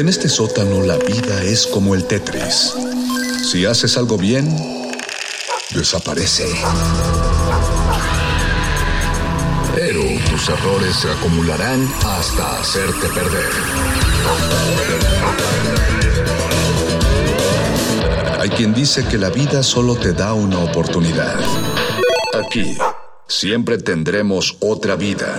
En este sótano la vida es como el Tetris. Si haces algo bien, desaparece. Pero tus errores se acumularán hasta hacerte perder. Hay quien dice que la vida solo te da una oportunidad. Aquí, siempre tendremos otra vida.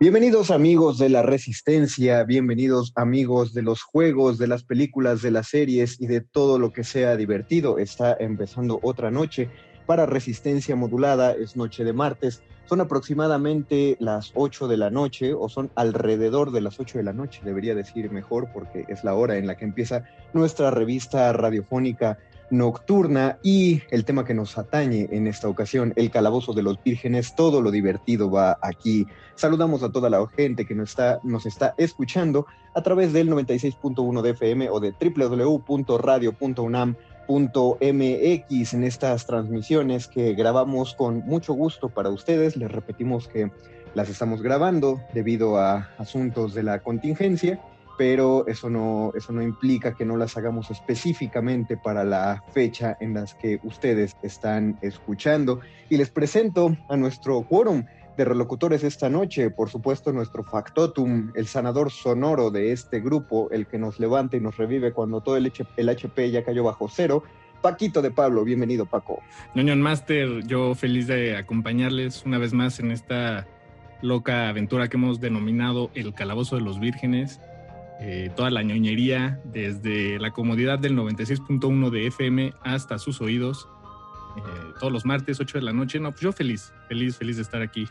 Bienvenidos amigos de la resistencia, bienvenidos amigos de los juegos, de las películas, de las series y de todo lo que sea divertido. Está empezando otra noche para resistencia modulada, es noche de martes, son aproximadamente las 8 de la noche o son alrededor de las 8 de la noche, debería decir mejor porque es la hora en la que empieza nuestra revista radiofónica nocturna y el tema que nos atañe en esta ocasión, el calabozo de los vírgenes, todo lo divertido va aquí. Saludamos a toda la gente que nos está, nos está escuchando a través del 96.1 de FM o de www.radio.unam.mx en estas transmisiones que grabamos con mucho gusto para ustedes. Les repetimos que las estamos grabando debido a asuntos de la contingencia pero eso no, eso no implica que no las hagamos específicamente para la fecha en las que ustedes están escuchando. Y les presento a nuestro quórum de relocutores esta noche, por supuesto nuestro factotum, el sanador sonoro de este grupo, el que nos levanta y nos revive cuando todo el, el HP ya cayó bajo cero. Paquito de Pablo, bienvenido Paco. Ñoño Master, yo feliz de acompañarles una vez más en esta loca aventura que hemos denominado El Calabozo de los Vírgenes. Eh, toda la ñoñería desde la comodidad del 96.1 de FM hasta sus oídos. Eh, todos los martes, 8 de la noche. No, pues yo feliz, feliz, feliz de estar aquí.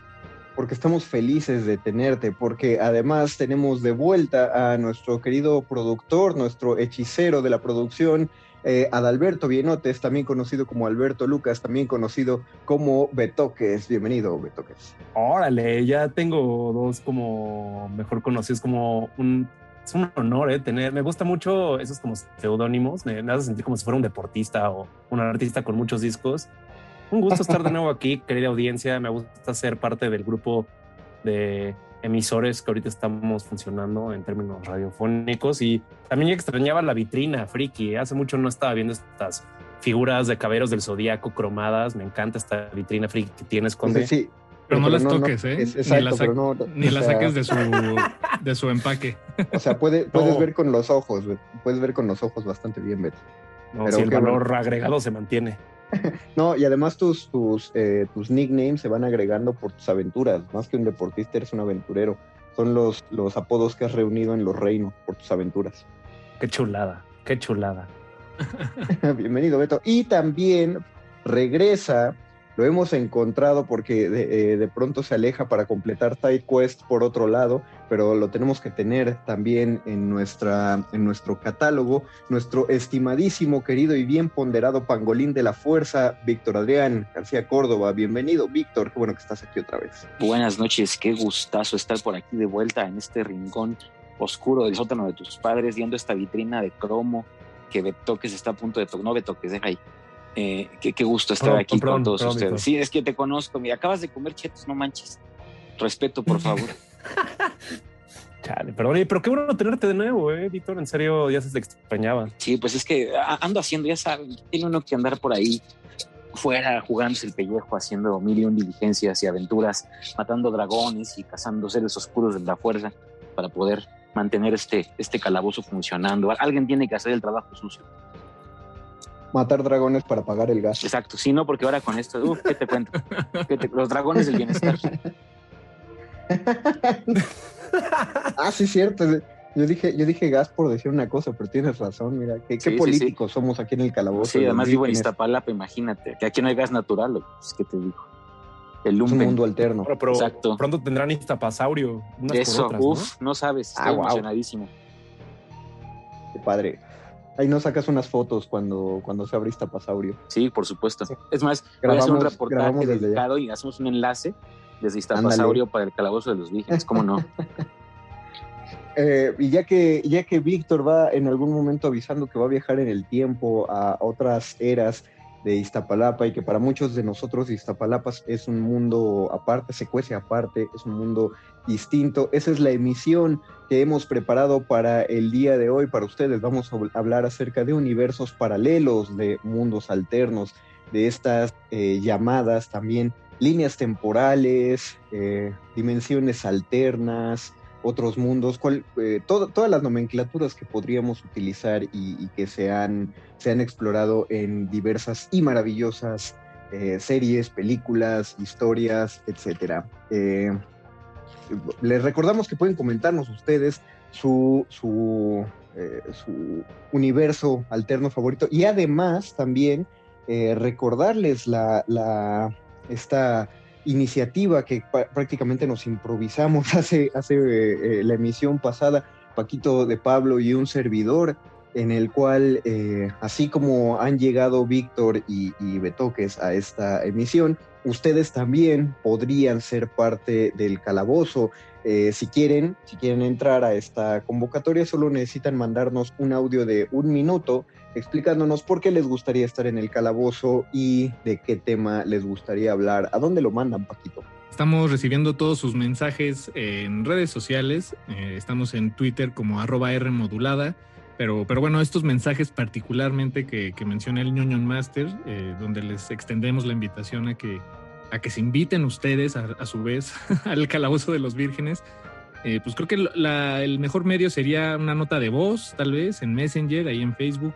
Porque estamos felices de tenerte, porque además tenemos de vuelta a nuestro querido productor, nuestro hechicero de la producción, eh, Adalberto Bienotes, también conocido como Alberto Lucas, también conocido como Betoques. Bienvenido, Betoques. Órale, ya tengo dos como mejor conocidos, como un es un honor eh, tener. Me gusta mucho esos como seudónimos. Me, hace sentir como si fuera un deportista o un artista con muchos discos. Un gusto estar de nuevo aquí, querida audiencia. Me gusta ser parte del grupo de emisores que ahorita estamos funcionando en términos radiofónicos y también extrañaba la vitrina friki. Hace mucho no estaba viendo estas figuras de caberos del zodiaco cromadas. Me encanta esta vitrina friki que tienes, con Sí, pero, no las toques, ¿eh? ni las saques de su, de su empaque. O sea, puede, puedes ver con los ojos, puedes ver con los ojos bastante bien, Beto. No, pero si el valor agregado se mantiene. no, y además tus, tus, eh, tus nicknames se van agregando por tus aventuras. Más que un deportista, eres un aventurero. Son los, los apodos que has reunido en los reinos por tus aventuras. Qué chulada, qué chulada. Bienvenido, Beto. Y también regresa lo hemos encontrado porque de, de, pronto se aleja para completar Side Quest por otro lado, pero lo tenemos que tener también en, nuestra, en nuestro catálogo. Nuestro estimadísimo, querido y bien ponderado pangolín de la fuerza, Víctor Adrián García Córdoba. Bienvenido, Víctor. Qué bueno que estás aquí otra vez. Buenas noches, qué gustazo estar por aquí de vuelta en este rincón oscuro del sótano de tus padres, viendo esta vitrina de cromo que Betoques está a punto de tocar. No, Betoques, deja ahí eh, qué, gusto estar aquí con todos ustedes. Sí, es que te conozco. Mira, acabas de comer chetos, no manches. Respeto, por favor. Chale, perdón, pero qué bueno tenerte de nuevo, ¿eh, Víctor? En serio, ya se te extrañaba. Sí, pues es que ando haciendo, ya sabes, tiene uno que andar por ahí fuera jugándose el pellejo, haciendo mil y un diligencias y aventuras, matando dragones y cazando seres oscuros de la fuerza para poder mantener este, este calabozo funcionando. Alguien tiene que hacer el trabajo sucio matar dragones para pagar el gas. Exacto, sí, no, porque ahora con esto, uff, ¿qué te cuento? los dragones del bienestar. ah, sí, cierto. Yo dije, yo dije gas por decir una cosa, pero tienes razón, mira, qué, políticos somos aquí en el calabozo. Sí, además vivo en Iztapalapa, imagínate, que aquí no hay gas natural, pues, ¿qué te digo? El lumpen. un mundo alterno. Pero, Exacto. pronto tendrán Iztapasaurio. Eso, uff, ¿no? sabes, estoy ah, emocionadísimo. Qué padre. Ahí nos sacas unas fotos cuando, cuando se abre Iztapasaurio. Sí, por supuesto. Es más, grabamos, voy a hacer un reportaje dedicado y hacemos un enlace desde Iztapasaurio para el calabozo de los vírgenes, ¿cómo no? Eh, y ya que, ya que Víctor va en algún momento avisando que va a viajar en el tiempo a otras eras de Iztapalapa y que para muchos de nosotros Iztapalapa es un mundo aparte, se cuece aparte, es un mundo distinto. Esa es la emisión que hemos preparado para el día de hoy para ustedes. Vamos a hablar acerca de universos paralelos, de mundos alternos, de estas eh, llamadas también líneas temporales, eh, dimensiones alternas, otros mundos, eh, todas las nomenclaturas que podríamos utilizar y, que se han, se han, explorado en diversas y maravillosas eh, series, películas, historias, etc. Eh, les recordamos que pueden comentarnos ustedes su, su, su universo alterno favorito y además también recordarles la, la, esta iniciativa que prácticamente nos improvisamos hace, hace eh, la emisión pasada, Paquito de Pablo y un servidor, en el cual, eh, así como han llegado Víctor y, Betoques a esta emisión, ustedes también podrían ser parte del calabozo. Eh, si quieren, si quieren entrar a esta convocatoria, solo necesitan mandarnos un audio de un minuto explicándonos por qué les gustaría estar en el calabozo y de qué tema les gustaría hablar. ¿A dónde lo mandan, Paquito? Estamos recibiendo todos sus mensajes en redes sociales. Eh, estamos en Twitter como arroba R. Pero, pero bueno, estos mensajes particularmente que, que menciona el ñoño Master, eh, donde les extendemos la invitación a que, a que se inviten ustedes a, su vez al calabozo de los vírgenes, eh, pues creo que el mejor medio sería una nota de voz, tal vez, en Messenger, ahí en Facebook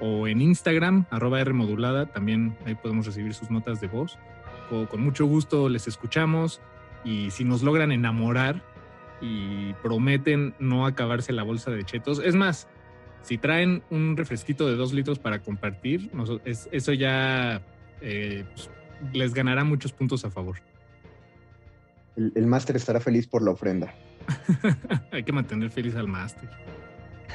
o en Instagram, arroba R modulada, también ahí podemos recibir sus notas de voz. O, con mucho gusto les escuchamos y si nos logran enamorar y prometen no acabarse la bolsa de chetos, es más, si traen un refresquito de dos litros para compartir, eso ya eh, pues, les ganará muchos puntos a favor. El, el máster estará feliz por la ofrenda. Hay que mantener feliz al máster.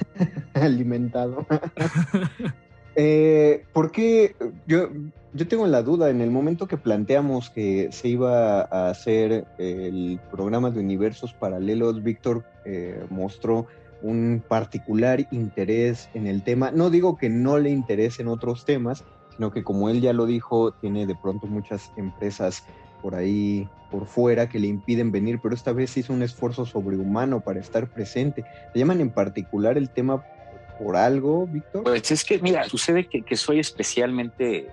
alimentado. eh, porque yo, yo tengo la duda, en el momento que planteamos que se iba a hacer el programa de universos paralelos, Víctor eh, mostró un particular interés en el tema. No digo que no le interesen otros temas, sino que como él ya lo dijo, tiene de pronto muchas empresas por ahí por fuera que le impiden venir, pero esta vez hizo un esfuerzo sobrehumano para estar presente. ¿Te llaman en particular el tema por algo, Víctor? Pues es que, mira, sucede que, soy especialmente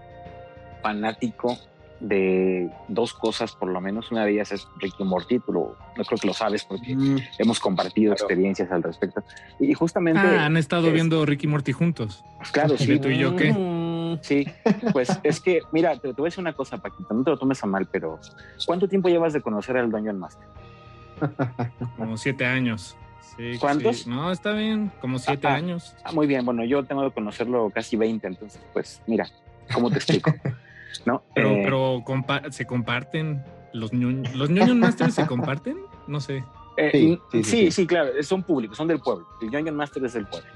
fanático de dos cosas, por lo menos. Una de ellas es Ricky Morty, tú lo, no creo que lo sabes porque mm. hemos compartido experiencias al respecto. Y justamente. Ah, han estado viendo Ricky Morty juntos. Claro, sí. ¿Tú y yo qué? Mm. Sí, pues es que, mira, te, voy a decir una cosa, Paquito, no te lo tomes a mal, pero ¿cuánto tiempo llevas de conocer al Dungeon Master? Como siete años. ¿Cuántos? No, está bien, como siete ah, años. Ah, muy bien, bueno, yo tengo que conocerlo casi 20, entonces, pues, mira, ¿cómo te explico? ¿no? Pero, Eh, pero compa- se comparten los ñoños. ¿Los ñoños masters se comparten? No sé. Eh, Sí, sí, sí, sí, sí, sí, claro, son públicos, son del pueblo. El Dungeon Master es del pueblo.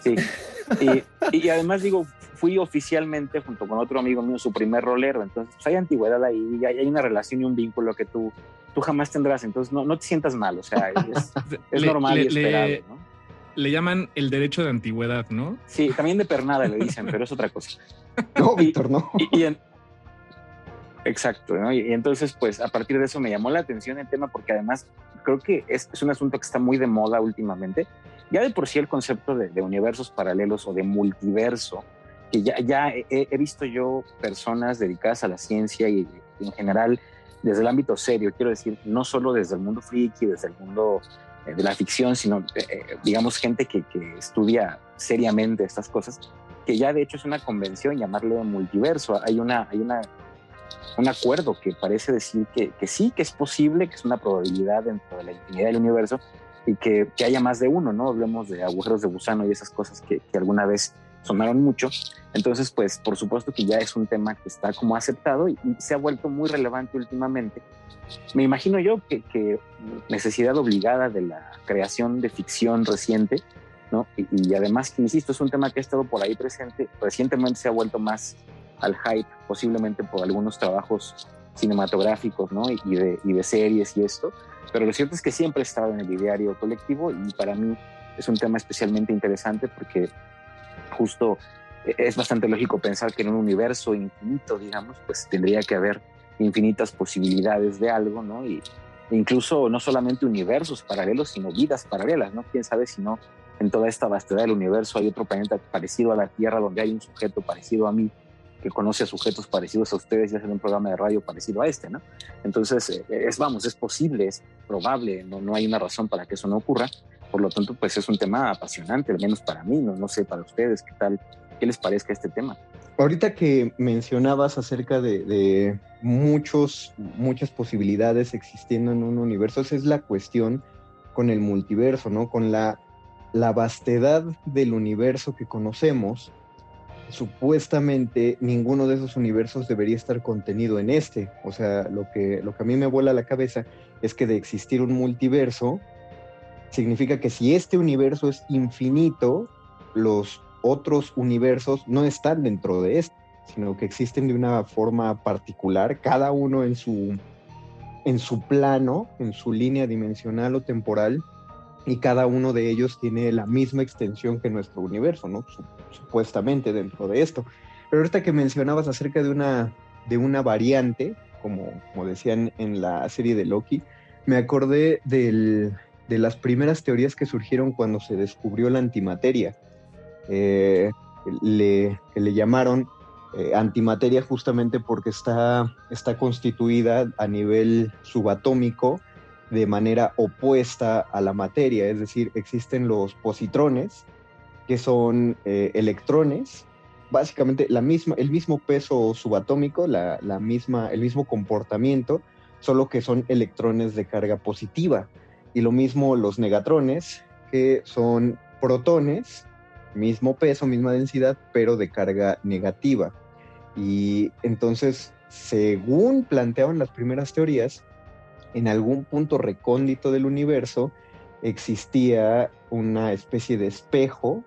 Sí. y, y además digo, fui oficialmente junto con otro amigo mío su primer rolero, entonces pues, hay antigüedad ahí, hay una relación y un vínculo que tú, tú jamás tendrás, entonces no, no te sientas mal, o sea, es, es Le- normal y le- le- esperado, ¿no? Le llaman el derecho de antigüedad, ¿no? Sí, también de pernada le dicen, pero es otra cosa. No, Víctor, no. Y, y en- exacto, ¿no? Y, y entonces, pues a partir de eso me llamó la atención el tema porque además creo que es, es un asunto que está muy de moda últimamente. Ya de por sí el concepto de, de universos paralelos o de multiverso, que ya, ya he, he visto yo personas dedicadas a la ciencia y, y en general desde el ámbito serio, quiero decir, no solo desde el mundo friki, desde el mundo eh, de la ficción, sino, eh, eh, digamos, gente que, que estudia seriamente estas cosas, que ya de hecho es una convención llamarle multiverso. Hay una, hay una, un acuerdo que parece decir que, que sí, que es posible, que es una probabilidad dentro de la infinidad del universo y que, que haya más de uno, ¿no? Hablemos de agujeros de gusano y esas cosas que alguna vez sonaron mucho. Entonces, pues, por supuesto que ya es un tema que está como aceptado y, se ha vuelto muy relevante últimamente. Me imagino yo que, necesidad obligada de la creación de ficción reciente, ¿no? Y, además, insisto, es un tema que ha estado por ahí presente. Recientemente se ha vuelto más al hype, posiblemente por algunos trabajos cinematográficos, ¿no? Y, de, series y esto. Pero lo cierto es que siempre ha estado en el ideario colectivo y para mí es un tema especialmente interesante porque justo eh, es bastante lógico pensar que en un universo infinito, digamos, pues tendría que haber infinitas posibilidades de algo, ¿no? Y e incluso no solamente universos paralelos, sino vidas paralelas, ¿no? Quién sabe si no en toda esta vastedad del universo hay otro planeta parecido a la Tierra donde hay un sujeto parecido a mí que conoce a sujetos parecidos a ustedes y hacen un programa de radio parecido a este, ¿no? Entonces, eh, es, vamos, es posible, es probable, no, no hay una razón para que eso no ocurra. Por lo tanto, pues es un tema apasionante, al menos para mí, no, no sé para ustedes qué tal, qué les parezca este tema. Ahorita que mencionabas acerca de, muchos, muchas posibilidades existiendo en un universo, esa es la cuestión con el multiverso, ¿no? Con la, la vastedad del universo que conocemos, supuestamente ninguno de esos universos debería estar contenido en este. O sea, lo que, lo que a mí me vuela la cabeza es que de existir un multiverso, significa que si este universo es infinito, los otros universos no están dentro de este, sino que existen de una forma particular, cada uno en su, en su plano, en su línea dimensional o temporal, y cada uno de ellos tiene la misma extensión que nuestro universo, ¿no? Supuestamente dentro de esto. Pero ahorita que mencionabas acerca de una, de una variante, como, como decían en la serie de Loki, me acordé del, de las primeras teorías que surgieron cuando se descubrió la antimateria. Eh, le, llamaron eh, antimateria justamente porque está, está constituida a nivel subatómico de manera opuesta a la materia, es decir, existen los positrones, que son eh, electrones, básicamente la misma, el mismo peso subatómico, la, la misma, el mismo comportamiento, solo que son electrones de carga positiva. Y lo mismo los negatrones, que son protones, mismo peso, misma densidad, pero de carga negativa. Y entonces, según planteaban las primeras teorías, en algún punto recóndito del universo existía una especie de espejo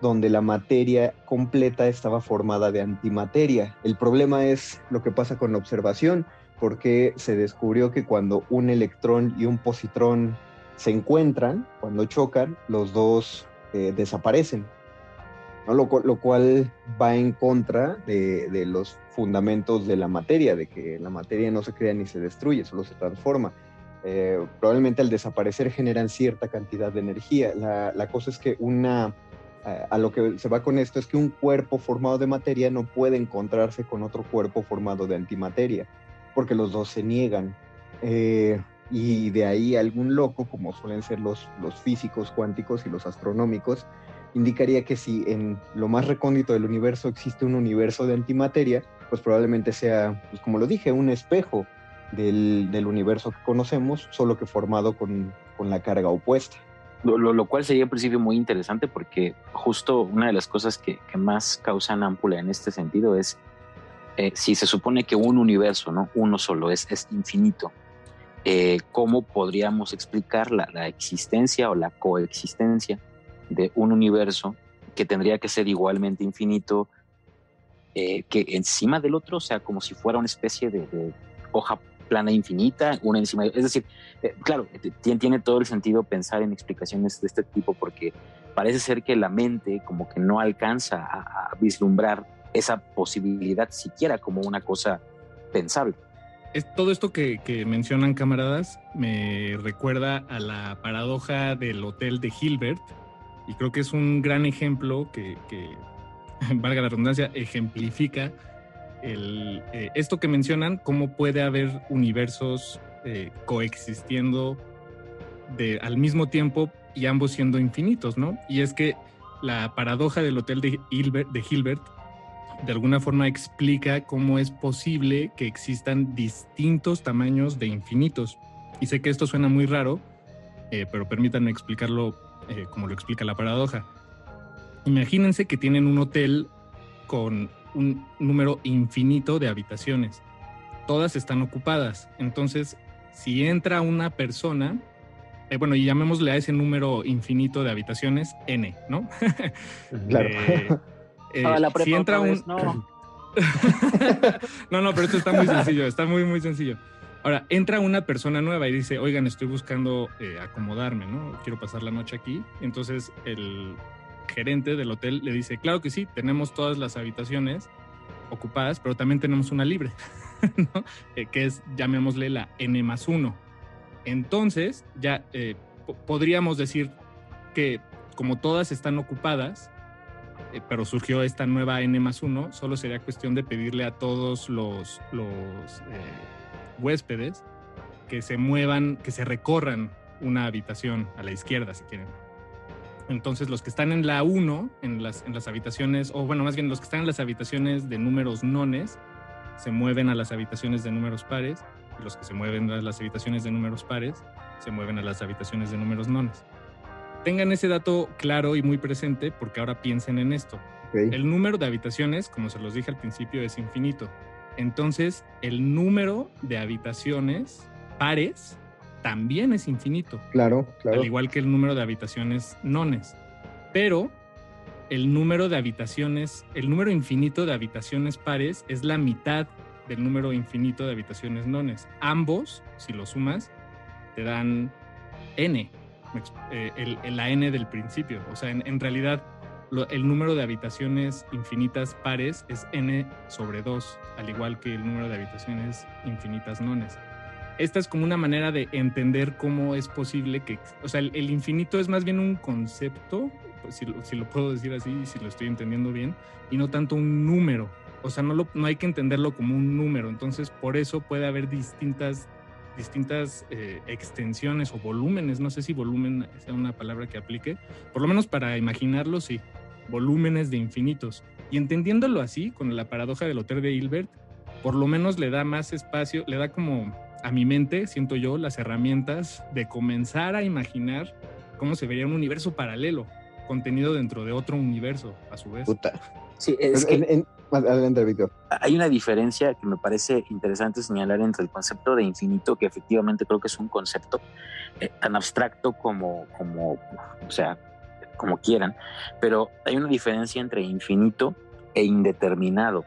donde la materia completa estaba formada de antimateria. El problema es lo que pasa con la observación, porque se descubrió que cuando un electrón y un positrón se encuentran, cuando chocan, los dos eh, desaparecen, ¿no? lo, lo, cual va en contra de, de, los fundamentos de la materia, de que la materia no se crea ni se destruye, solo se transforma. Eh, probablemente al desaparecer generan cierta cantidad de energía. La, la cosa es que una, eh, a lo que se va con esto es que un cuerpo formado de materia no puede encontrarse con otro cuerpo formado de antimateria, porque los dos se niegan. Eh, y de ahí algún loco, como suelen ser los, los físicos cuánticos y los astronómicos, indicaría que si en lo más recóndito del universo existe un universo de antimateria, pues probablemente sea, pues como lo dije, un espejo del, del universo que conocemos, solo que formado con, con la carga opuesta. Lo, cual sería en principio muy interesante porque justo una de las cosas que, que más causan ámpula en este sentido es eh, si se supone que un universo, ¿no? Uno solo es, infinito, eh, ¿cómo podríamos explicar la, existencia o la coexistencia de un universo que tendría que ser igualmente infinito eh, que encima del otro, o sea, como si fuera una especie de, hoja plana infinita, una encima de, es decir, claro, tiene, todo el sentido pensar en explicaciones de este tipo porque parece ser que la mente como que no alcanza a vislumbrar esa posibilidad siquiera como una cosa pensable. Es, todo esto que, mencionan camaradas me recuerda a la paradoja del hotel de Hilbert y creo que es un gran ejemplo que, que valga la redundancia, ejemplifica eh, esto que mencionan, cómo puede haber universos eh, coexistiendo de, al mismo tiempo y ambos siendo infinitos, ¿no? Y es que la paradoja del hotel de de Hilbert de alguna forma explica cómo es posible que existan distintos tamaños de infinitos. Y sé que esto suena muy raro, eh, pero permítanme explicarlo eh, como lo explica la paradoja. Imagínense que tienen un hotel con un número infinito de habitaciones. Todas están ocupadas. Entonces, si entra una persona, eh, bueno, y llamémosle a ese número infinito de habitaciones n, ¿no? claro. Eh, ah, si entra un... No. no, no, pero esto está muy sencillo, está muy, muy sencillo. Ahora, entra una persona nueva y dice, oigan, estoy buscando eh, acomodarme, ¿no? Quiero pasar la noche aquí. Entonces, el gerente del hotel le dice, claro que sí, tenemos todas las habitaciones ocupadas, pero también tenemos una libre, ¿no? eh, que es, llamémosle la N más 1. Entonces, ya eh, podríamos decir que como todas están ocupadas, pero surgió esta nueva N más 1, solo sería cuestión de pedirle a todos los, los eh, huéspedes que se muevan, que se recorran una habitación a la izquierda, si quieren. Entonces, los que están en la 1, en las, en las habitaciones, o bueno, más bien los que están en las habitaciones de números nones, se mueven a las habitaciones de números pares, y los que se mueven a las habitaciones de números pares, se mueven a las habitaciones de números nones tengan ese dato claro y muy presente porque ahora piensen en esto. Okay. El número de habitaciones, como se los dije al principio, es infinito. Entonces, el número de habitaciones pares también es infinito. Claro, claro. Al igual que el número de habitaciones nones. Pero el número de habitaciones, el número infinito de habitaciones pares es la mitad del número infinito de habitaciones nones. Ambos, si lo sumas, te dan n eh, el, el, la n del principio. O sea, en, en realidad lo, el número de habitaciones infinitas pares es n sobre 2, al igual que el número de habitaciones infinitas nones. Esta es como una manera de entender cómo es posible que, o sea, el, el infinito es más bien un concepto, pues, si, si, lo puedo decir así, si lo estoy entendiendo bien, y no tanto un número. O sea, no, lo, no hay que entenderlo como un número. Entonces, por eso puede haber distintas distintas eh, extensiones o volúmenes, no sé si volumen sea una palabra que aplique, por lo menos para imaginarlo, sí, volúmenes de infinitos. Y entendiéndolo así, con la paradoja del hotel de Hilbert, por lo menos le da más espacio, le da como a mi mente, siento yo, las herramientas de comenzar a imaginar cómo se vería un universo paralelo, contenido dentro de otro universo, a su vez. Puta. Sí, es en, adelante, Víctor. Hay una diferencia que me parece interesante señalar entre el concepto de infinito, que efectivamente creo que es un concepto eh, tan abstracto como, o sea, como quieran, pero hay una diferencia entre infinito e indeterminado,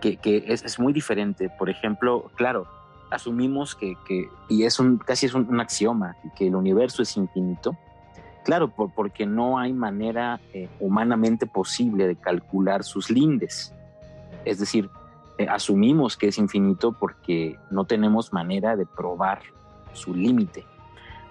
que, es, muy diferente. Por ejemplo, claro, asumimos que, y es casi es un, un axioma, que el universo es infinito, Claro, por, porque no hay manera eh, humanamente posible de calcular sus lindes. Es decir, eh, asumimos que es infinito porque no tenemos manera de probar su límite.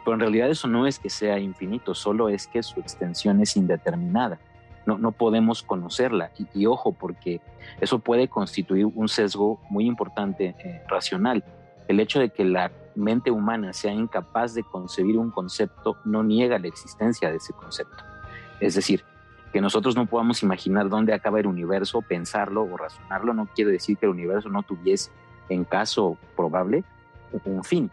Pero en realidad eso no es que sea infinito, solo es que su extensión es indeterminada. No, no podemos conocerla. Y, ojo, porque eso puede constituir un sesgo muy importante eh, racional. El hecho de que la mente humana sea incapaz de concebir un concepto no niega la existencia de ese concepto. Es decir, que nosotros no podamos imaginar dónde acaba el universo, pensarlo o razonarlo, no quiere decir que el universo no tuviese, en caso probable, un fin.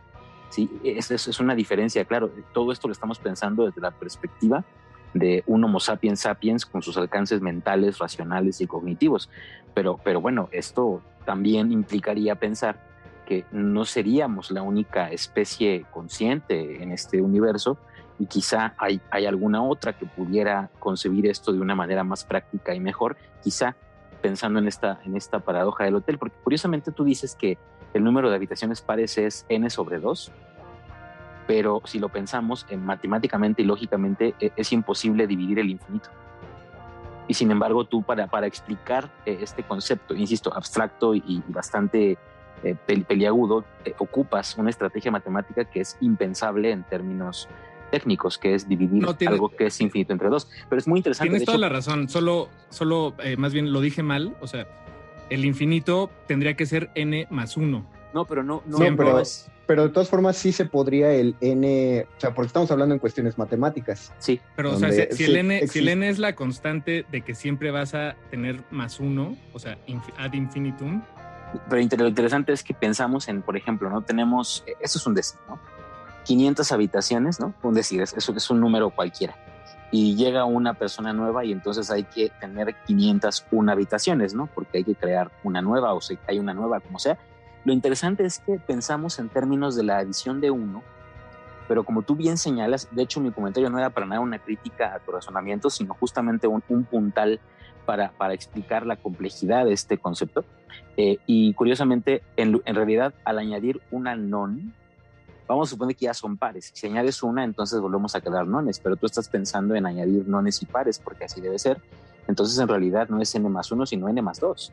¿sí? Es, es, una diferencia, claro, todo esto lo estamos pensando desde la perspectiva de un Homo sapiens sapiens con sus alcances mentales, racionales y cognitivos. Pero, pero bueno, esto también implicaría pensar que no seríamos la única especie consciente en este universo y quizá hay, alguna otra que pudiera concebir esto de una manera más práctica y mejor, quizá pensando en esta, en esta paradoja del hotel, porque curiosamente tú dices que el número de habitaciones pares es n sobre 2, pero si lo pensamos eh, matemáticamente y lógicamente e, es imposible dividir el infinito. Y sin embargo, tú para, para explicar eh, este concepto, insisto, abstracto y, bastante eh, peliagudo, ocupas una estrategia matemática que es impensable en términos técnicos, que es dividir algo que es infinito entre dos. Pero es muy interesante. Tienes toda la razón, solo, solo más bien lo dije mal, o sea, el infinito tendría que ser n más 1. No, pero no, no, pero, es... pero de todas formas sí se podría el n, o sea, porque estamos hablando en cuestiones matemáticas. Sí. Pero, o sea, si, el n, si el n es la constante de que siempre vas a tener más uno, o sea, ad infinitum. Pero lo interesante es que pensamos en, por ejemplo, ¿no? Tenemos, eh, eso es un decir, ¿no? 500 habitaciones, ¿no? Un decir, eso es un número cualquiera y llega una persona nueva y entonces hay que tener 501 habitaciones, ¿no? Porque hay que crear una nueva o si hay una nueva, como sea. Lo interesante es que pensamos en términos de la adición de uno, pero como tú bien señalas, de hecho mi comentario no era para nada una crítica a tu razonamiento, sino justamente un, puntal para, explicar la complejidad de este concepto. Eh, y curiosamente, en, realidad, al añadir una non, vamos a suponer que ya son pares. Si añades una, entonces volvemos a quedar nones, pero tú estás pensando en añadir nones y pares, porque así debe ser. Entonces, en realidad, no es n más uno, sino n más dos.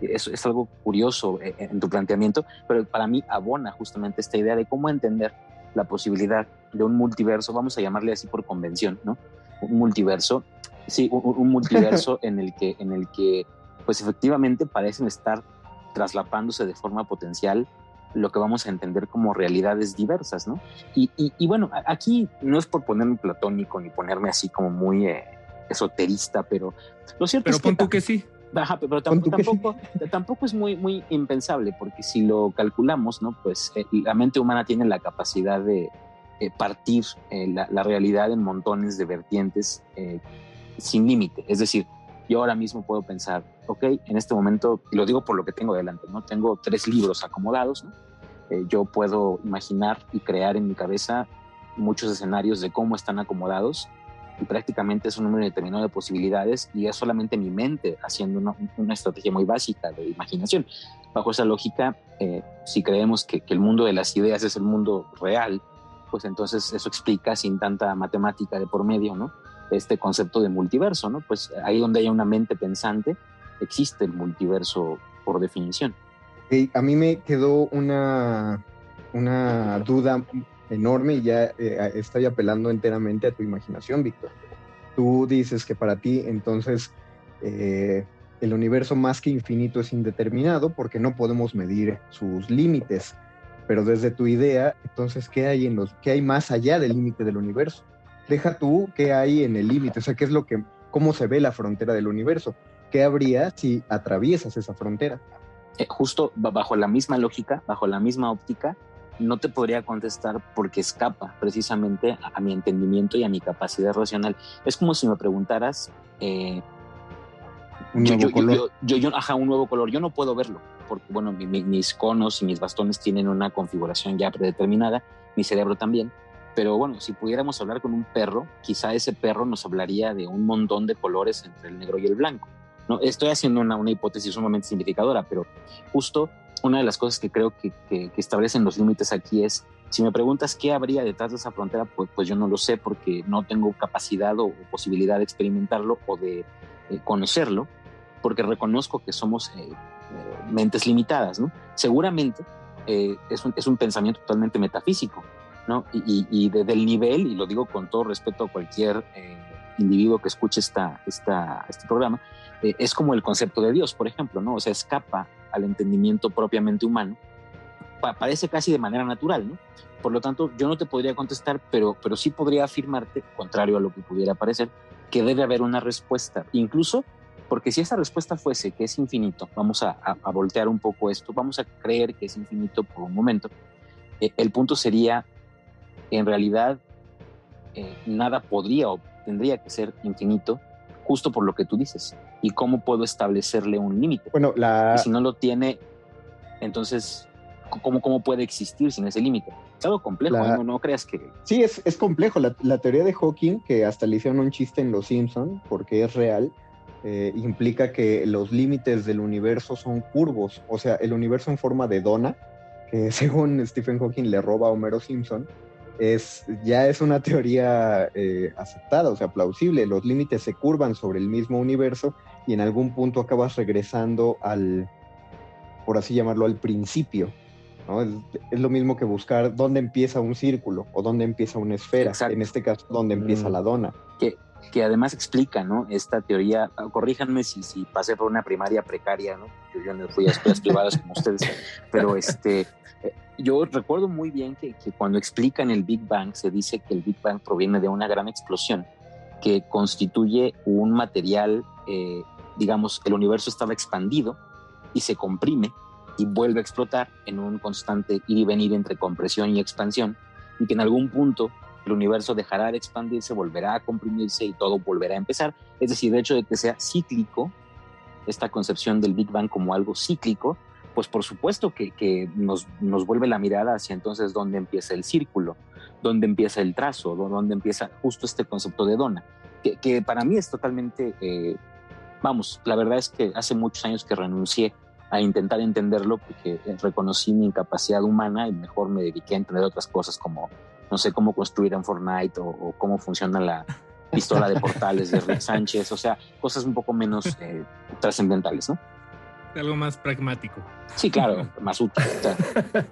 Eso es algo curioso eh, en tu planteamiento, pero para mí abona justamente esta idea de cómo entender la posibilidad de un multiverso, vamos a llamarle así por convención, ¿no? Un multiverso, sí, un, multiverso en el que, en el que, pues efectivamente parecen estar traslapándose de forma potencial lo que vamos a entender como realidades diversas, ¿no? Y, y, bueno, aquí no es por ponerme platónico ni ponerme así como muy eh, esoterista, pero lo cierto es que... tú que sí. pero tampoco, tampoco, es muy, muy impensable, porque si lo calculamos, ¿no? Pues eh, la mente humana tiene la capacidad de eh, partir la, la, realidad en montones de vertientes sin límite. Es decir, yo ahora mismo puedo pensar, ok, en este momento, y lo digo por lo que tengo delante, ¿no? Tengo tres libros acomodados. Eh, yo puedo imaginar y crear en mi cabeza muchos escenarios de cómo están acomodados y prácticamente es un número determinado de posibilidades y es solamente mi mente haciendo una, estrategia muy básica de imaginación. Bajo esa lógica, eh, si creemos que el mundo de las ideas es el mundo real, pues entonces eso explica sin tanta matemática de por medio, ¿no? Este concepto de multiverso, ¿no? Pues ahí donde hay una mente pensante, existe el multiverso por definición. a mí me quedó una, una duda enorme y ya eh, estoy apelando enteramente a tu imaginación, Víctor. Tú dices que para ti entonces eh, el universo más que infinito es indeterminado porque no podemos medir sus límites. Pero desde tu idea, entonces, ¿qué hay, en los, qué hay más allá del límite del universo? Deja tú qué hay en el límite, o sea, qué es lo que, cómo se ve la frontera del universo, qué habría si atraviesas esa frontera. Eh, justo bajo la misma lógica, bajo la misma óptica, no te podría contestar porque escapa precisamente a, mi entendimiento y a mi capacidad racional. Es como si me preguntaras, eh, un nuevo color. Yo, yo, ajá, un nuevo color. Yo no puedo verlo porque, bueno, mis conos y mis bastones tienen una configuración ya predeterminada, mi cerebro también. Pero bueno, si pudiéramos hablar con un perro, quizá ese perro nos hablaría de un montón de colores entre el negro y el blanco. ¿no? Estoy haciendo una, hipótesis sumamente significadora, pero justo una de las cosas que creo que, establecen los límites aquí es, si me preguntas qué habría detrás de esa frontera, pues, pues yo no lo sé porque no tengo capacidad o, posibilidad de experimentarlo o de conocerlo, porque reconozco que somos eh, eh, mentes limitadas. Seguramente eh, es un pensamiento totalmente metafísico, ¿no? Y, desde el nivel, y lo digo con todo respeto a cualquier eh, individuo que escuche esta, este programa, eh, es como el concepto de Dios, por ejemplo, ¿no? O sea, escapa al entendimiento propiamente humano, parece casi de manera natural. Por lo tanto, yo no te podría contestar, pero, pero sí podría afirmarte, contrario a lo que pudiera parecer, que debe haber una respuesta, incluso porque si esa respuesta fuese que es infinito, vamos a, a, voltear un poco esto, vamos a creer que es infinito por un momento, eh, el punto sería en realidad eh, nada podría tendría que ser infinito, justo por lo que tú dices. ¿Y cómo puedo establecerle un límite? Bueno, la... Y si no lo tiene, entonces, ¿cómo, cómo puede existir sin ese límite? Es algo complejo, La- ¿no? No creas que... Sí, es, es complejo. La, la teoría de Hawking, que hasta le hicieron un chiste en Los Simpson, porque es real, eh, implica que los límites del universo son curvos. O sea, el universo en forma de dona, que según Stephen Hawking le roba a Homero Simpson, es, ya es una teoría eh, aceptada, o sea, plausible. Los límites se curvan sobre el mismo universo y en algún punto acabas regresando al, por así llamarlo, al principio. ¿no? Es, es lo mismo que buscar dónde empieza un círculo o dónde empieza una esfera. Exacto. En este caso, dónde empieza Mm. la dona. que, que además explica, ¿no? Esta teoría, corríjanme si, si pasé por una primaria precaria, ¿no? Yo, yo no fui a escuelas privadas como ustedes, pero este, eh, yo recuerdo muy bien que, que cuando explican el Big Bang, se dice que el Big Bang proviene de una gran explosión que constituye un material, eh, digamos, el universo estaba expandido y se comprime y vuelve a explotar en un constante ir y venir entre compresión y expansión, y que en algún punto el universo dejará de expandirse, volverá a comprimirse y todo volverá a empezar. Es decir, el hecho de que sea cíclico, esta concepción del Big Bang como algo cíclico, pues por supuesto que, nos, nos vuelve la mirada hacia entonces dónde empieza el círculo, dónde empieza el trazo, dó- dónde empieza justo este concepto de dona, que, que para mí es totalmente, eh, vamos, la verdad es que hace muchos años que renuncié a intentar entenderlo porque reconocí mi incapacidad humana y mejor me dediqué a entender otras cosas como, no sé, cómo construir en Fortnite o, o cómo funciona la pistola de portales de Rick Sánchez, o sea, cosas un poco menos eh, trascendentales, ¿no? Algo más pragmático. Sí, claro, más útil. o sea,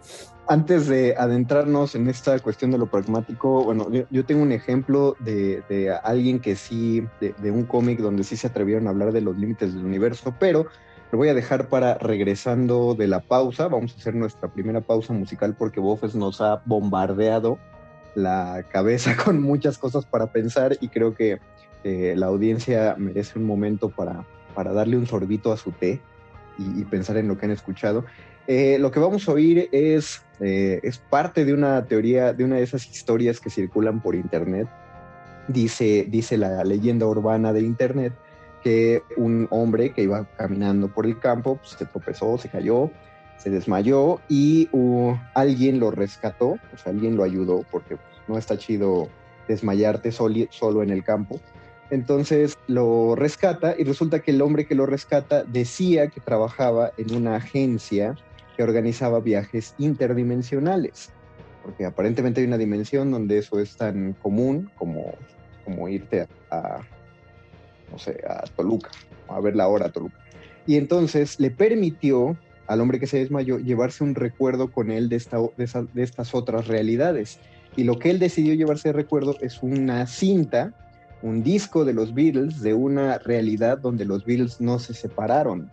Antes de adentrarnos en esta cuestión de lo pragmático, bueno, yo, yo tengo un ejemplo de, de alguien que sí, de, de un cómic donde sí se atrevieron a hablar de los límites del universo, pero lo voy a dejar para regresando de la pausa. Vamos a hacer nuestra primera pausa musical porque Bofes nos ha bombardeado la cabeza con muchas cosas para pensar y creo que eh, la audiencia merece un momento para, para darle un sorbito a su té y, pensar en lo que han escuchado. Eh, lo que vamos a oír es, eh, es parte de una teoría, de una de esas historias que circulan por internet. Dice, dice la leyenda urbana de internet que un hombre que iba caminando por el campo pues, se tropezó, se cayó, se desmayó y alguien lo rescató, o sea, alguien lo ayudó porque pues, no está chido desmayarte soli- solo en el campo. Entonces lo rescata y resulta que el hombre que lo rescata decía que trabajaba en una agencia que organizaba viajes interdimensionales, porque aparentemente hay una dimensión donde eso es tan común como, como irte a, a, no sé, a Toluca, a ver la hora a Toluca. Y entonces le permitió al hombre que se desmayó llevarse un recuerdo con él de, estas otras realidades. Y lo que él decidió llevarse de recuerdo es una cinta, un disco de los Beatles, de una realidad donde los Beatles no se separaron.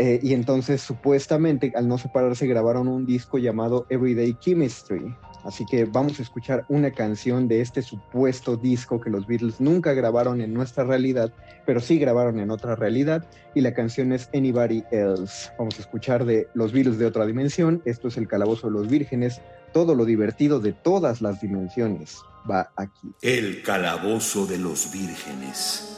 Eh, y entonces supuestamente al no separarse grabaron un disco llamado Everyday Chemistry. Así que vamos a escuchar una canción de este supuesto disco que los Beatles nunca grabaron en nuestra realidad, pero sí grabaron en otra realidad. Y la canción es Anybody Else. Vamos a escuchar de los Beatles de otra dimensión. Esto es el Calabozo de los Vírgenes. Todo lo divertido de todas las dimensiones va aquí. El calabozo de los vírgenes.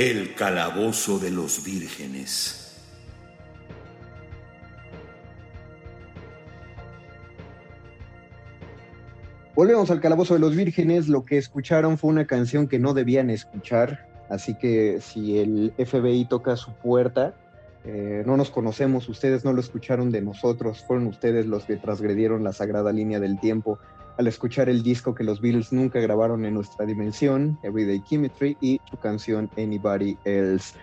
El calabozo de los vírgenes. Volvemos al Calabozo de los Vírgenes. Lo que escucharon fue una canción que no debían escuchar. Así que si el FBI toca su puerta, eh, no nos conocemos, ustedes no lo escucharon de nosotros, fueron ustedes los que transgredieron la sagrada línea del tiempo al escuchar el disco que los Beatles nunca grabaron en nuestra dimensión, Everyday Chemistry, y su canción Anybody Else.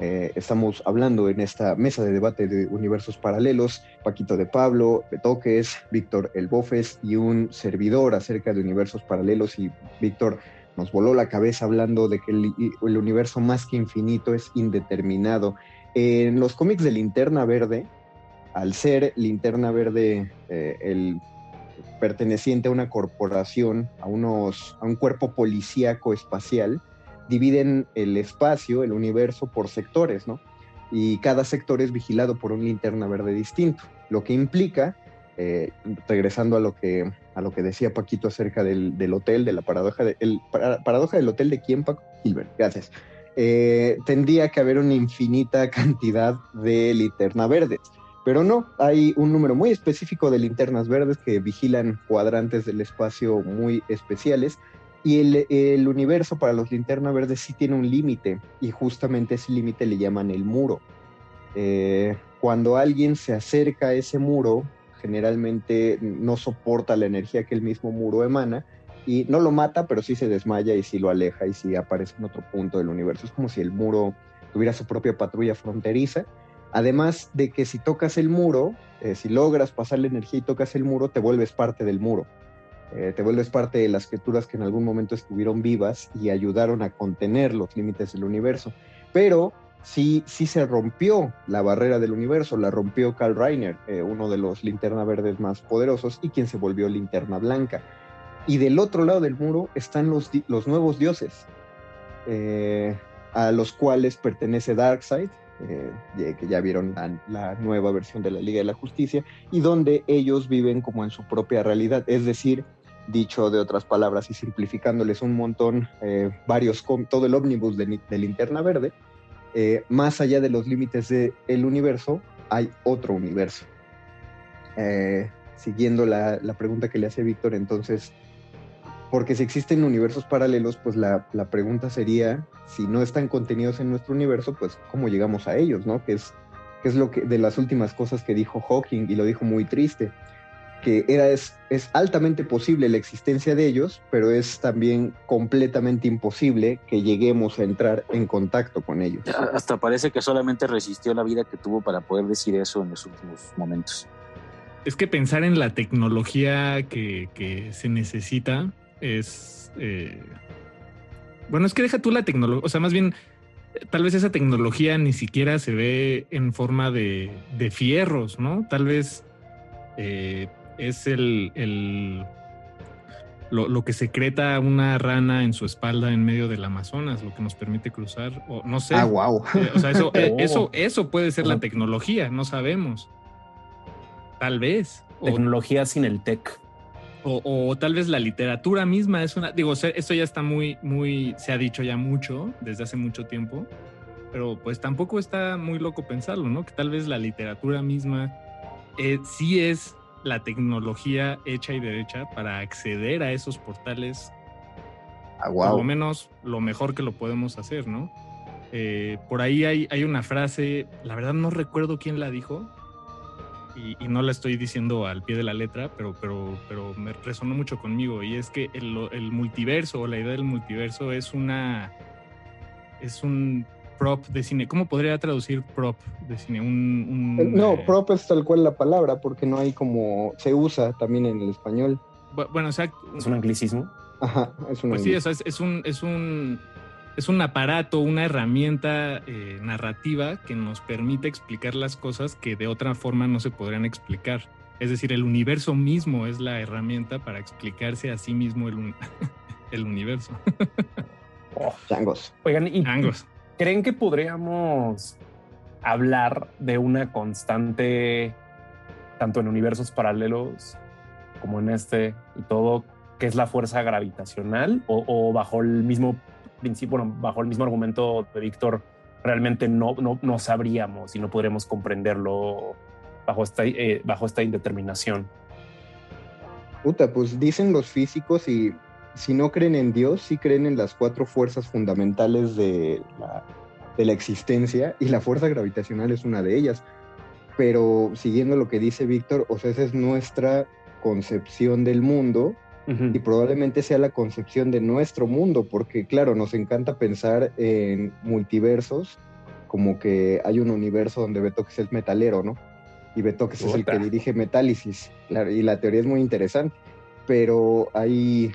Eh, estamos hablando en esta mesa de debate de universos paralelos, Paquito de Pablo, Betoques, Víctor El Bofes y un servidor acerca de universos paralelos y Víctor nos voló la cabeza hablando de que el, universo más que infinito es indeterminado. En los cómics de Linterna Verde, al ser Linterna Verde eh, el perteneciente a una corporación, a, unos, a un cuerpo policíaco espacial, dividen el espacio, el universo, por sectores, ¿no? Y cada sector es vigilado por un linterna verde distinto, lo que implica, eh, regresando a lo, que, a lo que decía Paquito acerca del, del hotel, de la paradoja, de, paradoja del hotel de quién, Paco? Hilbert, gracias. Eh, tendría que haber una infinita cantidad de linterna verdes. Pero no, hay un número muy específico de linternas verdes que vigilan cuadrantes del espacio muy especiales y el, universo para los linternas verdes sí tiene un límite y justamente ese límite le llaman el muro. Eh, cuando alguien se acerca a ese muro, generalmente no soporta la energía que el mismo muro emana y no lo mata, pero sí se desmaya y sí lo aleja y sí aparece en otro punto del universo. Es como si el muro tuviera su propia patrulla fronteriza. Además de que si tocas el muro, eh, si logras pasar la energía y tocas el muro, te vuelves parte del muro. Eh, te vuelves parte de las criaturas que en algún momento estuvieron vivas y ayudaron a contener los límites del universo. Pero sí, sí se rompió la barrera del universo, la rompió Karl Reiner, eh, uno de los linterna verdes más poderosos y quien se volvió linterna blanca. Y del otro lado del muro están los, los nuevos dioses, a los cuales pertenece Darkseid, eh, que ya vieron la, nueva versión de la Liga de la Justicia, y donde ellos viven como en su propia realidad, es decir, dicho de otras palabras y simplificándoles un montón, eh, varios, todo el ómnibus de, de Linterna Verde, eh, más allá de los límites del universo, hay otro universo. Eh, siguiendo la, la pregunta que le hace Víctor, entonces, porque si existen universos paralelos, pues la, la pregunta sería, si no están contenidos en nuestro universo, pues cómo llegamos a ellos, ¿no? Que es, que es lo que de las últimas cosas que dijo Hawking y lo dijo muy triste, que era, es, es altamente posible la existencia de ellos, pero es también completamente imposible que lleguemos a entrar en contacto con ellos. Hasta parece que solamente resistió la vida que tuvo para poder decir eso en los últimos momentos. Es que pensar en la tecnología que, que se necesita es... eh, Bueno, es que deja tú la tecnología, o sea, más bien, tal vez esa tecnología ni siquiera se ve en forma de, de fierros, ¿no? Tal vez eh, es el, el- lo, lo que secreta una rana en su espalda en medio del Amazonas, lo que nos permite cruzar, o no sé. Ah, wow. Eh, o sea, eso, eh, Oh. eso, eso puede ser la tecnología, no sabemos. Tal vez. O, Tecnología sin el tech. O- o tal vez la literatura misma es una. Digo, esto ya está muy, muy. Se ha dicho ya mucho desde hace mucho tiempo. Pero pues tampoco está muy loco pensarlo, ¿no? Que tal vez la literatura misma eh, sí es la tecnología hecha y derecha para acceder a esos portales Ah, por wow. lo menos lo mejor que lo podemos hacer, ¿no? Eh, por ahí hay, hay una frase, la verdad no recuerdo quién la dijo, y, y no la estoy diciendo al pie de la letra, pero, pero, pero me resonó mucho conmigo, y es que el, el multiverso o la idea del multiverso es una... es un prop de cine. ¿Cómo podría traducir prop de cine? Un, un, Eh, No, eh, prop es tal cual la palabra, porque no hay como. Se usa también en el español. bu- Bueno, exacto. Es un anglicismo. Ajá, es una. Pues sí, o sea, es, es un, es un es un aparato, una herramienta eh, narrativa que nos permite explicar las cosas que de otra forma no se podrían explicar. Es decir, el universo mismo es la herramienta para explicarse a sí mismo el, un- el universo. Changos. Oigan, ¿y creen que podríamos hablar de una constante, tanto en universos paralelos como en este y todo, que es la fuerza gravitacional? ¿O, o bajo el mismo principio, bueno, bajo el mismo argumento de Víctor, realmente no, no, no sabríamos y no podremos comprenderlo bajo esta, eh, bajo esta indeterminación? Puta, pues dicen los físicos y si no creen en Dios, sí creen en las cuatro fuerzas fundamentales de la, de la existencia y la fuerza gravitacional es una de ellas. Pero siguiendo lo que dice Víctor, o sea, esa es nuestra concepción del mundo y probablemente sea la concepción de nuestro mundo, porque claro, nos encanta pensar en multiversos, como que hay un universo donde Betoques es metalero, ¿no? Y Betoques es el que dirige Metálisis, claro, y la teoría es muy interesante, pero hay,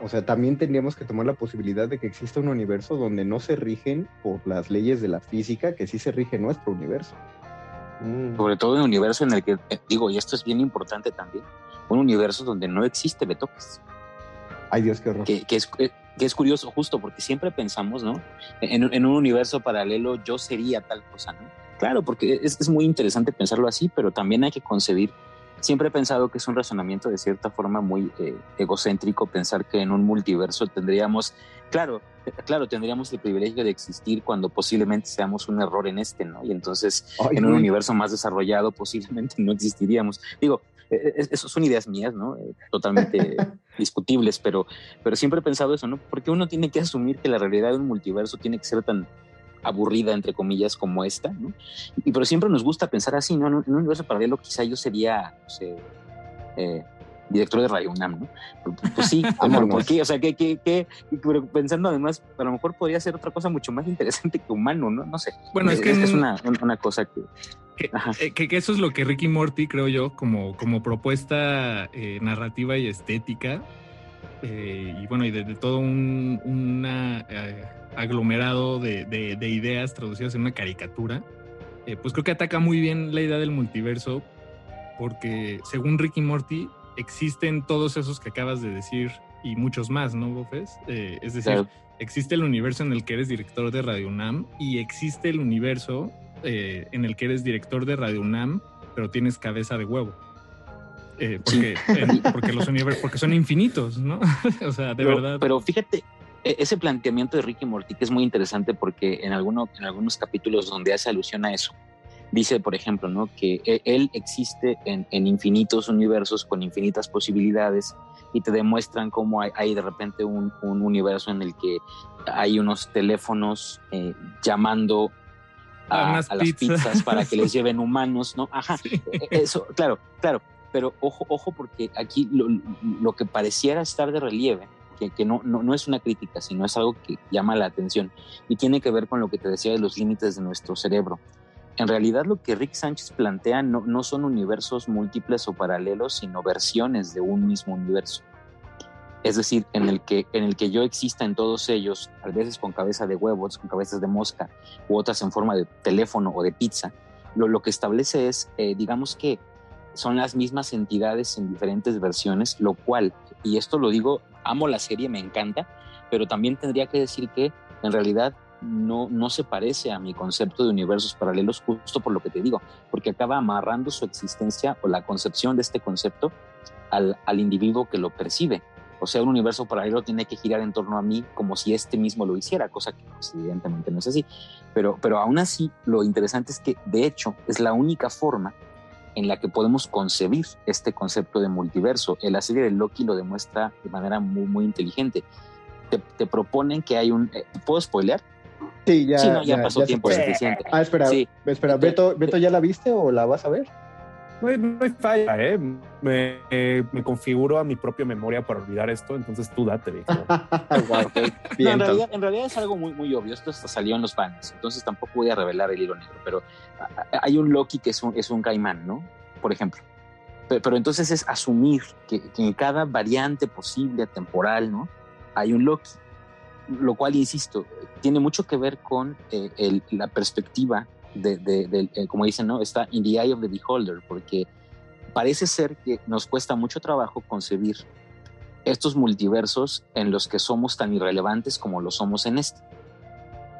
o sea, también tendríamos que tomar la posibilidad de que exista un universo donde no se rigen por las leyes de la física, que sí se rige nuestro universo. Mm. Sobre todo en un universo en el que, eh, digo, y esto es bien importante también, un universo donde no existe Betoques. Ay Dios, qué horror. que, que es, que es curioso justo porque siempre pensamos, ¿no? En, en un universo paralelo yo sería tal cosa, ¿no? Claro, porque es, es muy interesante pensarlo así, pero también hay que concebir, siempre he pensado que es un razonamiento de cierta forma muy eh, egocéntrico pensar que en un multiverso tendríamos, claro, eh, claro, tendríamos el privilegio de existir cuando posiblemente seamos un error en este, ¿no? Y entonces Ay, en un universo más desarrollado posiblemente no existiríamos. Digo, eh, eso son ideas mías, ¿no? Eh, totalmente discutibles, pero, pero siempre he pensado eso, ¿no? Porque uno tiene que asumir que la realidad de un multiverso tiene que ser tan aburrida, entre comillas, como esta, ¿no? Y pero siempre nos gusta pensar así, ¿no? En un, en un universo paralelo quizá yo sería, no sé, eh, director de Radio UNAM, ¿no? Pues, pues sí. ¿por qué? O sea, que, que, que, pero pensando además, a lo mejor podría ser otra cosa mucho más interesante que humano, ¿no? No sé. Bueno, es que es, una, una cosa que... Que, eh, que- que eso es lo que Ricky Morty, creo yo, como, como propuesta eh, narrativa y estética, eh, y bueno, y de, de todo un una, eh, aglomerado de, de- de ideas traducidas en una caricatura, pues creo que ataca muy bien la idea del multiverso, porque según Ricky Morty, existen todos esos que acabas de decir y muchos más, ¿no, Bofes? Es decir, existe el universo en el que eres director de Radio UNAM y existe el universo eh, en el que eres director de Radio UNAM, pero tienes cabeza de huevo. Eh, porque, en- porque los universos, porque son infinitos, ¿no? o sea, de pero, verdad. Pero fíjate, e- ese planteamiento de Ricky Morty que es muy interesante porque en, alguno, en algunos capítulos donde hace alusión a eso, dice, por ejemplo, ¿no? que e- él existe en, en infinitos universos con infinitas posibilidades y te demuestran cómo hay, hay de repente un, un universo en el que hay unos teléfonos eh, llamando A a, las pizzas. para que les lleven humanos, ¿no? Ajá, Sí. eh, eso, claro, claro, pero ojo, ojo, porque aquí lo, lo que pareciera estar de relieve, que, que no, no, no es una crítica, sino es algo que llama la atención y tiene que ver con lo que te decía de los límites de nuestro cerebro. En realidad lo que Rick Sánchez plantea no, no son universos múltiples o paralelos, sino versiones de un mismo universo. Es decir, en el que, en el que yo exista en todos ellos, a veces con cabeza de huevos, con cabezas de mosca, u otras en forma de teléfono o de pizza, lo, lo que establece es, eh, digamos que son las mismas entidades en diferentes versiones, lo cual, y esto lo digo, amo la serie, me encanta, pero también tendría que decir que en realidad no, no se parece a mi concepto de universos paralelos justo por lo que te digo, porque acaba amarrando su existencia o la concepción de este concepto al, al individuo que lo percibe. O sea, un universo paralelo tiene que girar en torno a mí como si este mismo lo hiciera, cosa que pues, evidentemente no es así. Pero, pero aún así, lo interesante es que, de hecho, es la única forma en la que podemos concebir este concepto de multiverso. En la serie de Loki lo demuestra de manera muy, muy inteligente. Te, te proponen que hay un... eh, ¿Puedo spoilear? Sí, ya, Sí, no, ya pasó tiempo suficiente. Ah, espera, Sí. espera, Beto, Beto, ¿ya la viste o la vas a ver? No hay, no hay falla, ¿eh? Me, eh, me configuro a mi propia memoria para olvidar esto, entonces tú date, viejo. No, en, realidad, en realidad es algo muy, muy obvio. Esto hasta salió en los banners, entonces tampoco voy a revelar el hilo negro. Pero hay un Loki que es un, es un caimán, ¿no? Por ejemplo. Pero, pero entonces es asumir que, que en cada variante posible temporal, ¿no? Hay un Loki. Lo cual, insisto, tiene mucho que ver con eh, el- la perspectiva de, de- del- eh, como dicen, ¿no? Está in the eye of the beholder, porque parece ser que nos cuesta mucho trabajo concebir estos multiversos en los que somos tan irrelevantes como lo somos en este.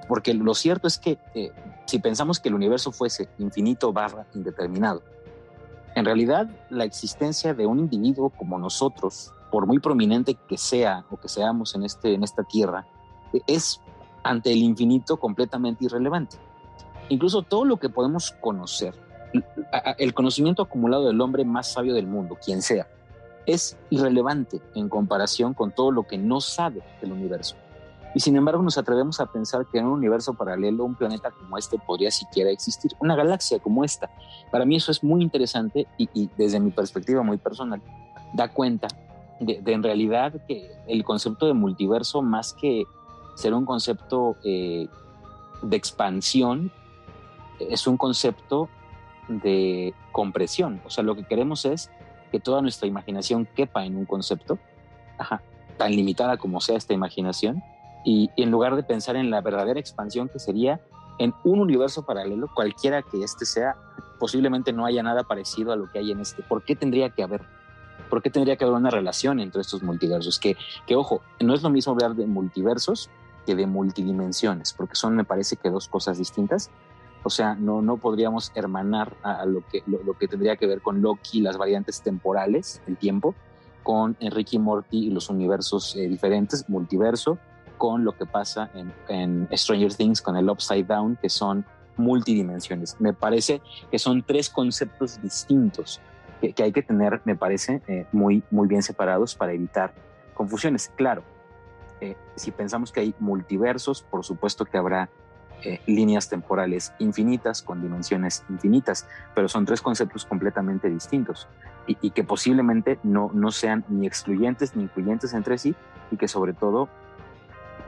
Porque lo cierto es que eh, si pensamos que el universo fuese infinito barra indeterminado, en realidad la existencia de un individuo como nosotros, por muy prominente que sea o que seamos en, este, en esta tierra, es ante el infinito completamente irrelevante. Incluso todo lo que podemos conocer, el conocimiento acumulado del hombre más sabio del mundo, quien sea, es irrelevante en comparación con todo lo que no sabe del universo. Y sin embargo nos atrevemos a pensar que en un universo paralelo un planeta como este podría siquiera existir, una galaxia como esta. Para mí eso es muy interesante y, y desde mi perspectiva muy personal da cuenta de, de en realidad que el concepto de multiverso más que ser un concepto eh, de expansión es un concepto de compresión. O sea, lo que queremos es que toda nuestra imaginación quepa en un concepto, tan limitada como sea esta imaginación, y en lugar de pensar en la verdadera expansión que sería en un universo paralelo, cualquiera que este sea, posiblemente no haya nada parecido a lo que hay en este. ¿Por qué tendría que haber? ¿Por qué tendría que haber una relación entre estos multiversos? Que, que ojo, no es lo mismo hablar de multiversos que de multidimensiones, porque son, me parece que dos cosas distintas. O sea, no, no podríamos hermanar a, lo, que, lo, que tendría que ver con Loki, las variantes temporales, el tiempo, con Enrique y Morty y los universos eh, diferentes, multiverso, con lo que pasa en, en, Stranger Things, con el Upside Down, que son multidimensiones. Me parece que son tres conceptos distintos que, que hay que tener, me parece, eh, muy, muy bien separados para evitar confusiones. Claro, eh, si pensamos que hay multiversos, por supuesto que habrá eh, líneas temporales infinitas con dimensiones infinitas, pero son tres conceptos completamente distintos y, que posiblemente no, no, sean ni excluyentes ni incluyentes entre sí y que sobre todo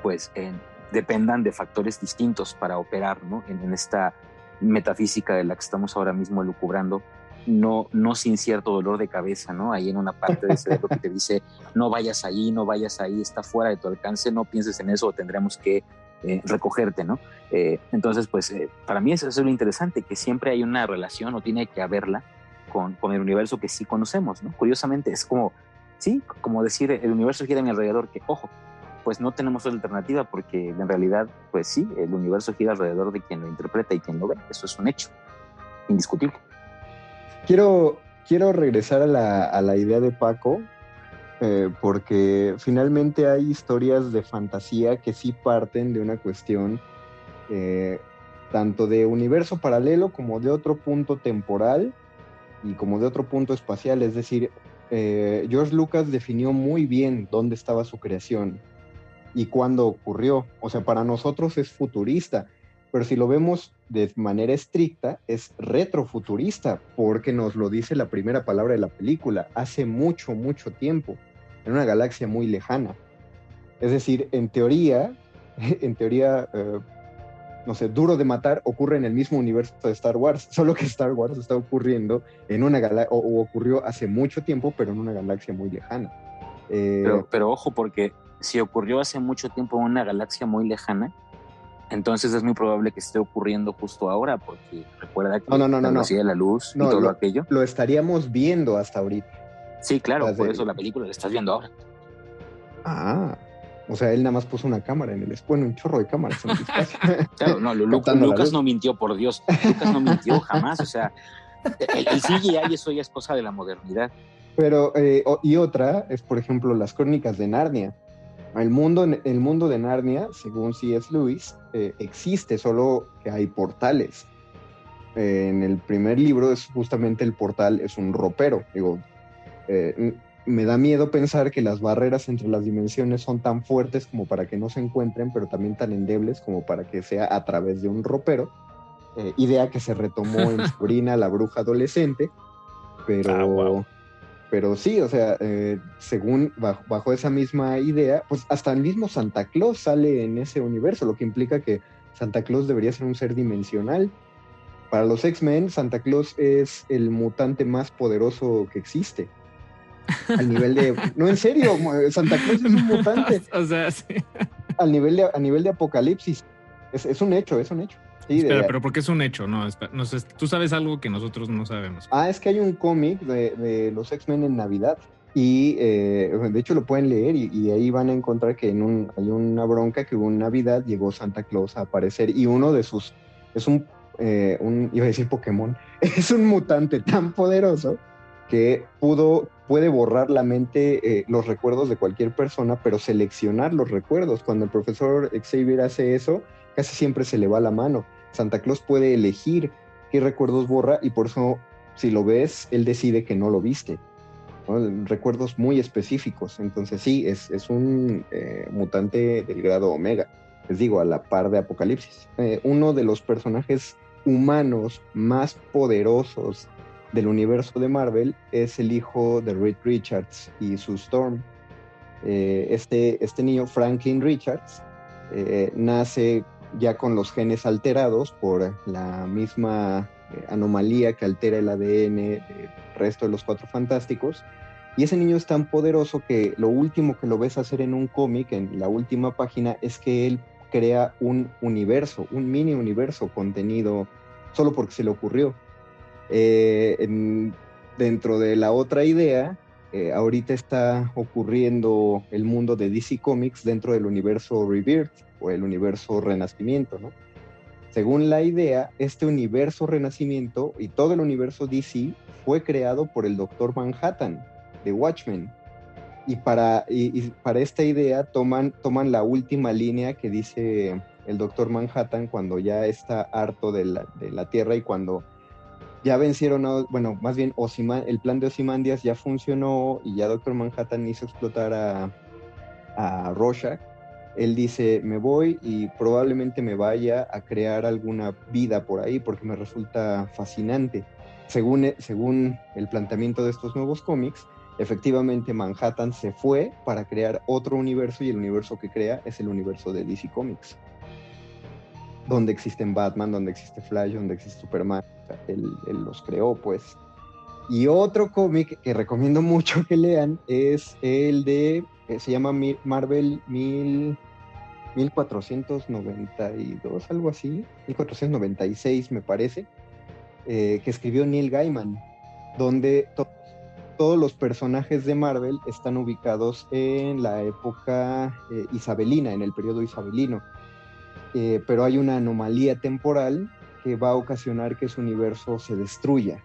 pues eh, dependan de factores distintos para operar ¿no? en, esta metafísica de la que estamos ahora mismo lucubrando, no, no sin cierto dolor de cabeza, ¿no? Ahí en una parte del cerebro que te dice, no vayas ahí, no vayas ahí, está fuera de tu alcance, no pienses en eso tendremos que eh, recogerte, ¿no? Eh, entonces, pues eh, para mí eso, es lo interesante, que siempre hay una relación o tiene que haberla con, con el universo que sí conocemos, ¿no? Curiosamente, es como, sí, como decir, el universo gira a mi alrededor, que, ojo, pues no tenemos otra alternativa porque en realidad, pues sí, el universo gira alrededor de quien lo interpreta y quien lo ve. Eso es un hecho indiscutible. Quiero, quiero regresar a la, a la idea de Paco, eh, porque finalmente hay historias de fantasía que sí parten de una cuestión eh, tanto de universo paralelo como de otro punto temporal y como de otro punto espacial. Es decir, eh, George Lucas definió muy bien dónde estaba su creación y cuándo ocurrió. O sea, para nosotros es futurista, pero si lo vemos de manera estricta, es retrofuturista, porque nos lo dice la primera palabra de la película, hace mucho, mucho tiempo, en una galaxia muy lejana. Es decir, en teoría, en teoría, eh, no sé, duro de matar ocurre en el mismo universo de Star Wars, solo que Star Wars está ocurriendo en una galaxia, o, o, ocurrió hace mucho tiempo, pero en una galaxia muy lejana. Eh, pero, pero ojo, porque si ocurrió hace mucho tiempo en una galaxia muy lejana, entonces es muy probable que esté ocurriendo justo ahora, porque recuerda que no, no, no, la no, velocidad de la luz y todo lo, aquello. Lo estaríamos viendo hasta ahorita. Sí, claro, por eso la película la estás viendo ahora. Ah. O sea, él nada más puso una cámara en el bueno, un chorro de cámaras en el espacio. Claro, no, Lu- Lucas no mintió, por Dios. Lucas no mintió jamás. O sea, el, el CGI eso ya es cosa de la modernidad. Pero, eh, y otra es, por ejemplo, las crónicas de Narnia. El mundo, el mundo de Narnia, según C.S. Lewis, eh, existe, solo que hay portales. Eh, en el primer libro es justamente el portal, es un ropero. Digo, eh, me da miedo pensar que las barreras entre las dimensiones son tan fuertes como para que no se encuentren, pero también tan endebles como para que sea a través de un ropero. Eh, idea que se retomó en Sabrina, la bruja adolescente, pero, Ah, wow. pero sí, o sea, eh, según bajo, bajo esa misma idea, pues hasta el mismo Santa Claus sale en ese universo, lo que implica que Santa Claus debería ser un ser dimensional. Para los X-Men, Santa Claus es el mutante más poderoso que existe. Al nivel de. No, en serio, Santa Claus es un mutante. o sea, sí. Al nivel de, a nivel de apocalipsis. Es, es un hecho, es un hecho. Sí, de- Espera, pero porque es un hecho, no, espera, no sé, tú sabes algo que nosotros no sabemos. Ah, es que hay un cómic de, de los X-Men en Navidad. Y eh, de hecho lo pueden leer y, y ahí van a encontrar que en un, hay una bronca que hubo en Navidad llegó Santa Claus a aparecer y uno de sus, es un, eh, un iba a decir Pokémon, es un mutante tan poderoso que pudo, puede borrar la mente, eh, los recuerdos de cualquier persona, pero seleccionar los recuerdos. Cuando el profesor Xavier hace eso, casi siempre se le va la mano. Santa Claus puede elegir qué recuerdos borra y por eso si lo ves, él decide que no lo viste. Recuerdos muy específicos. Entonces sí, es, es un eh, mutante del grado Omega. Les digo, a la par de Apocalipsis. Eh, uno de los personajes humanos más poderosos del universo de Marvel es el hijo de Reed Richards y su Storm. Eh, este, este niño, Franklin Richards, eh, nace ya con los genes alterados por la misma eh, anomalía que altera el ADN del resto de los cuatro fantásticos. Y ese niño es tan poderoso que lo último que lo ves hacer en un cómic, en la última página, es que él crea un universo, un mini universo contenido solo porque se le ocurrió. Eh, en- dentro de la otra idea, eh, ahorita está ocurriendo el mundo de DC Comics dentro del universo Rebirth o el universo Renacimiento, ¿no? Según la idea, este universo Renacimiento y todo el universo DC fue creado por el Doctor Manhattan de Watchmen. Y para, esta idea toman, la última línea que dice el Doctor Manhattan cuando ya está harto de la Tierra y cuando ya vencieron, bueno, más bien el plan de Ozymandias ya funcionó y ya Doctor Manhattan hizo explotar a, a. Él dice, me voy y probablemente me vaya a crear alguna vida por ahí porque me resulta fascinante. Según, e- según el planteamiento de estos nuevos cómics, efectivamente Manhattan se fue para crear otro universo y el universo que crea es el universo de DC Comics. Donde existen Batman, donde existe Flash, donde existe Superman. Él, los creó, pues. Y otro cómic que recomiendo mucho que lean es el de, eh, se llama Marvel 1000, 1492, algo así, 1496 me parece, eh, que escribió Neil Gaiman, donde to- todos los personajes de Marvel están ubicados en la época eh, isabelina, en el periodo isabelino. Pero hay una anomalía temporal va a ocasionar que su universo se destruya.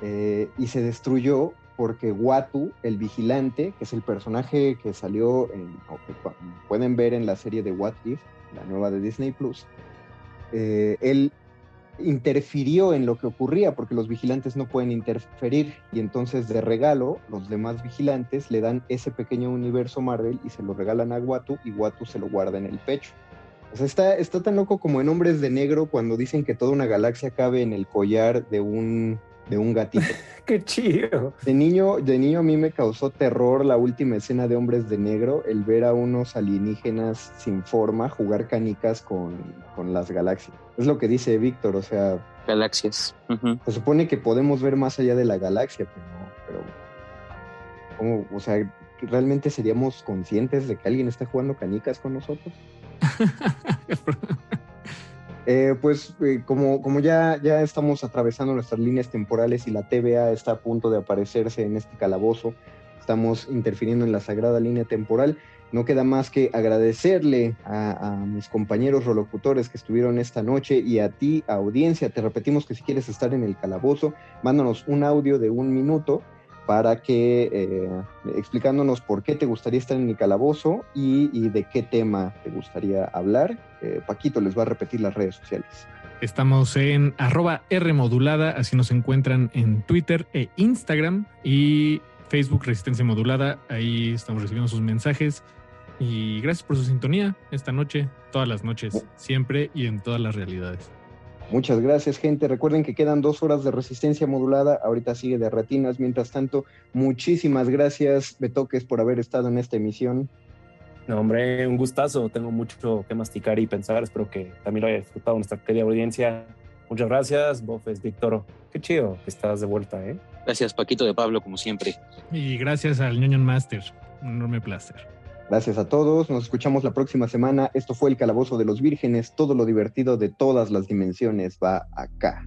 Eh, y se destruyó porque Watu, el vigilante, que es el personaje que salió, en, o que pu- pueden ver en la serie de What If, la nueva de Disney Plus, eh, él interfirió en lo que ocurría porque los vigilantes no pueden interferir y entonces de regalo los demás vigilantes le dan ese pequeño universo Marvel y se lo regalan a Watu y Watu se lo guarda en el pecho. O sea, está, está tan loco como en Hombres de Negro cuando dicen que toda una galaxia cabe en el collar de un, de un gatito. Qué chido. De niño, de niño a mí me causó terror la última escena de Hombres de Negro, el ver a unos alienígenas sin forma jugar canicas con, con las galaxias. Es lo que dice Víctor, o sea, Galaxias. Se supone que podemos ver más allá de la galaxia, pero, pero ¿cómo? o sea, ¿realmente seríamos conscientes de que alguien está jugando canicas con nosotros? Eh, pues eh, como, como ya, ya estamos atravesando nuestras líneas temporales y la TVA está a punto de aparecerse en este calabozo, estamos interfiriendo en la sagrada línea temporal, no queda más que agradecerle a, mis compañeros rolocutores que estuvieron esta noche y a ti, audiencia. Te repetimos que si quieres estar en el calabozo, mándanos un audio de un minuto para que eh, explicándonos por qué te gustaría estar en el calabozo y, y de qué tema te gustaría hablar. Eh, Paquito les va a repetir las redes sociales. Estamos en arroba Rmodulada, así nos encuentran en Twitter e Instagram y Facebook Resistencia Modulada. Ahí estamos recibiendo sus mensajes. Y gracias por su sintonía esta noche, todas las noches, siempre y en todas las realidades. Muchas gracias, gente. Recuerden que quedan dos horas de resistencia modulada. Ahorita sigue de ratinas. Mientras tanto, muchísimas gracias, Betoques, por haber estado en esta emisión. No, hombre, un gustazo. Tengo mucho que masticar y pensar. Espero que también lo haya disfrutado nuestra querida audiencia. Muchas gracias, Bofes, Víctor. Qué chido que estás de vuelta, ¿eh? Gracias, Paquito de Pablo, como siempre. Y gracias al Ñoño Master. Un enorme placer. Gracias a todos. Nos escuchamos la próxima semana. Esto fue el Calabozo de los Vírgenes. Todo lo divertido de todas las dimensiones va acá.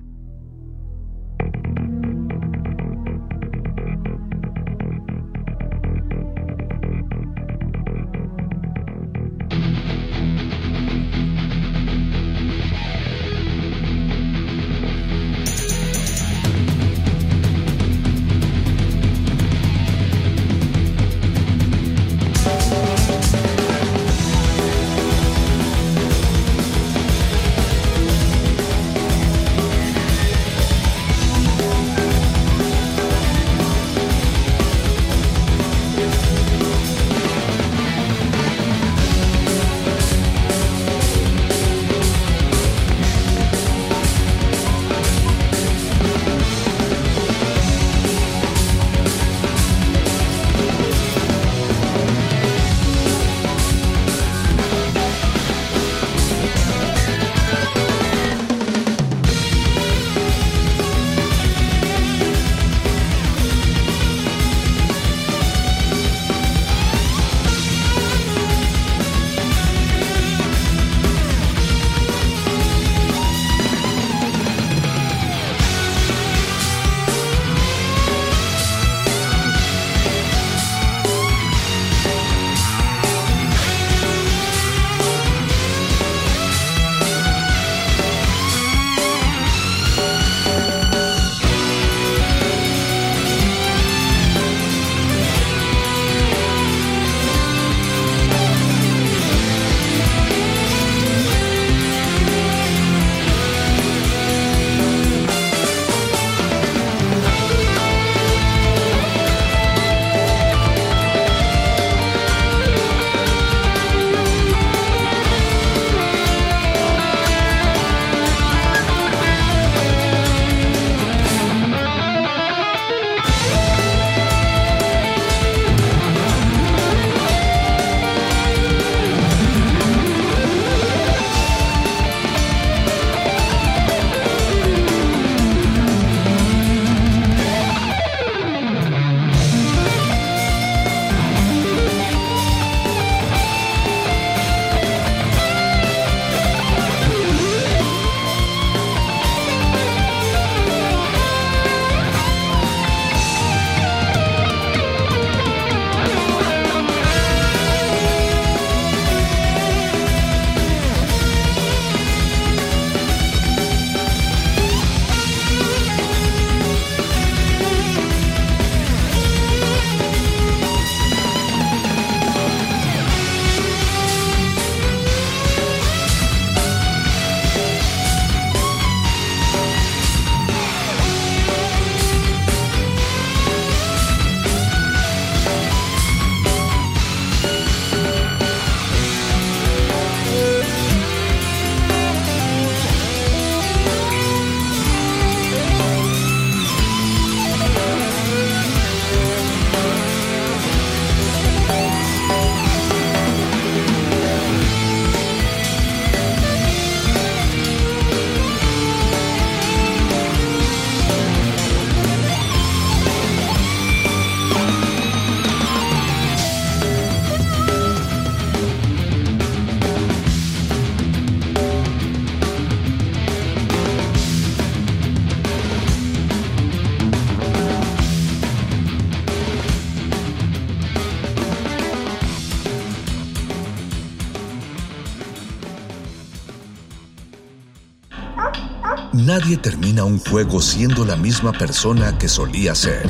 Nadie termina un juego siendo la misma persona que solía ser.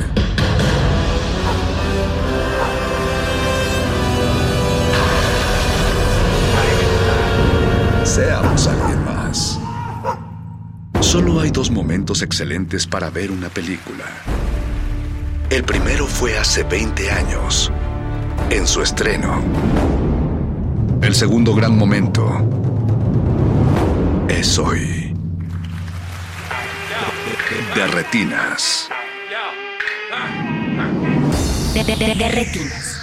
Seamos alguien más. Solo hay dos momentos excelentes para ver una película. El primero fue hace 20 años, en su estreno. El segundo gran momento es hoy. De retinas. De, de- de- de retinas.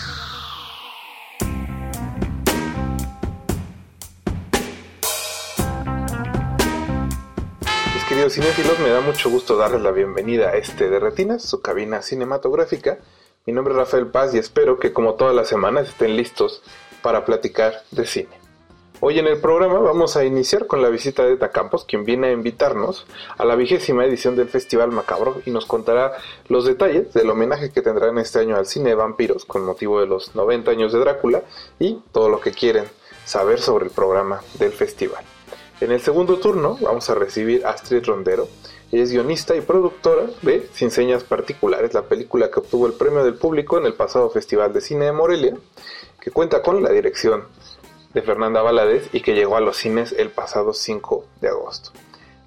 Mis queridos cinéfilos, me da mucho gusto darles la bienvenida a este de Retinas, su cabina cinematográfica. Mi nombre es Rafael Paz y espero que como todas las semanas estén listos para platicar de cine. Hoy en el programa vamos a iniciar con la visita de Eta Campos, quien viene a invitarnos a la vigésima edición del Festival Macabro y nos contará los detalles del homenaje que tendrán este año al cine de vampiros con motivo de los 90 años de Drácula y todo lo que quieren saber sobre el programa del festival. En el segundo turno vamos a recibir a Astrid Rondero. Ella es guionista y productora de Sin Señas Particulares, la película que obtuvo el premio del público en el pasado Festival de Cine de Morelia, que cuenta con la dirección de Fernanda Valadez y que llegó a los cines el pasado 5 de agosto.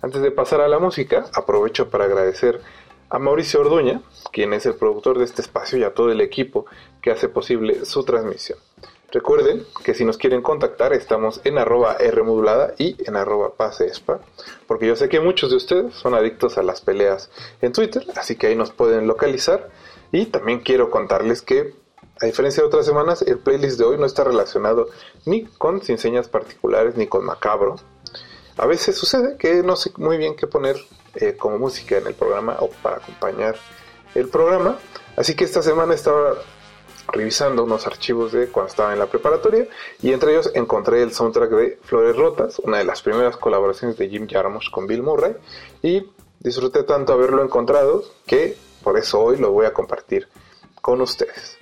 Antes de pasar a la música, aprovecho para agradecer a Mauricio Orduña, quien es el productor de este espacio, y a todo el equipo que hace posible su transmisión. Recuerden que si nos quieren contactar estamos en arroba Rmodulada y en arroba pasespa, porque yo sé que muchos de ustedes son adictos a las peleas en Twitter, así que ahí nos pueden localizar. Y también quiero contarles que, a diferencia de otras semanas, el playlist de hoy no está relacionado ni con sin señas particulares ni con macabro. A veces sucede que no sé muy bien qué poner eh, como música en el programa o para acompañar el programa, así que esta semana estaba revisando unos archivos de cuando estaba en la preparatoria y entre ellos encontré el soundtrack de Flores Rotas, una de las primeras colaboraciones de Jim Jarmusch con Bill Murray y disfruté tanto haberlo encontrado que por eso hoy lo voy a compartir con ustedes.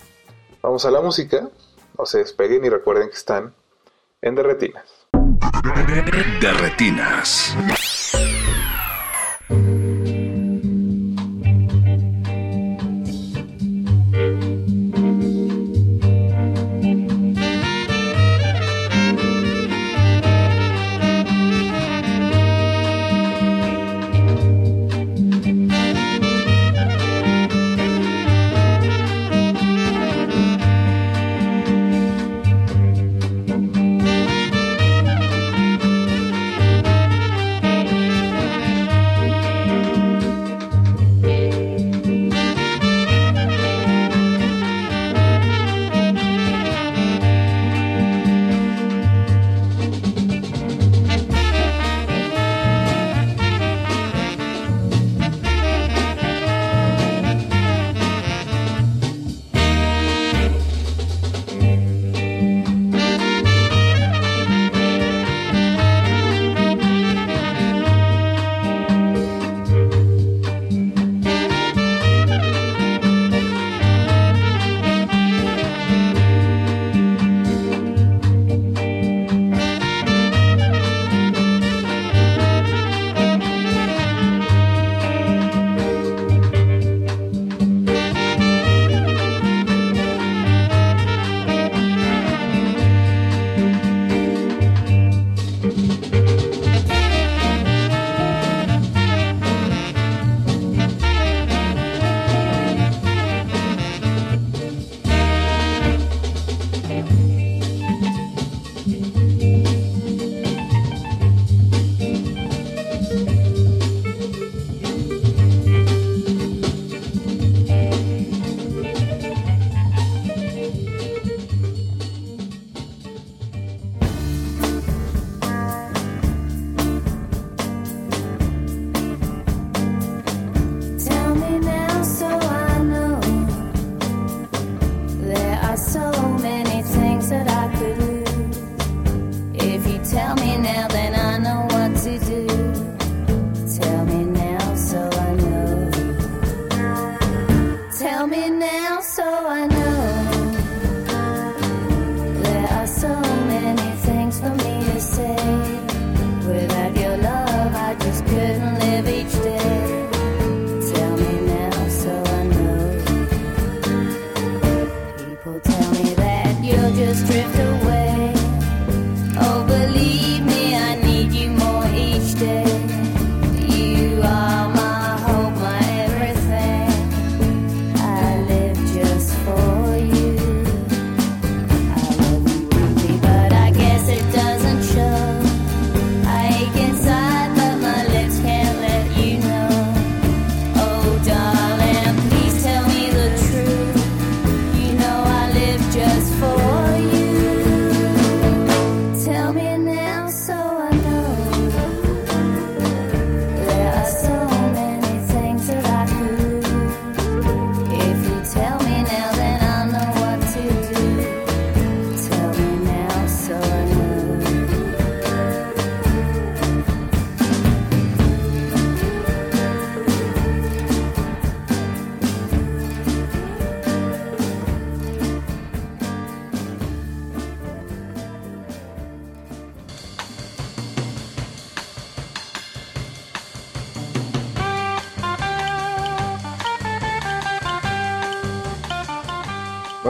Vamos a la música, no se despeguen y recuerden que están en Derretinas. De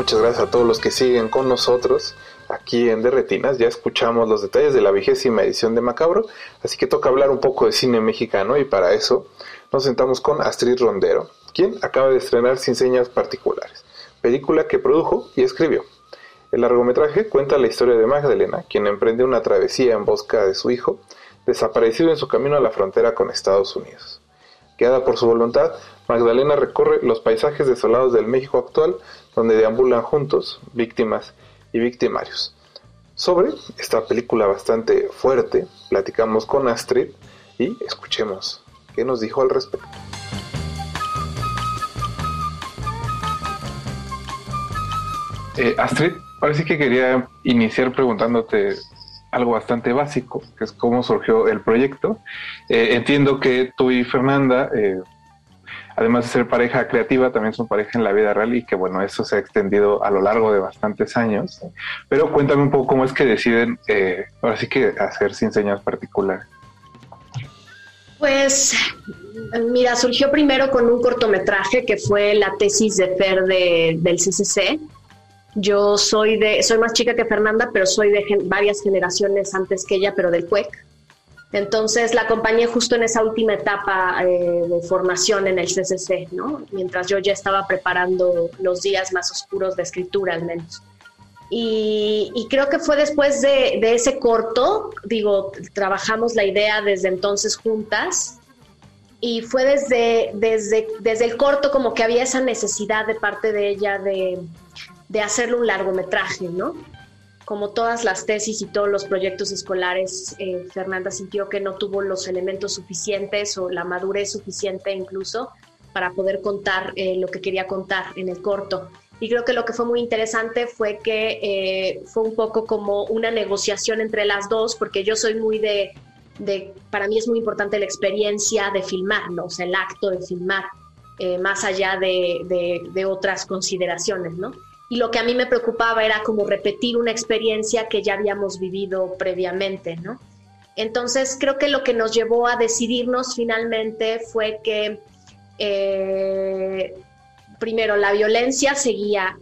Muchas gracias a todos los que siguen con nosotros aquí en Derretinas. Ya escuchamos los detalles de la vigésima edición de Macabro, así que toca hablar un poco de cine mexicano y para eso nos sentamos con Astrid Rondero, quien acaba de estrenar Sin Señas Particulares, película que produjo y escribió. El largometraje cuenta la historia de Magdalena, quien emprende una travesía en busca de su hijo, desaparecido en su camino a la frontera con Estados Unidos. Guiada por su voluntad, Magdalena recorre los paisajes desolados del México actual, donde deambulan juntos víctimas y victimarios. Sobre esta película bastante fuerte, platicamos con Astrid y escuchemos qué nos dijo al respecto. Eh, Astrid, sí que quería iniciar preguntándote algo bastante básico, que es cómo surgió el proyecto. Eh, entiendo que tú y Fernanda, eh, además de ser pareja creativa, también son pareja en la vida real y que bueno, eso se ha extendido a lo largo de bastantes años. Pero cuéntame un poco cómo es que deciden, eh, ahora sí que hacer sin señas particulares. Pues mira, surgió primero con un cortometraje que fue la tesis de Fer de, del CCC yo soy de, soy más chica que Fernanda, pero soy de varias generaciones antes que ella, pero del CUEC. Entonces la acompañé justo en esa última etapa eh, de formación en el CCC, ¿no? Mientras yo ya estaba preparando los días más oscuros de escritura, al menos. Y, creo que fue después de, de, ese corto, digo, trabajamos la idea desde entonces juntas y fue desde, desde, desde el corto como que había esa necesidad de parte de ella de, de hacerlo un largometraje, ¿no? Como todas las tesis y todos los proyectos escolares, eh, Fernanda sintió que no tuvo los elementos suficientes o la madurez suficiente incluso para poder contar eh, lo que quería contar en el corto. Y creo que lo que fue muy interesante fue que eh, fue un poco como una negociación entre las dos, porque yo soy muy de, para mí es muy importante la experiencia de filmar, ¿no? o sea, el acto de filmar, más allá de otras consideraciones, ¿no? Y lo que a mí me preocupaba era como repetir una experiencia que ya habíamos vivido previamente, ¿no? Entonces creo que lo que nos llevó a decidirnos finalmente fue que eh, primero la violencia seguía,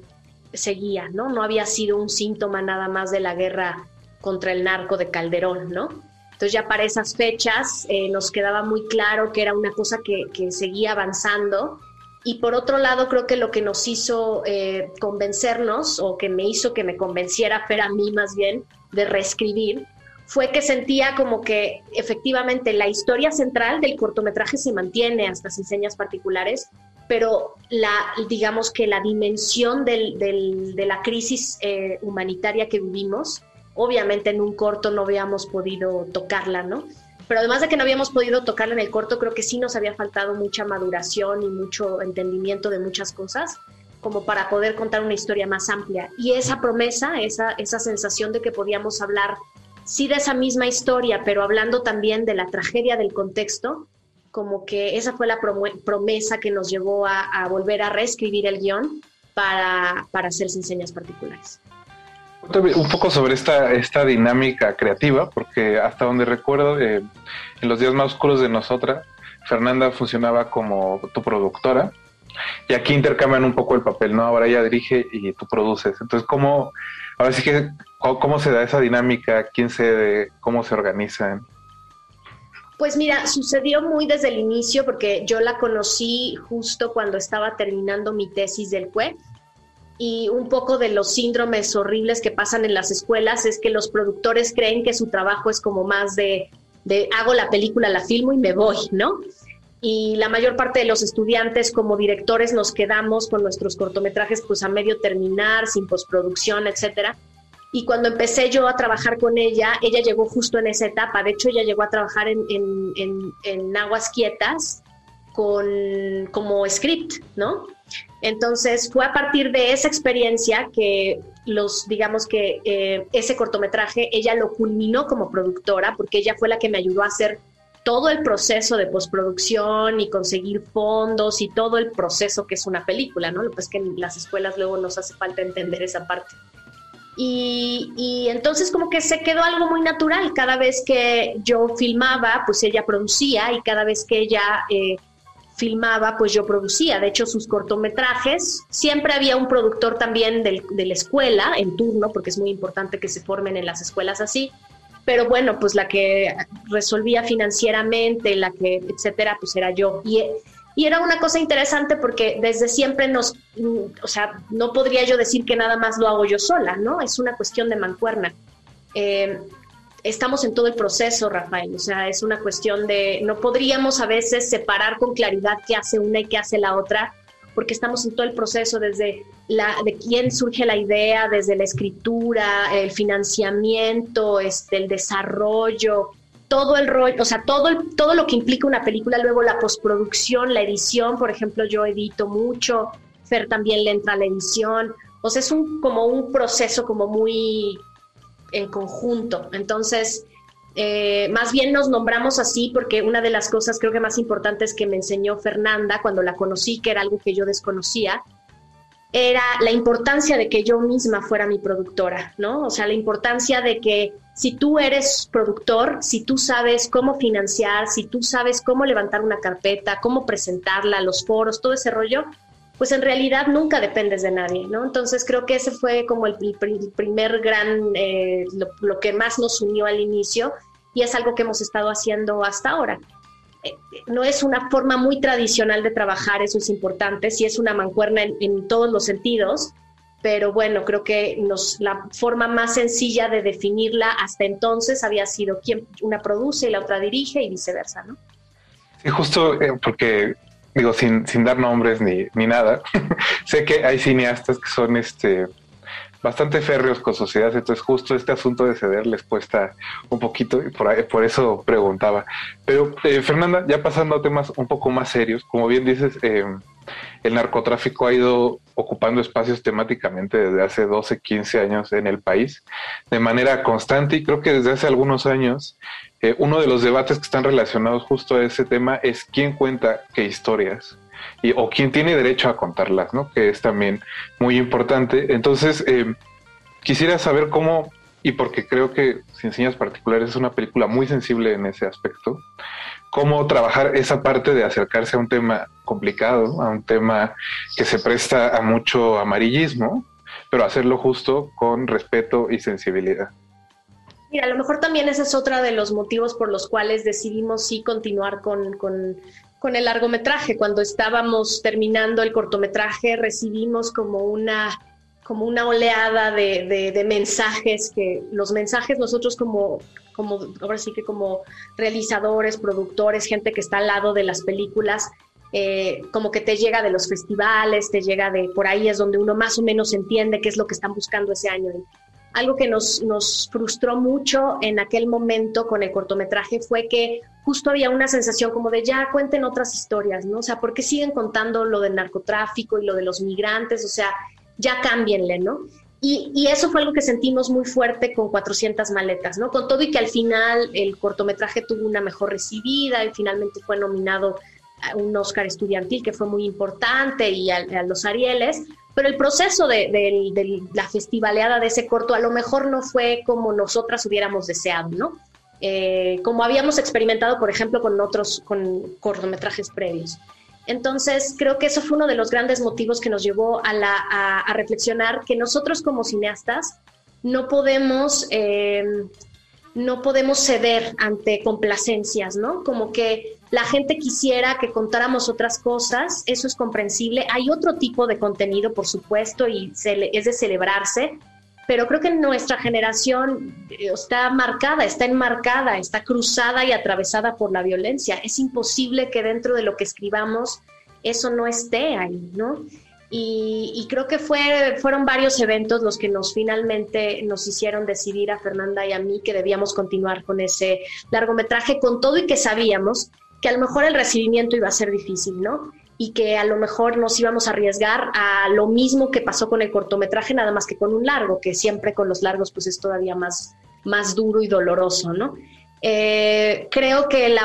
seguía, ¿no? No había sido un síntoma nada más de la guerra contra el narco de Calderón, ¿no? Entonces ya para esas fechas eh, nos quedaba muy claro que era una cosa que, que seguía avanzando y por otro lado, creo que lo que nos hizo eh, convencernos, o que me hizo que me convenciera Fer a mí más bien, de reescribir, fue que sentía como que efectivamente la historia central del cortometraje se mantiene hasta sin señas particulares, pero la, digamos que la dimensión de la crisis eh, humanitaria que vivimos, obviamente en un corto no habíamos podido tocarla, ¿no? Pero además de que no habíamos podido tocarla en el corto, creo que sí nos había faltado mucha maduración y mucho entendimiento de muchas cosas como para poder contar una historia más amplia. Y esa promesa, esa, esa sensación de que podíamos hablar, sí de esa misma historia, pero hablando también de la tragedia del contexto, como que esa fue la promesa que nos llevó a, volver a reescribir el guion para, para hacer sin señas particulares un poco sobre esta, esta dinámica creativa, porque hasta donde recuerdo, eh, en los días más oscuros de nosotras, Fernanda funcionaba como tu productora y aquí intercambian un poco el papel, ¿no? Ahora ella dirige y tú produces. Entonces, ¿cómo, ahora sí que, cómo se da esa dinámica? ¿Quién se, cómo se organizan? Pues mira, sucedió muy desde el inicio porque yo la conocí justo cuando estaba terminando mi tesis del CUE y un poco de los síndromes horribles que pasan en las escuelas es que los productores creen que su trabajo es como más de, de hago la película, la filmo y me voy, ¿no? Y la mayor parte de los estudiantes como directores nos quedamos con nuestros cortometrajes pues a medio terminar, sin postproducción, etcétera. Y cuando empecé yo a trabajar con ella, ella llegó justo en esa etapa. De hecho, ella llegó a trabajar en, en, en, Aguas Quietas con, como script, ¿no? Entonces fue a partir de esa experiencia que los, digamos que eh, ese cortometraje, ella lo culminó como productora porque ella fue la que me ayudó a hacer todo el proceso de postproducción y conseguir fondos y todo el proceso que es una película, ¿no? Lo que es que en las escuelas luego nos hace falta entender esa parte. Y, y, entonces como que se quedó algo muy natural. Cada vez que yo filmaba, pues ella producía y cada vez que ella... Eh, filmaba, pues yo producía. De hecho, sus cortometrajes, siempre había un productor también del- de la escuela en turno, porque es muy importante que se formen en las escuelas así. Pero bueno, pues la que resolvía financieramente, la que, etcétera, pues era yo. Y, y era una cosa interesante porque desde siempre nos, o sea, no podría yo decir que nada más lo hago yo sola, ¿no? Es una cuestión de mancuerna. Eh, estamos en todo el proceso, Rafael. O sea, es una cuestión de, no podríamos a veces separar con claridad qué hace una y qué hace la otra, porque estamos en todo el proceso desde la, de quién surge la idea, desde la escritura, el financiamiento, este, el desarrollo, todo el rollo, o sea, todo, el- todo lo que implica una película, luego la postproducción, la edición, por ejemplo, yo edito mucho, Fer también le entra a la edición, o sea, es un, como un proceso como muy en conjunto. Entonces, eh, más bien nos nombramos así porque una de las cosas creo que más importantes que me enseñó Fernanda cuando la conocí, que era algo que yo desconocía, era la importancia de que yo misma fuera mi productora, ¿no? O sea, la importancia de que si tú eres productor, si tú sabes cómo financiar, si tú sabes cómo levantar una carpeta, cómo presentarla, los foros, todo ese rollo, pues en realidad nunca dependes de nadie, ¿no? Entonces creo que ese fue como el, el pri- el primer gran, eh, lo, que más nos unió al inicio y es algo que hemos estado haciendo hasta ahora. Eh, no es una forma muy tradicional de trabajar, eso es importante, sí es una mancuerna en, en todos los sentidos, pero bueno, creo que nos, la forma más sencilla de definirla hasta entonces había sido quien una produce y la otra dirige y viceversa, ¿no? Sí, justo eh, porque, digo, sin, sin dar nombres ni, ni nada, sé que hay cineastas que son este bastante férreos con sociedades, entonces justo este asunto de ceder les cuesta un poquito y por, ahí- por eso preguntaba. Pero eh, Fernanda, ya pasando a temas un poco más serios, como bien dices, eh, el narcotráfico ha ido ocupando espacios temáticamente desde hace 12, 15 años en el país de manera constante y creo que desde hace algunos años eh, uno de los debates que están relacionados justo a ese tema es quién cuenta qué historias y, o quién tiene derecho a contarlas, ¿no? Que es también muy importante. Entonces, eh, quisiera saber cómo, y porque creo que Sin Señas Particulares es una película muy sensible en ese aspecto, cómo trabajar esa parte de acercarse a un tema complicado, a un tema que se presta a mucho amarillismo, pero hacerlo justo con respeto y sensibilidad. Mira, a lo mejor también ese es otro de los motivos por los cuales decidimos sí continuar con, con, el largometraje. Cuando estábamos terminando el cortometraje recibimos como una, como una oleada de, de- de mensajes que los mensajes nosotros como, como, ahora sí que como realizadores, productores, gente que está al lado de las películas, eh, como que te llega de los festivales, te llega de por ahí es donde uno más o menos entiende qué es lo que están buscando ese año. Algo que nos, nos frustró mucho en aquel momento con el cortometraje fue que justo había una sensación como de ya cuenten otras historias, ¿no? O sea, ¿por qué siguen contando lo del narcotráfico y lo de los migrantes? O sea, ya cámbienle, ¿no? Y, y eso fue algo que sentimos muy fuerte con 400 maletas, ¿no? Con todo y que al final el cortometraje tuvo una mejor recibida y finalmente fue nominado un Oscar estudiantil que fue muy importante y a, los Arieles, pero el proceso de, de- de la festivaleada de ese corto a lo mejor no fue como nosotras hubiéramos deseado, ¿no? Eh, como habíamos experimentado, por ejemplo, con otros, cortometrajes previos. Entonces, creo que eso fue uno de los grandes motivos que nos llevó a reflexionar que nosotros como cineastas no podemos, eh, no podemos ceder ante complacencias, ¿no? Como que la gente quisiera que contáramos otras cosas, eso es comprensible. Hay otro tipo de contenido, por supuesto, y es de celebrarse, pero creo que nuestra generación eh, está marcada, está enmarcada, está cruzada y atravesada por la violencia. Es imposible que dentro de lo que escribamos eso no esté ahí, ¿no? Y, creo que fue, fueron varios eventos los que nos finalmente nos hicieron decidir a Fernanda y a mí que debíamos continuar con ese largometraje, con todo y que sabíamos que a lo mejor el recibimiento iba a ser difícil, ¿no? Y que a lo mejor nos íbamos a arriesgar a lo mismo que pasó con el cortometraje, nada más que con un largo, que siempre con los largos pues es todavía más, más duro y doloroso, ¿no? Eh, creo que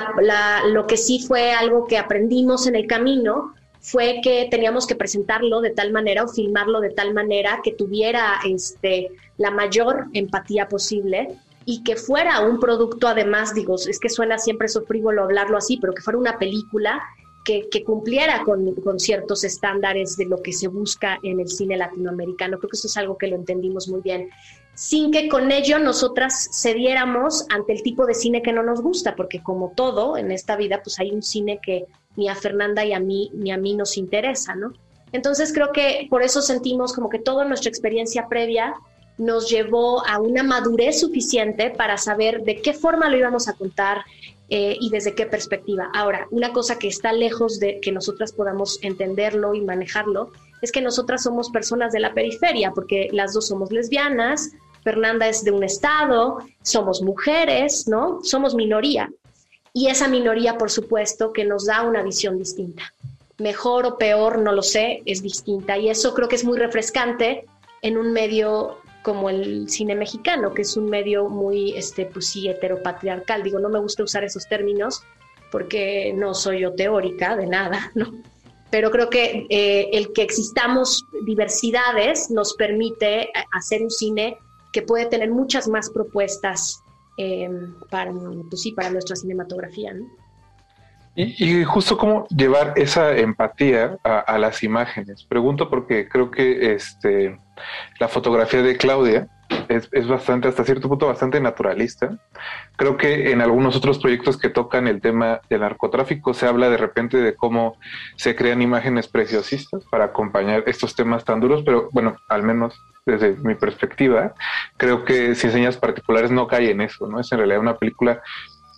lo que sí fue algo que aprendimos en el camino fue que teníamos que presentarlo de tal manera o filmarlo de tal manera que tuviera este, la mayor empatía posible y que fuera un producto además, digo, es que suena siempre eso hablarlo así, pero que fuera una película que, que cumpliera con, con, ciertos estándares de lo que se busca en el cine latinoamericano. Creo que eso es algo que lo entendimos muy bien, sin que con ello nosotras cediéramos ante el tipo de cine que no nos gusta, porque como todo en esta vida, pues hay un cine que ni a Fernanda y a mí ni a mí nos interesa, ¿no? Entonces creo que por eso sentimos como que toda nuestra experiencia previa nos llevó a una madurez suficiente para saber de qué forma lo íbamos a contar eh, y desde qué perspectiva. Ahora, una cosa que está lejos de que nosotras podamos entenderlo y manejarlo es que nosotras somos personas de la periferia, porque las dos somos lesbianas, Fernanda es de un estado, somos mujeres, ¿no? Somos minoría. Y esa minoría, por supuesto, que nos da una visión distinta. Mejor o peor, no lo sé, es distinta. Y eso creo que es muy refrescante en un medio como el cine mexicano, que es un medio muy, este, pues sí, heteropatriarcal. Digo, no me gusta usar esos términos porque no soy yo teórica de nada, ¿no? Pero creo que eh, el que existamos diversidades nos permite hacer un cine que puede tener muchas más propuestas eh, para, pues sí, para nuestra cinematografía, ¿no? Y, justo cómo llevar esa empatía a, las imágenes. Pregunto porque creo que este, la fotografía de Claudia es, bastante, hasta cierto punto, bastante naturalista. Creo que en algunos otros proyectos que tocan el tema del narcotráfico se habla de repente de cómo se crean imágenes preciosistas para acompañar estos temas tan duros, pero bueno, al menos desde mi perspectiva, creo que Sin Señas Particulares no cae en eso, ¿no? Es en realidad una película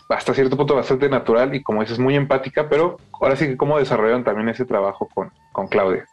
hasta cierto punto bastante natural y como dices, muy empática, pero ahora sí que cómo desarrollaron también ese trabajo con, con Claudia.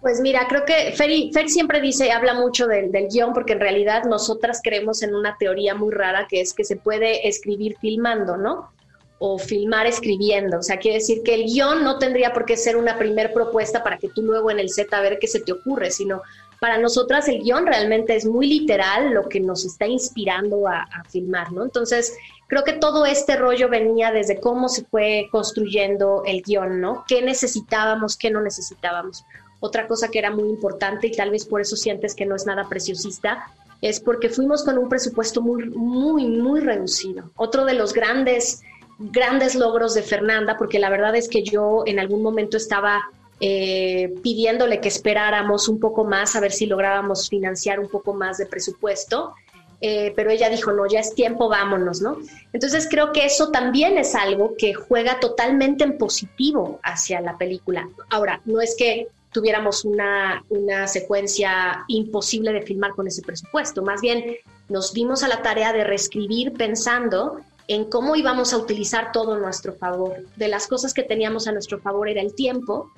Pues mira, creo que Fer, siempre dice, habla mucho del, del, guion, porque en realidad nosotras creemos en una teoría muy rara que es que se puede escribir filmando, ¿no? O filmar escribiendo. O sea, quiere decir que el guion no tendría por qué ser una primer propuesta para que tú luego en el set a ver qué se te ocurre, sino para nosotras el guion realmente es muy literal lo que nos está inspirando a, a, filmar, ¿no? Entonces, creo que todo este rollo venía desde cómo se fue construyendo el guion, ¿no? ¿Qué necesitábamos, qué no necesitábamos? Otra cosa que era muy importante y tal vez por eso sientes que no es nada preciosista, es porque fuimos con un presupuesto muy, muy, muy reducido. Otro de los grandes, grandes logros de Fernanda, porque la verdad es que yo en algún momento estaba eh, pidiéndole que esperáramos un poco más a ver si lográbamos financiar un poco más de presupuesto. Eh, pero ella dijo, no, ya es tiempo, vámonos, ¿no? Entonces creo que eso también es algo que juega totalmente en positivo hacia la película. Ahora, no es que tuviéramos una, una secuencia imposible de filmar con ese presupuesto, más bien nos dimos a la tarea de reescribir pensando en cómo íbamos a utilizar todo a nuestro favor. De las cosas que teníamos a nuestro favor era el tiempo,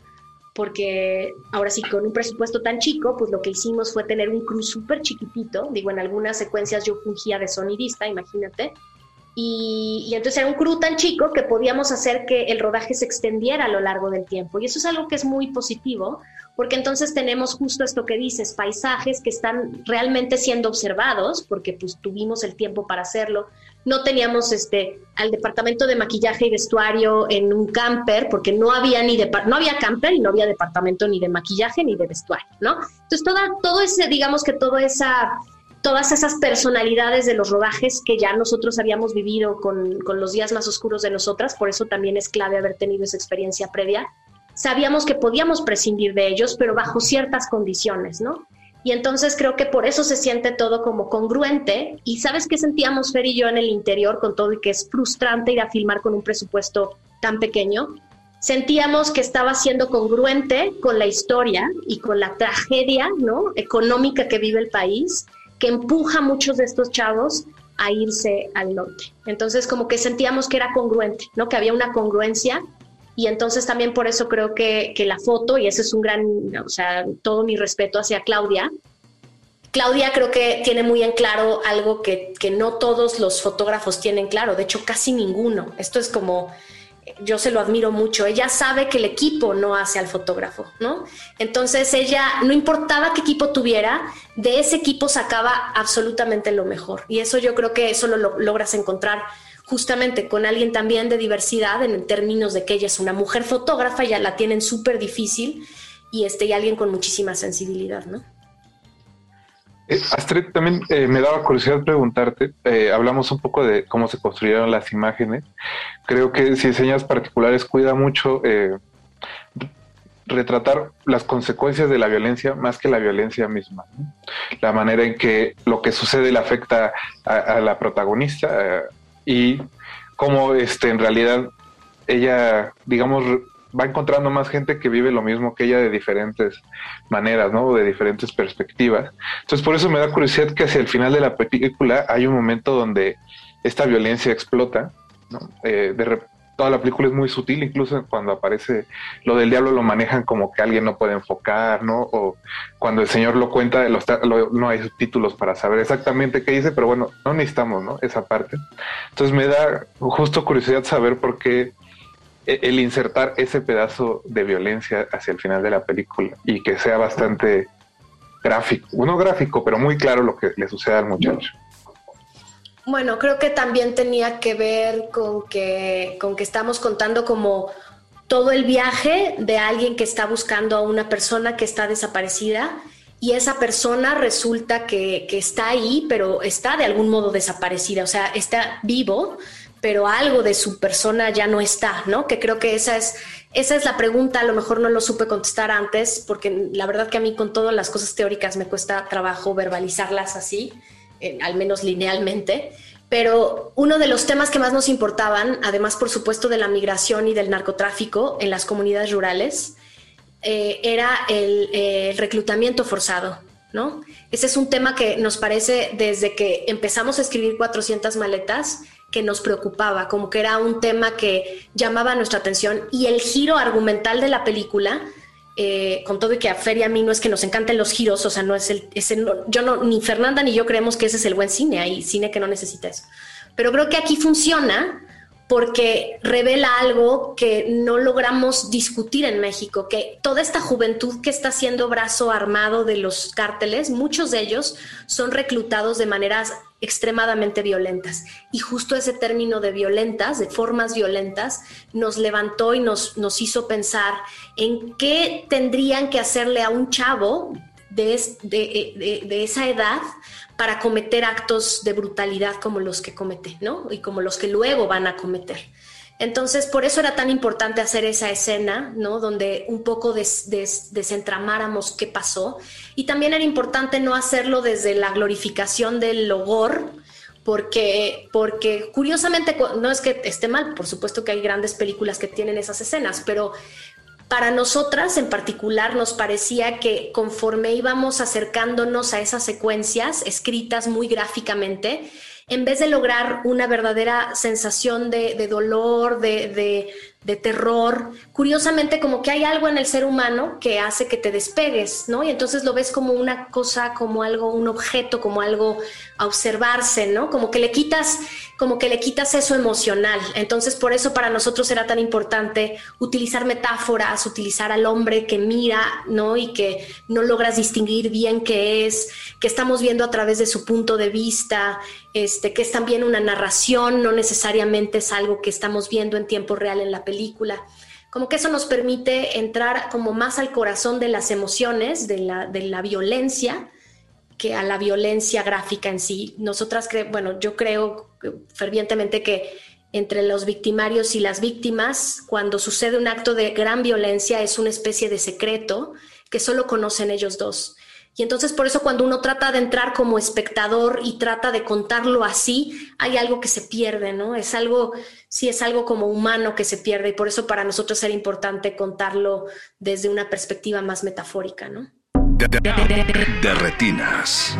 porque ahora sí, con un presupuesto tan chico, pues lo que hicimos fue tener un crew súper chiquitito. Digo, en algunas secuencias yo fungía de sonidista, imagínate. Y, entonces era un crew tan chico que podíamos hacer que el rodaje se extendiera a lo largo del tiempo. Y eso es algo que es muy positivo, porque entonces tenemos justo esto que dices, paisajes que están realmente siendo observados, porque pues tuvimos el tiempo para hacerlo. No teníamos este al departamento de maquillaje y vestuario en un camper, porque no había ni no había camper y no había departamento ni de maquillaje ni de vestuario, ¿no? Entonces toda, todo ese, digamos que toda esa todas esas personalidades de los rodajes que ya nosotros habíamos vivido con, con, los días más oscuros de nosotras, por eso también es clave haber tenido esa experiencia previa, sabíamos que podíamos prescindir de ellos, pero bajo ciertas condiciones, ¿no? Y entonces creo que por eso se siente todo como congruente. Y sabes qué sentíamos Fer y yo en el interior con todo y que es frustrante ir a filmar con un presupuesto tan pequeño. Sentíamos que estaba siendo congruente con la historia y con la tragedia ¿no? económica que vive el país, que empuja a muchos de estos chavos a irse al norte. Entonces como que sentíamos que era congruente, ¿no? que había una congruencia y entonces también por eso creo que, que, la foto, y ese es un gran, o sea, todo mi respeto hacia Claudia, Claudia creo que tiene muy en claro algo que, que no todos los fotógrafos tienen claro, de hecho casi ninguno. Esto es como, yo se lo admiro mucho, ella sabe que el equipo no hace al fotógrafo, ¿no? Entonces ella, no importaba qué equipo tuviera, de ese equipo sacaba absolutamente lo mejor. Y eso yo creo que eso lo logras encontrar justamente con alguien también de diversidad en términos de que ella es una mujer fotógrafa, ya la tienen súper difícil y, este, y alguien con muchísima sensibilidad, ¿no? Eh, Astrid, también eh, me daba curiosidad preguntarte, eh, hablamos un poco de cómo se construyeron las imágenes. Creo que si señas particulares cuida mucho retratar las consecuencias de la violencia más que la violencia misma. La manera en que lo que sucede le afecta a, a la protagonista y cómo este, en realidad ella, digamos, va encontrando más gente que vive lo mismo que ella de diferentes maneras, ¿no? De diferentes perspectivas. Entonces, por eso me da curiosidad que hacia el final de la película hay un momento donde esta violencia explota, ¿no? Eh, toda la película es muy sutil, incluso cuando aparece lo del diablo lo manejan como que alguien no puede enfocar, ¿no? O cuando el señor lo cuenta, no hay subtítulos para saber exactamente qué dice, pero bueno, no necesitamos, ¿no? Esa parte. Entonces me da justo curiosidad saber por qué el insertar ese pedazo de violencia hacia el final de la película y que sea bastante gráfico, uno gráfico, pero muy claro lo que le sucede al muchacho. Bueno, creo que también tenía que ver con que, con que estamos contando como todo el viaje de alguien que está buscando a una persona que está desaparecida y esa persona resulta que, que está ahí, pero está de algún modo desaparecida, o sea, está vivo, pero algo de su persona ya no está, ¿no? Que creo que esa es, esa es la pregunta, a lo mejor no lo supe contestar antes, porque la verdad que a mí con todas las cosas teóricas me cuesta trabajo verbalizarlas así, eh, al menos linealmente. Pero uno de los temas que más nos importaban, además por supuesto de la migración y del narcotráfico en las comunidades rurales, eh, era el, eh, el reclutamiento forzado, ¿no? Ese es un tema que nos parece desde que empezamos a escribir 400 maletas que nos preocupaba, como que era un tema que llamaba nuestra atención y el giro argumental de la película, eh, con todo y que a Fer y a mí no es que nos encanten los giros, o sea, no es el, ese no- yo no, ni Fernanda ni yo creemos que ese es el buen cine, hay cine que no necesita eso. Pero creo que aquí funciona porque revela algo que no logramos discutir en México, que toda esta juventud que está siendo brazo armado de los cárteles, muchos de ellos son reclutados de maneras extremadamente violentas. Y justo ese término de violentas, de formas violentas, nos levantó y nos, nos hizo pensar en qué tendrían que hacerle a un chavo de, de- de- de esa edad para cometer actos de brutalidad como los que comete, ¿no? Y como los que luego van a cometer. Entonces, por eso era tan importante hacer esa escena, ¿no? Donde un poco des- des- desentramáramos qué pasó. Y también era importante no hacerlo desde la glorificación del logor, porque, porque curiosamente, cu- no es que esté mal, por supuesto que hay grandes películas que tienen esas escenas, pero para nosotras en particular nos parecía que conforme íbamos acercándonos a esas secuencias escritas muy gráficamente, en vez de lograr una verdadera sensación de, de dolor, de, de- de terror, curiosamente como que hay algo en el ser humano que hace que te despegues, ¿no? Y entonces lo ves como una cosa, como algo, un objeto, como algo a observarse, ¿no? Como que le quitas, como que le quitas eso emocional. Entonces por eso para nosotros era tan importante utilizar metáforas, utilizar al hombre que mira, ¿no? Y que no logras distinguir bien qué es, que estamos viendo a través de su punto de vista, este, que es también una narración, no necesariamente es algo que estamos viendo en tiempo real en la. Como que eso nos permite entrar como más al corazón de las emociones, de la, de la violencia, que a la violencia gráfica en sí. Nosotras, cre bueno, yo creo fervientemente que entre los victimarios y las víctimas, cuando sucede un acto de gran violencia, es una especie de secreto que solo conocen ellos dos. Y entonces por eso cuando uno trata de entrar como espectador y trata de contarlo así, hay algo que se pierde, ¿no? Es algo, sí es algo como humano que se pierde y por eso para nosotros era importante contarlo desde una perspectiva más metafórica, ¿no? De, retinas.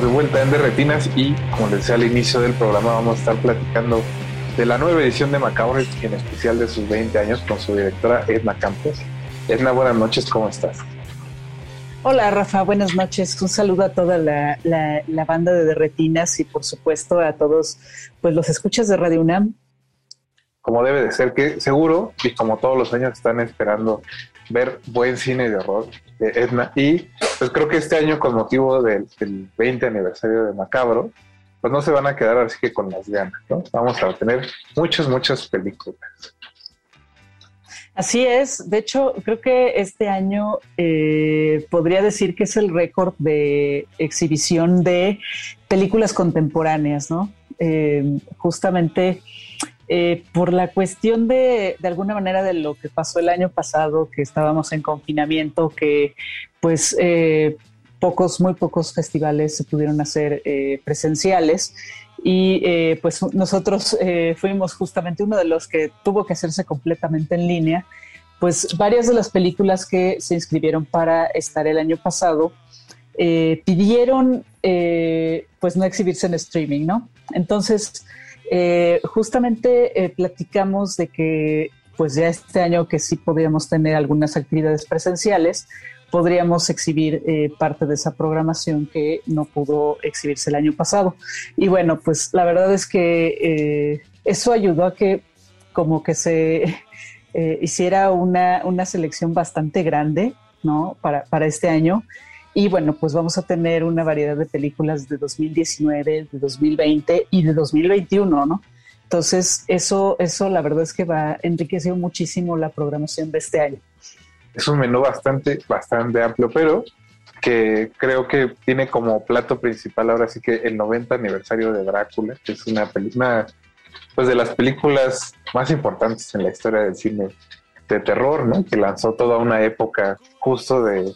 De vuelta en Derretinas y, como les decía al inicio del programa, vamos a estar platicando de la nueva edición de Macabro y en especial de sus 20 años con su directora Edna Campos. Edna, buenas noches, ¿cómo estás? Hola Rafa, buenas noches. Un saludo a toda la, la, la, banda de Derretinas y por supuesto a todos pues los escuchas de Radio UNAM. Como debe de ser, que seguro y como todos los años están esperando ver buen cine de horror de Edna. Y pues creo que este año, con motivo del, del 20 aniversario de Macabro, pues no se van a quedar así que con las ganas, ¿no? Vamos a tener muchas, muchas películas. Así es, de hecho creo que este año eh, podría decir que es el récord de exhibición de películas contemporáneas, ¿no? Eh, justamente eh, por la cuestión de, de alguna manera de lo que pasó el año pasado, que estábamos en confinamiento, que pues eh, pocos, muy pocos festivales se pudieron hacer eh, presenciales y pues nosotros fuimos justamente uno de los que tuvo que hacerse completamente en línea. Pues varias de las películas que se inscribieron para estar el año pasado pidieron pues no exhibirse en streaming, ¿no? Entonces, eh, justamente platicamos de que pues ya este año que sí podíamos tener algunas actividades presenciales, podríamos exhibir eh, parte de esa programación que no pudo exhibirse el año pasado. Y bueno, pues la verdad es que eh, eso ayudó a que como que se eh, hiciera una, una, selección bastante grande, ¿no? Para, para este año. Y bueno, pues vamos a tener una variedad de películas de 2019, de 2020 y de 2021, ¿no? Entonces, eso, eso la verdad es que va enriquecer muchísimo la programación de este año es un menú bastante, bastante amplio, pero que creo que tiene como plato principal ahora sí que el 90 aniversario de Drácula, que es una película, pues de las películas más importantes en la historia del cine de terror, ¿no? Que lanzó toda una época justo de,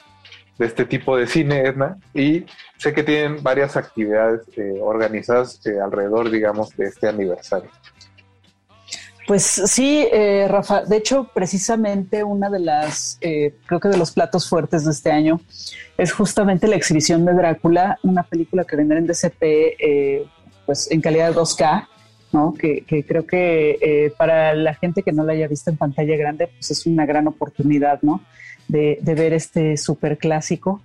de este tipo de cine, Edna, y sé que tienen varias actividades eh, organizadas eh, alrededor, digamos, de este aniversario. Pues sí, eh, Rafa. De hecho, precisamente una de las, eh, creo que de los platos fuertes de este año es justamente la exhibición de Drácula, una película que vendrá en DCP, pues en calidad de 2K, ¿no? Que, que creo que eh, para la gente que no la haya visto en pantalla grande, pues es una gran oportunidad, ¿no? De, de ver este súper clásico.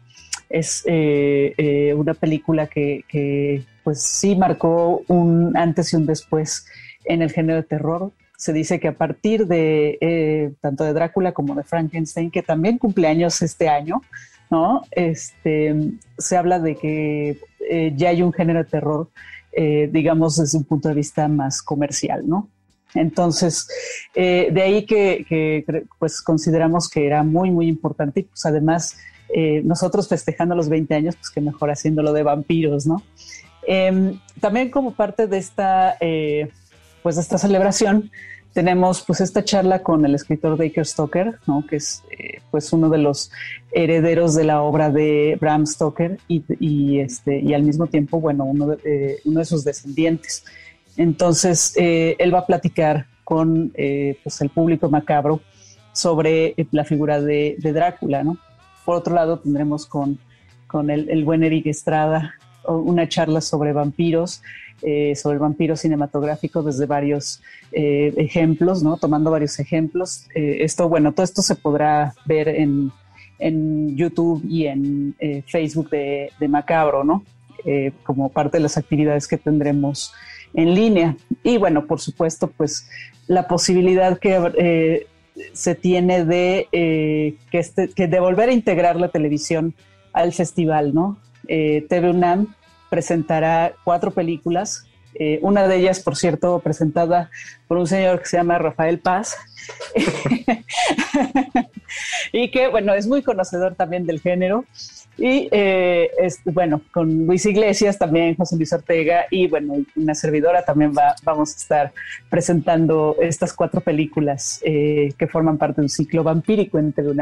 Es eh, una película que, que, pues sí marcó un antes y un después en el género de terror se dice que a partir de eh, tanto de Drácula como de Frankenstein, que también cumple años este año, ¿no? Este, se habla de que eh, ya hay un género de terror, eh, digamos, desde un punto de vista más comercial, ¿no? Entonces, eh, de ahí que, pues consideramos que era muy, muy importante y pues además eh, nosotros festejando los 20 años, pues que mejor haciéndolo de vampiros, ¿no? Eh, también como parte de esta, pues de esta celebración, tenemos pues esta charla con el escritor Baker Stoker, ¿no? que es eh, pues uno de los herederos de la obra de Bram Stoker y, y este, y al mismo tiempo, bueno, uno de, eh, uno de sus descendientes. Entonces, eh, él va a platicar con eh, pues el público macabro sobre la figura de, de, Drácula, ¿no? Por otro lado, tendremos con, con el, el buen Eric Estrada una charla sobre vampiros, eh, sobre el vampiro cinematográfico desde varios eh, ejemplos, ¿no? Tomando varios ejemplos. Eh, esto, bueno, todo esto se podrá ver en, en YouTube y en Facebook de, de, Macabro, ¿no? Como parte de las actividades que tendremos en línea. Y bueno, por supuesto, pues la posibilidad que se tiene de, que, este, que de volver a integrar la televisión al festival, ¿no? TV UNAM presentará cuatro películas. Eh, una de ellas, por cierto, presentada por un señor que se llama Rafael Paz. y que, bueno, es muy conocedor también del género. Y eh, bueno, con Luis Iglesias también, José Luis Ortega y bueno, una servidora también va, vamos a estar presentando estas cuatro películas eh, que forman parte de un ciclo vampírico en TV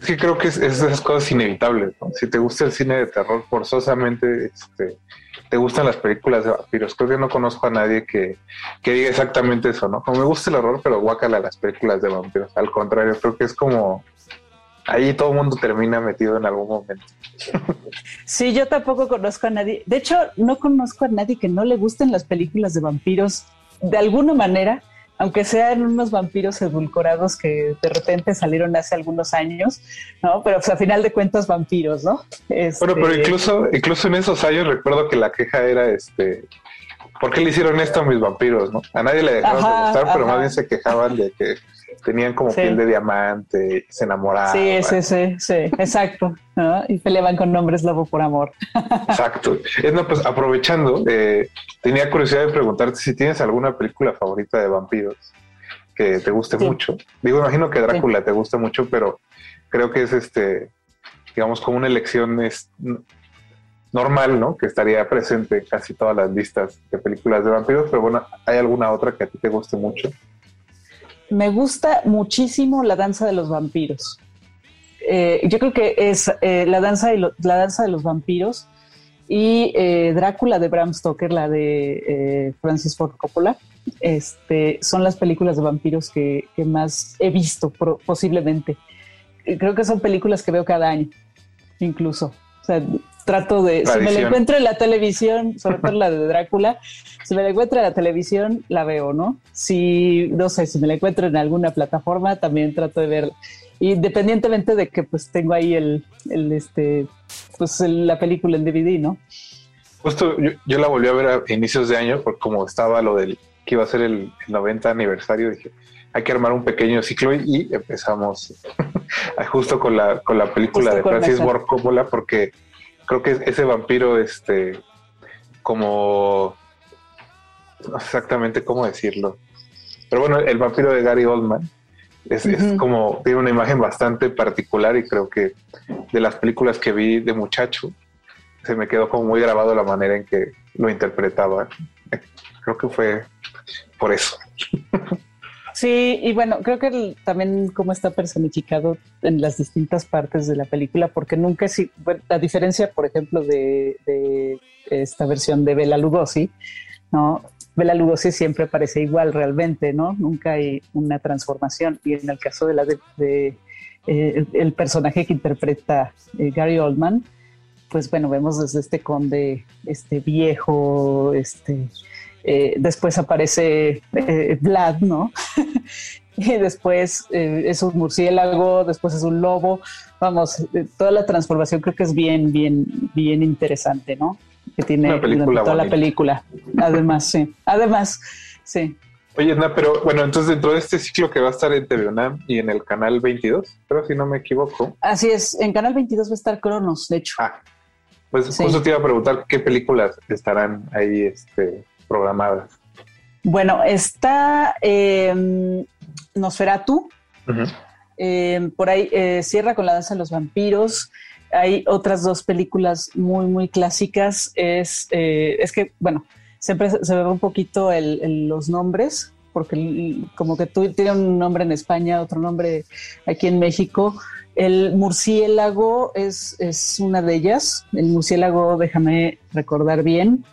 UNAM. Sí, creo que es, es esas cosas inevitables. ¿no? Si te gusta el cine de terror, forzosamente este, te gustan las películas de vampiros. Creo que no conozco a nadie que, que diga exactamente eso, ¿no? Como me gusta el horror, pero guácala las películas de vampiros. Al contrario, creo que es como ahí todo el mundo termina metido en algún momento. Sí, yo tampoco conozco a nadie. De hecho, no conozco a nadie que no le gusten las películas de vampiros de alguna manera, aunque sean unos vampiros edulcorados que de repente salieron hace algunos años, ¿no? Pero pues, a final de cuentas vampiros, ¿no? Este... Bueno, pero incluso, incluso en esos años recuerdo que la queja era este ¿por qué le hicieron esto a mis vampiros? ¿no? A nadie le dejaron de gustar, pero más bien se quejaban de que tenían como piel de diamante, se enamoraban. Sí, sí, sí, sí, exacto. Y peleaban con nombres lobo por amor. Exacto. No, pues aprovechando, eh, tenía curiosidad de preguntarte si tienes alguna película favorita de vampiros que te guste mucho. Digo, imagino que Drácula te gusta mucho, pero creo que es este, digamos, como una elección es, normal, ¿no? Que estaría presente en casi todas las listas de películas de vampiros, pero bueno, ¿hay alguna otra que a ti te guste mucho? Me gusta muchísimo la danza de los vampiros. Eh, yo creo que es eh, la, danza la danza de los vampiros y eh, Drácula de Bram Stoker, la de Francis Ford Coppola. Este, son las películas de vampiros que, más he visto posiblemente. Creo que son películas que veo cada año, incluso. O sea, trato de, si me la encuentro en la televisión, sobre todo la de Drácula, si me la encuentro en la televisión, la veo, ¿no? Si, no sé, si me la encuentro en alguna plataforma, también trato de verla. Independientemente de que pues tengo ahí el, el este, pues la película en DVD, ¿no? Justo yo, la volví a ver a inicios de año, porque como estaba lo del que iba a ser el, 90 aniversario, dije, hay que armar un pequeño ciclo y, empezamos justo con la, con la película de Francis Ford Coppola, porque creo que ese vampiro, este, como, no sé exactamente cómo decirlo, pero bueno, el vampiro de Gary Oldman es, como, tiene una imagen bastante particular y creo que de las películas que vi de muchacho, se me quedó como muy grabado la manera en que lo interpretaba. Creo que fue por eso. Sí, y bueno, creo que también cómo está personificado en las distintas partes de la película, porque nunca es, bueno, la diferencia, por ejemplo, de, esta versión de Bela Lugosi, ¿no? Bela Lugosi siempre parece igual realmente, ¿no? Nunca hay una transformación. Y en el caso de la de, eh, el personaje que interpreta eh, Gary Oldman, pues bueno, vemos desde este conde, este viejo, este eh, después aparece eh, Vlad, ¿no? y después eh, es un murciélago, después es un lobo. Vamos, toda la transformación creo que es bien, bien, bien interesante, ¿no? Que tiene toda la película. Además, sí. Además, sí. Oye, no, pero bueno, entonces dentro de este ciclo que va a estar en TVONAM y en el canal 22, pero si no me equivoco. Así es, en canal 22 va a estar Cronos, de hecho. Ah, pues justo te iba a preguntar qué películas estarán ahí este, programadas? Bueno, está eh, Nosferatu. Em, por ahí eh, cierra con la danza de los vampiros. Hay otras dos películas muy, muy clásicas. Es, eh, es que, bueno, siempre se ve un poquito los nombres, porque como que tú tiene un nombre en España, otro nombre aquí en México. El murciélago es, es una de ellas. El murciélago, déjame recordar bien,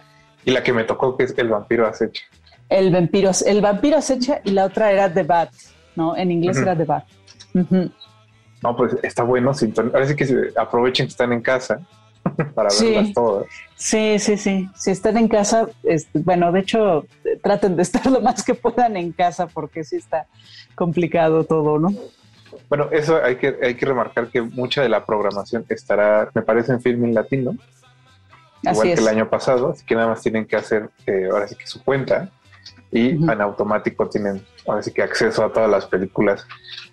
y la que me tocó que es El vampiro acecha. El vampiro, el vampiro acecha y la otra era The Bat, ¿no? En inglés era The Bat. No, pues está bueno. Ahora sí que aprovechen que están en casa para verlas todas. Sí, sí, sí. Si están en casa, bueno, de hecho, traten de estar lo más que puedan en casa porque sí está complicado todo, ¿no? Bueno, eso hay que, hay que remarcar que mucha de la programación estará, me parece, en Filming Latino igual que el año pasado, así que nada más tienen que hacer eh, ahora sí que su cuenta y en automático tienen ahora sí que acceso a todas las películas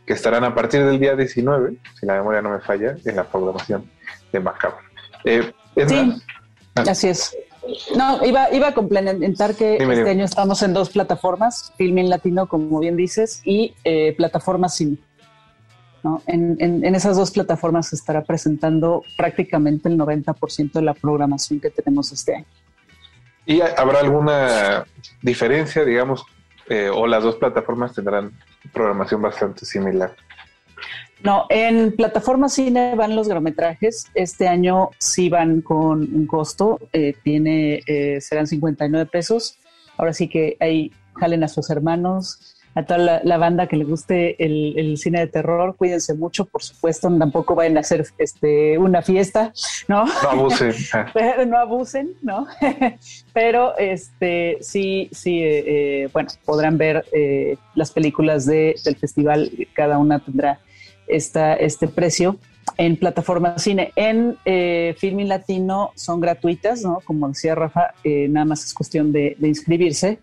que estarán a partir del día 19, si la memoria no me falla, en la programación de Macabro. Eh, sí, ah. así es. No, iba, iba a complementar que este año estamos en dos plataformas, Filmin Latino, como bien dices, y eh, plataforma Cine. En, esas dos plataformas se estará presentando prácticamente el 90% de la programación que tenemos este año. ¿Y habrá alguna diferencia, digamos, eh, o las dos plataformas tendrán programación bastante similar? No, en plataforma cine van los grametrajes. Este año sí van con un costo, eh, tiene, eh, serán 59 pesos. Ahora sí que ahí jalen a sus hermanos, a toda la, banda que le guste el, cine de terror, cuídense mucho, por supuesto, tampoco vayan a hacer este, una fiesta, ¿no? No abusen. no abusen, ¿no? Pero este, sí, sí, eh, eh, bueno, podrán ver eh, las películas de, del festival, cada una tendrá esta, este precio en plataforma cine. En eh, Filming Latino son gratuitas, ¿no? Como decía Rafa, eh, nada más es cuestión de, inscribirse.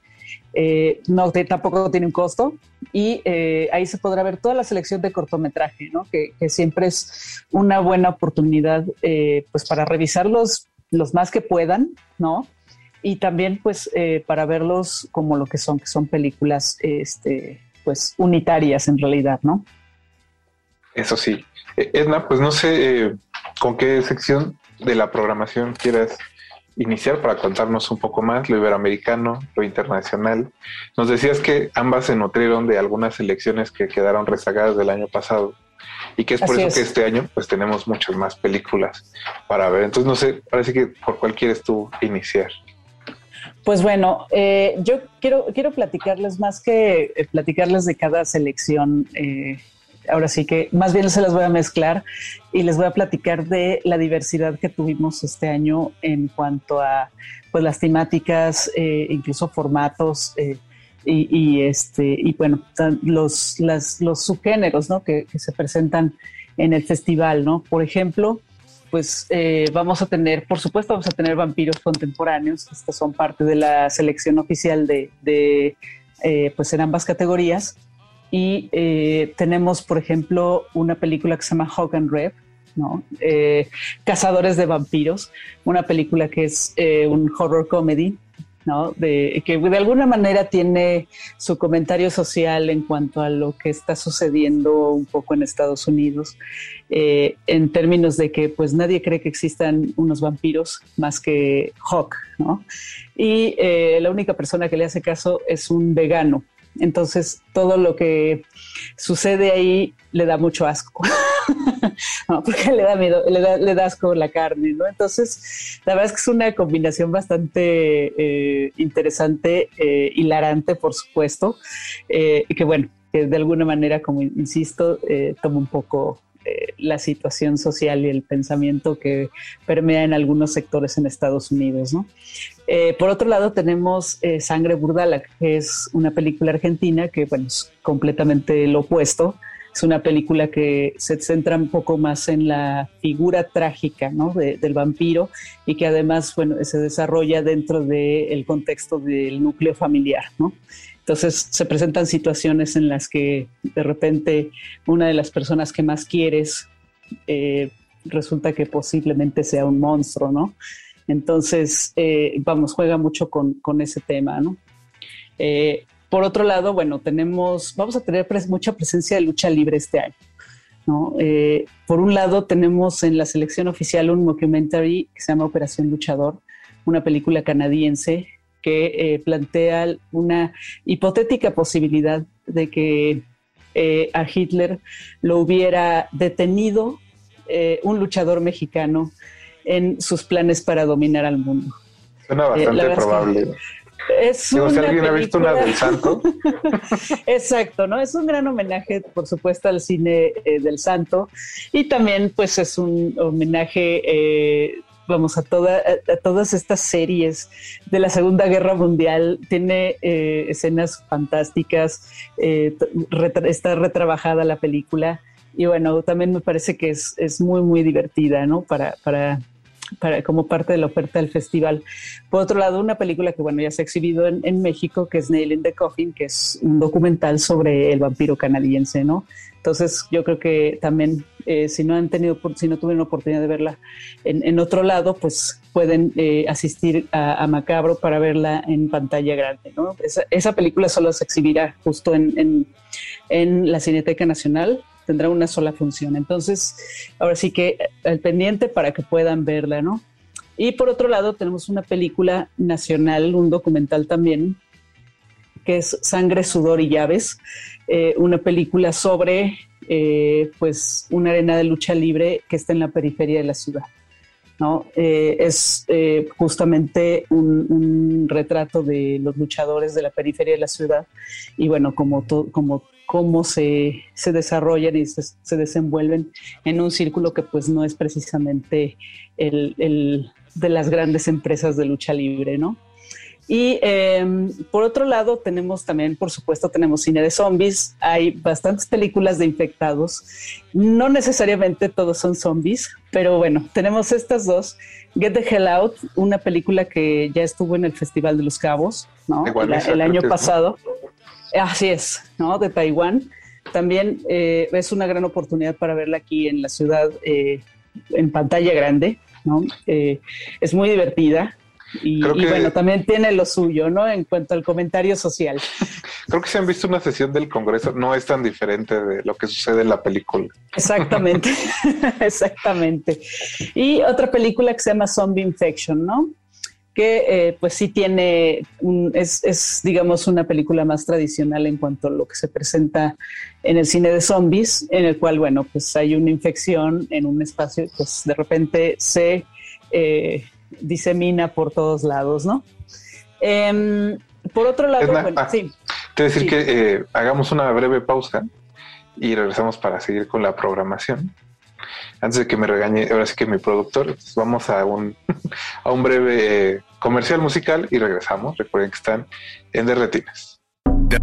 Eh, no tampoco tiene un costo y eh, ahí se podrá ver toda la selección de cortometraje, ¿no? Que, siempre es una buena oportunidad pues para revisarlos los más que puedan, ¿no? Y también pues para verlos como lo que son, que son películas este, pues unitarias en realidad, ¿no? Eso sí, eh, Edna, pues no sé eh, con qué sección de la programación quieras iniciar para contarnos un poco más lo iberoamericano, lo internacional. Nos decías que ambas se nutrieron de algunas elecciones que quedaron rezagadas del año pasado y que es por eso que este año pues tenemos muchas más películas para ver. Entonces no sé, parece que por cuál quieres tú iniciar. Pues bueno, eh, yo quiero, quiero platicarles más que platicarles de cada selección ahora sí que más bien se las voy a mezclar y les voy a platicar de la diversidad que tuvimos este año en cuanto a pues las temáticas, eh, incluso formatos eh, y, este y bueno los los subgéneros ¿no? que, se presentan en el festival, ¿no? Por ejemplo, pues eh, vamos a tener, por supuesto, vamos a tener vampiros contemporáneos. Estas son parte de la selección oficial de, de pues en ambas categorías. Y eh, tenemos, por ejemplo, una película que se llama Hog and Rep, ¿no? Eh, Cazadores de vampiros, una película que es eh, un horror comedy, ¿no? De, que de alguna manera tiene su comentario social en cuanto a lo que está sucediendo un poco en Estados Unidos, en términos de que pues nadie cree que existan unos vampiros más que Hawk, ¿no? Y la única persona que le hace caso es un vegano, entonces, todo lo que sucede ahí le da mucho asco, porque le da miedo, le da, asco la carne, ¿no? Entonces, la verdad es que es una combinación bastante eh, interesante, eh, hilarante, por supuesto, eh, y que bueno, que de alguna manera, como insisto, toma un poco la situación social y el pensamiento que permea en algunos sectores en Estados Unidos. ¿no? Eh, por otro lado, tenemos eh, Sangre Burdala, que es una película argentina que bueno, es completamente lo opuesto. Es una película que se centra un poco más en la figura trágica ¿no? del vampiro y que además bueno, se desarrolla dentro del contexto del núcleo familiar. ¿no? Entonces se presentan situaciones en las que de repente una de las personas que más quieres eh, resulta que posiblemente sea un monstruo, ¿no? Entonces, eh, vamos, juega mucho con, ese tema, ¿no? Eh, por otro lado, bueno, tenemos, vamos a tener mucha presencia de lucha libre este año. ¿no? por un lado, tenemos en la selección oficial un documentary que se llama Operación Luchador, una película canadiense que eh, plantea una hipotética posibilidad de que eh, a Hitler lo hubiera detenido eh, un luchador mexicano en sus planes para dominar al mundo. Suena bastante probable. Es si alguien ha visto una del Santo. Exacto, ¿no? Es un gran homenaje, por supuesto, al cine del Santo y también, pues, es un homenaje vamos, a, toda, todas estas series de la Segunda Guerra Mundial. Tiene eh, escenas fantásticas, eh, está retrabajada la película y bueno, también me parece que es, es muy, muy divertida, ¿no? Para, para, para, como parte de la oferta del festival. Por otro lado, una película que bueno ya se ha exhibido en, en México, que es Nail in the Coffin, que es un documental sobre el vampiro canadiense, ¿no? Entonces, yo creo que también, eh, si no han tenido, si no tuvieron oportunidad de verla en, otro lado, pues pueden eh, asistir a, Macabro para verla en pantalla grande. ¿no? Esa, película solo se exhibirá justo en, la Cineteca Nacional, tendrá una sola función. Entonces, ahora sí que el pendiente para que puedan verla, ¿no? Y por otro lado, tenemos una película nacional, un documental también, que es Sangre, Sudor y Llaves, eh, una película sobre eh, pues una arena de lucha libre que está en la periferia de la ciudad. ¿no? Eh, es justamente un, retrato de los luchadores de la periferia de la ciudad y bueno, como, como cómo se, se, desarrollan y se, se, desenvuelven en un círculo que pues no es precisamente el, el de las grandes empresas de lucha libre, ¿no? Y eh, por otro lado, tenemos también, por supuesto, tenemos cine de zombies. Hay bastantes películas de infectados. No necesariamente todos son zombies, pero bueno, tenemos estas dos. Get the Hell Out, una película que ya estuvo en el Festival de los Cabos, ¿no? el, el año pasado. Así es, ¿no? De Taiwán. También eh, es una gran oportunidad para verla aquí en la ciudad eh, en pantalla grande, ¿no? Eh, es muy divertida. Y, y, bueno, también tiene lo suyo, ¿no? En cuanto al comentario social. Creo que si han visto una sesión del Congreso, no es tan diferente de lo que sucede en la película. Exactamente, exactamente. Y otra película que se llama Zombie Infection, ¿no? Que eh, pues sí tiene, un, es, es, digamos una película más tradicional en cuanto a lo que se presenta en el cine de zombies, en el cual, bueno, pues hay una infección en un espacio, pues de repente se eh, disemina por todos lados, ¿no? Eh, por otro lado, Edna, bueno, ah, sí. Te decir Sí. que eh, hagamos una breve pausa y regresamos para seguir con la programación. Antes de que me regañe, ahora sí que mi productor, pues vamos a un, a un breve eh, comercial musical y regresamos. Recuerden que están en Derretinas. De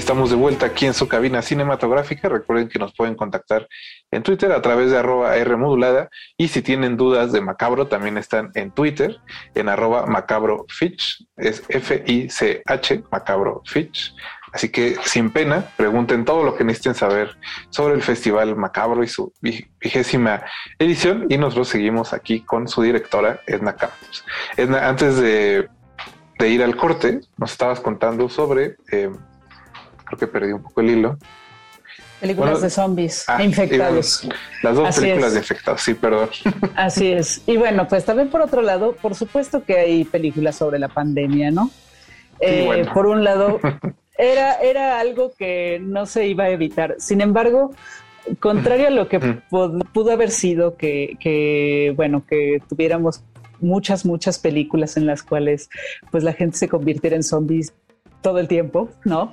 estamos de vuelta aquí en su cabina cinematográfica. Recuerden que nos pueden contactar en Twitter a través de arroba R modulada. Y si tienen dudas de Macabro, también están en Twitter en arroba Macabro. Es F-I-C-H, Macabro Fitch. Así que sin pena, pregunten todo lo que necesiten saber sobre el Festival Macabro y su vi- vigésima edición. Y nosotros seguimos aquí con su directora, Edna Campos. Edna, antes de, de ir al corte, nos estabas contando sobre, eh, creo que perdí un poco el hilo. Películas Bueno, de zombies Ah, infectados. bueno, las dos Así películas es. de infectados, sí, perdón. Así es. Y bueno, pues también por otro lado, por supuesto que hay películas sobre la pandemia, ¿no? Eh, bueno. Por un lado, era, era algo que no se iba a evitar. Sin embargo, contrario a lo que pudo haber sido que, que, bueno, que tuviéramos muchas, muchas películas en las cuales pues la gente se convirtiera en zombies todo el tiempo, ¿no?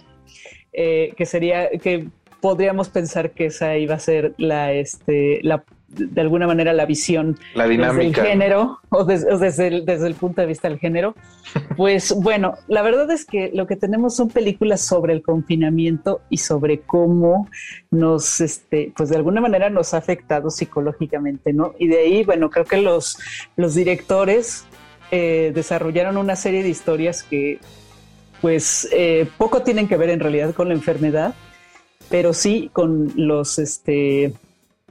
Eh, que sería, que podríamos pensar que esa iba a ser la, este, la, de alguna manera la visión La dinámica. género o, des- o desde, el, desde el punto de vista del género. Pues bueno, la verdad es que lo que tenemos son películas sobre el confinamiento y sobre cómo nos, este, pues de alguna manera nos ha afectado psicológicamente, ¿no? Y de ahí, bueno, creo que los, los directores eh, desarrollaron una serie de historias que pues eh, poco tienen que ver en realidad con la enfermedad, pero sí con los, este,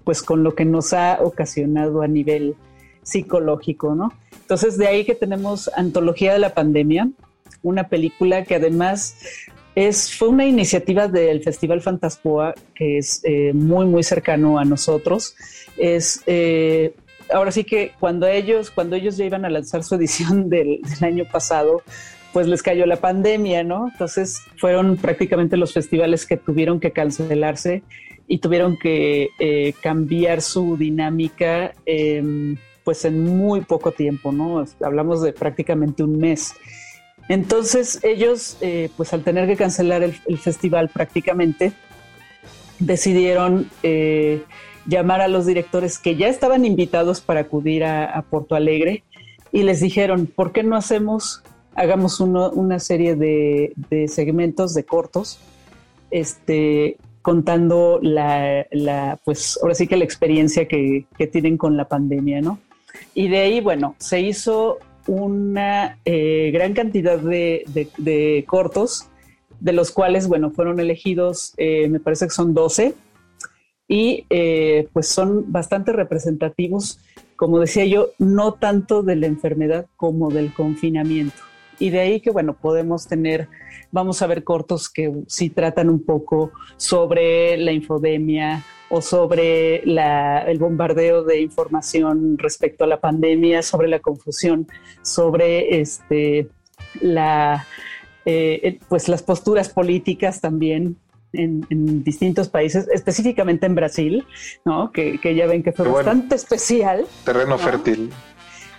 pues con lo que nos ha ocasionado a nivel psicológico, ¿no? Entonces de ahí que tenemos Antología de la Pandemia, una película que además es, fue una iniciativa del Festival Fantaspoa que es eh, muy, muy cercano a nosotros. Es eh, ahora sí que cuando ellos, cuando ellos ya iban a lanzar su edición del, del año pasado, pues les cayó la pandemia, ¿no? Entonces fueron prácticamente los festivales que tuvieron que cancelarse y tuvieron que eh, cambiar su dinámica eh, pues en muy poco tiempo, ¿no? Hablamos de prácticamente un mes. Entonces ellos, eh, pues al tener que cancelar el, festival prácticamente, decidieron eh, llamar a los directores que ya estaban invitados para acudir a Porto Alegre y les dijeron, ¿por qué no hacemos, hagamos uno- una serie de, segmentos, de cortos, este, contando la, pues ahora sí que la experiencia que, tienen con la pandemia, ¿no? Y de ahí, bueno, se hizo una eh, gran cantidad de cortos, de los cuales, bueno, fueron elegidos, eh, me parece que son 12, y eh, pues son bastante representativos, como decía yo, no tanto de la enfermedad como del confinamiento. Y de ahí que, bueno, podemos tener, vamos a ver cortos que sí tratan un poco sobre la infodemia o sobre la, el bombardeo de información respecto a la pandemia, sobre la confusión, sobre este, la, eh, pues las posturas políticas también en, en, distintos países, específicamente en Brasil, ¿no? Que, que ya ven que fue bueno. bastante especial. Terreno ¿no? fértil.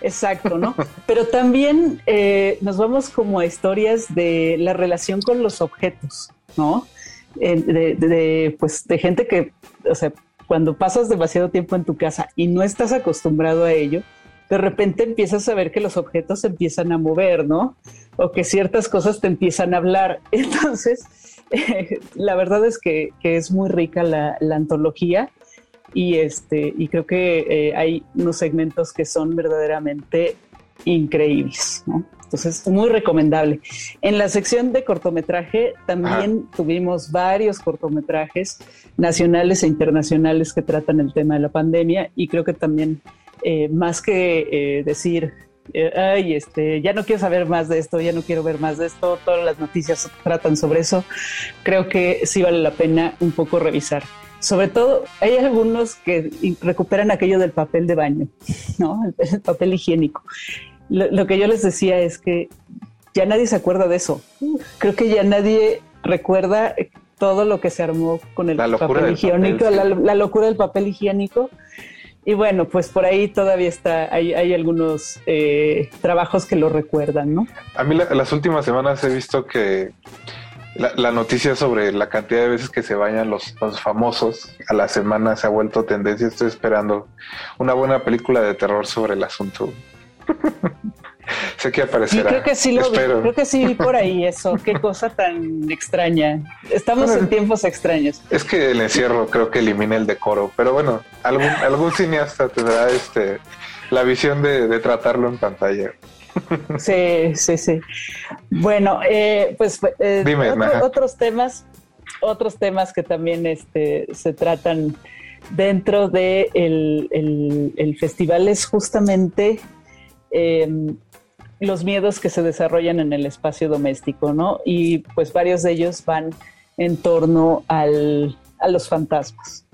Exacto, ¿no? Pero también eh, nos vamos como a historias de la relación con los objetos, ¿no? De, pues, de gente que, o sea, cuando pasas demasiado tiempo en tu casa y no estás acostumbrado a ello, de repente empiezas a ver que los objetos se empiezan a mover, ¿no? O que ciertas cosas te empiezan a hablar. Entonces, eh, la verdad es que, que es muy rica la, la antología y este y creo que eh, hay unos segmentos que son verdaderamente increíbles, ¿no? Entonces, muy recomendable. En la sección de cortometraje también tuvimos varios cortometrajes nacionales e internacionales que tratan el tema de la pandemia y creo que también eh, más que eh, decir eh, ay, este, ya no quiero saber más de esto, ya no quiero ver más de esto, todas las noticias tratan sobre eso, creo que sí vale la pena un poco revisar. Sobre todo, hay algunos que recuperan aquello del papel de baño, ¿no? El, el papel higiénico. Lo, lo, que yo les decía es que ya nadie se acuerda de eso. Creo que ya nadie recuerda todo lo que se armó con el papel higiénico, papel, sí. la, la, locura del papel higiénico. Y bueno, pues por ahí todavía está, hay, hay algunos eh, trabajos que lo recuerdan, ¿no? A mí la, las últimas semanas he visto que la, la, noticia sobre la cantidad de veces que se bañan los, los, famosos a la semana se ha vuelto tendencia. Estoy esperando una buena película de terror sobre el asunto. sé que aparecerá. Creo que sí lo vi, creo que sí vi por ahí eso. Qué cosa tan extraña. Estamos bueno, en tiempos extraños. Es que el encierro creo que elimina el decoro, pero bueno, algún, algún cineasta tendrá este la visión de, de tratarlo en pantalla. Sí, sí, sí. Bueno, eh, pues eh, Dime, otro, otros temas, otros temas que también este, se tratan dentro de el, el, el festival es justamente eh, los miedos que se desarrollan en el espacio doméstico, ¿no? Y pues varios de ellos van en torno al, a los fantasmas.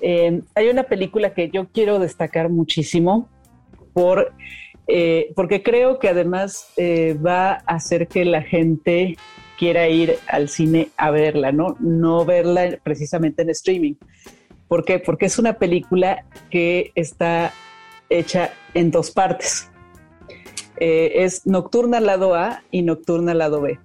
Eh, hay una película que yo quiero destacar muchísimo por eh, porque creo que además eh, va a hacer que la gente quiera ir al cine a verla, ¿no? No verla precisamente en streaming. ¿Por qué? Porque es una película que está hecha en dos partes. Eh, es Nocturna lado A y Nocturna lado B.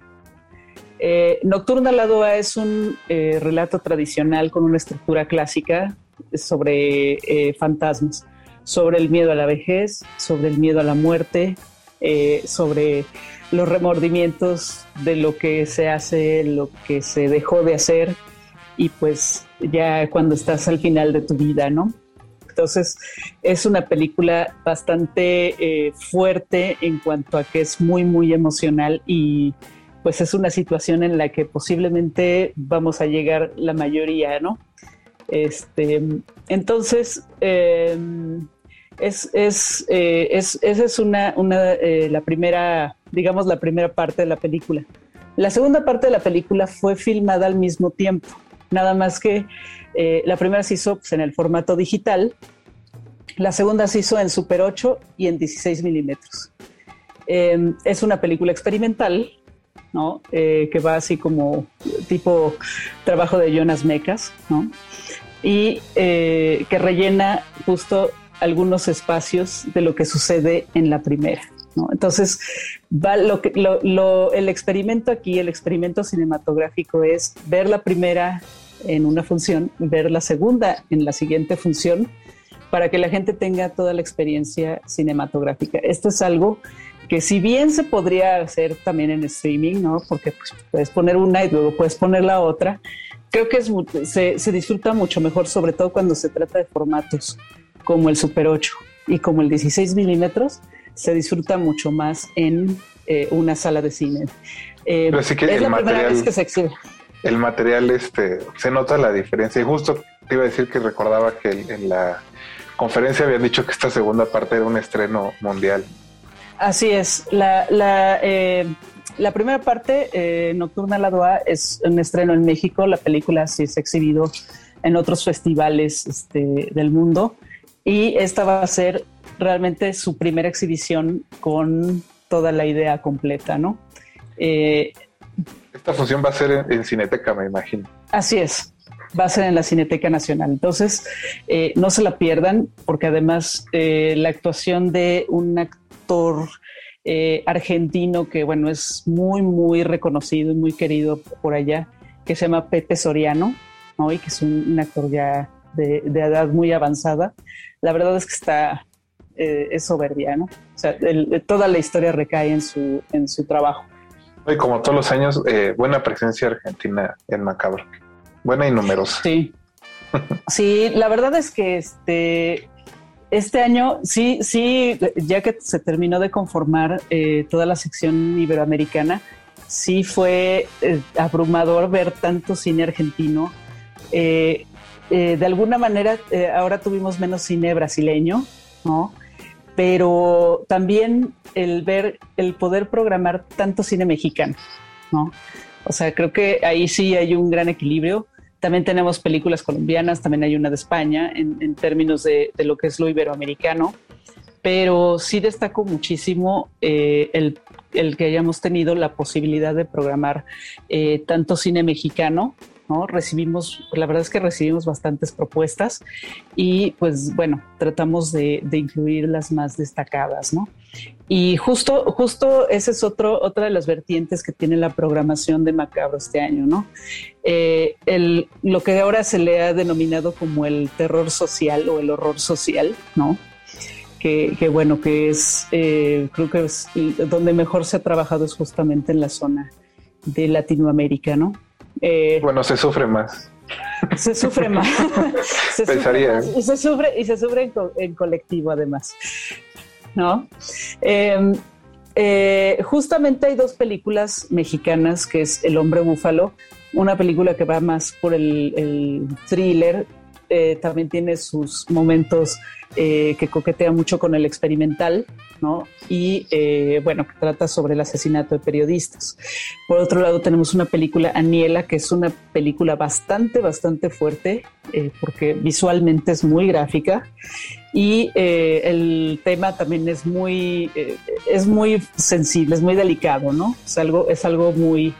Nocturna lado A es un relato tradicional con una estructura clásica sobre fantasmas sobre el miedo a la vejez, sobre el miedo a la muerte, eh, sobre los remordimientos de lo que se hace, lo que se dejó de hacer y pues ya cuando estás al final de tu vida, ¿no? Entonces es una película bastante eh, fuerte en cuanto a que es muy, muy emocional y pues es una situación en la que posiblemente vamos a llegar la mayoría, ¿no? Este, entonces, eh, es, es, eh, es, esa es una, una eh, la primera, digamos, la primera parte de la película. La segunda parte de la película fue filmada al mismo tiempo, nada más que eh, la primera se hizo pues, en el formato digital, la segunda se hizo en Super 8 y en 16 milímetros. es una película experimental, ¿no? que va así como tipo trabajo de Jonas Mecas, ¿no? y eh, que rellena justo algunos espacios de lo que sucede en la primera. ¿no? Entonces, va lo que, lo, lo, el experimento aquí, el experimento cinematográfico es ver la primera en una función, ver la segunda en la siguiente función, para que la gente tenga toda la experiencia cinematográfica. Esto es algo que si bien se podría hacer también en streaming, ¿no? Porque pues, puedes poner una y luego puedes poner la otra, creo que es, se, se, disfruta mucho mejor, sobre todo cuando se trata de formatos como el Super 8 y como el 16 milímetros, se disfruta mucho más en eh, una sala de cine. Eh, Pero sí que es el la material, primera vez que se exhibe. El material, este, se nota la diferencia y justo te iba a decir que recordaba que en la conferencia habían dicho que esta segunda parte era un estreno mundial. Así es. La, la, eh, la primera parte, eh, Nocturna la Doa, es un estreno en México. La película sí se ha exhibido en otros festivales este, del mundo. Y esta va a ser realmente su primera exhibición con toda la idea completa, ¿no? Eh, Esta función va a ser en, en Cineteca, me imagino. Así es, va a ser en la Cineteca Nacional. Entonces, eh, no se la pierdan, porque además eh, la actuación de un actor eh, argentino que, bueno, es muy, muy reconocido y muy querido por allá, que se llama Pepe Soriano, ¿no? y que es un, un actor ya de, de edad muy avanzada. La verdad es que está, eh, es soberbia, ¿no? O sea, el- toda la historia recae en su, en su trabajo. Y como todos los años, eh, buena presencia argentina en Macabro. Buena y numerosa. Sí. Sí, la verdad es que este, este año sí, sí, ya que se terminó de conformar eh, toda la sección iberoamericana, sí fue eh, abrumador ver tanto cine argentino. Eh, eh, de alguna manera, eh, ahora tuvimos menos cine brasileño, ¿no? Pero también el ver, el poder programar tanto cine mexicano, ¿no? O sea, creo que ahí sí hay un gran equilibrio. También tenemos películas colombianas, también hay una de España en, términos de, lo que es lo iberoamericano, pero sí destaco muchísimo eh, el, el que hayamos tenido la posibilidad de programar tanto cine mexicano, Recibimos, la verdad es que recibimos bastantes propuestas y pues bueno, tratamos de, incluir las más destacadas, ¿no? Y justo, justo esa es otro, otra de las vertientes que tiene la programación de Macabro este año, ¿no? Eh, el, lo que ahora se le ha denominado como el terror social o el horror social, ¿no? Que, que bueno, que es, eh, creo que es donde mejor se ha trabajado es justamente en la zona de Latinoamérica, ¿no? Eh, Bueno, se sufre más. se sufre más. se sufre Pensaría, más. ¿eh? Y se sufre, y se sufre en, co- en colectivo, además. ¿No? Eh, eh, justamente hay dos películas mexicanas, que es El hombre búfalo, una película que va más por el, el thriller, eh, también tiene sus momentos eh, que coquetea mucho con el experimental, ¿no? Y eh, bueno, que trata sobre el asesinato de periodistas. Por otro lado, tenemos una película, Aniela, que es una película bastante, bastante fuerte, porque visualmente es muy gráfica y el tema también es muy, es muy sensible, es muy delicado, ¿no? Es algo, es algo muy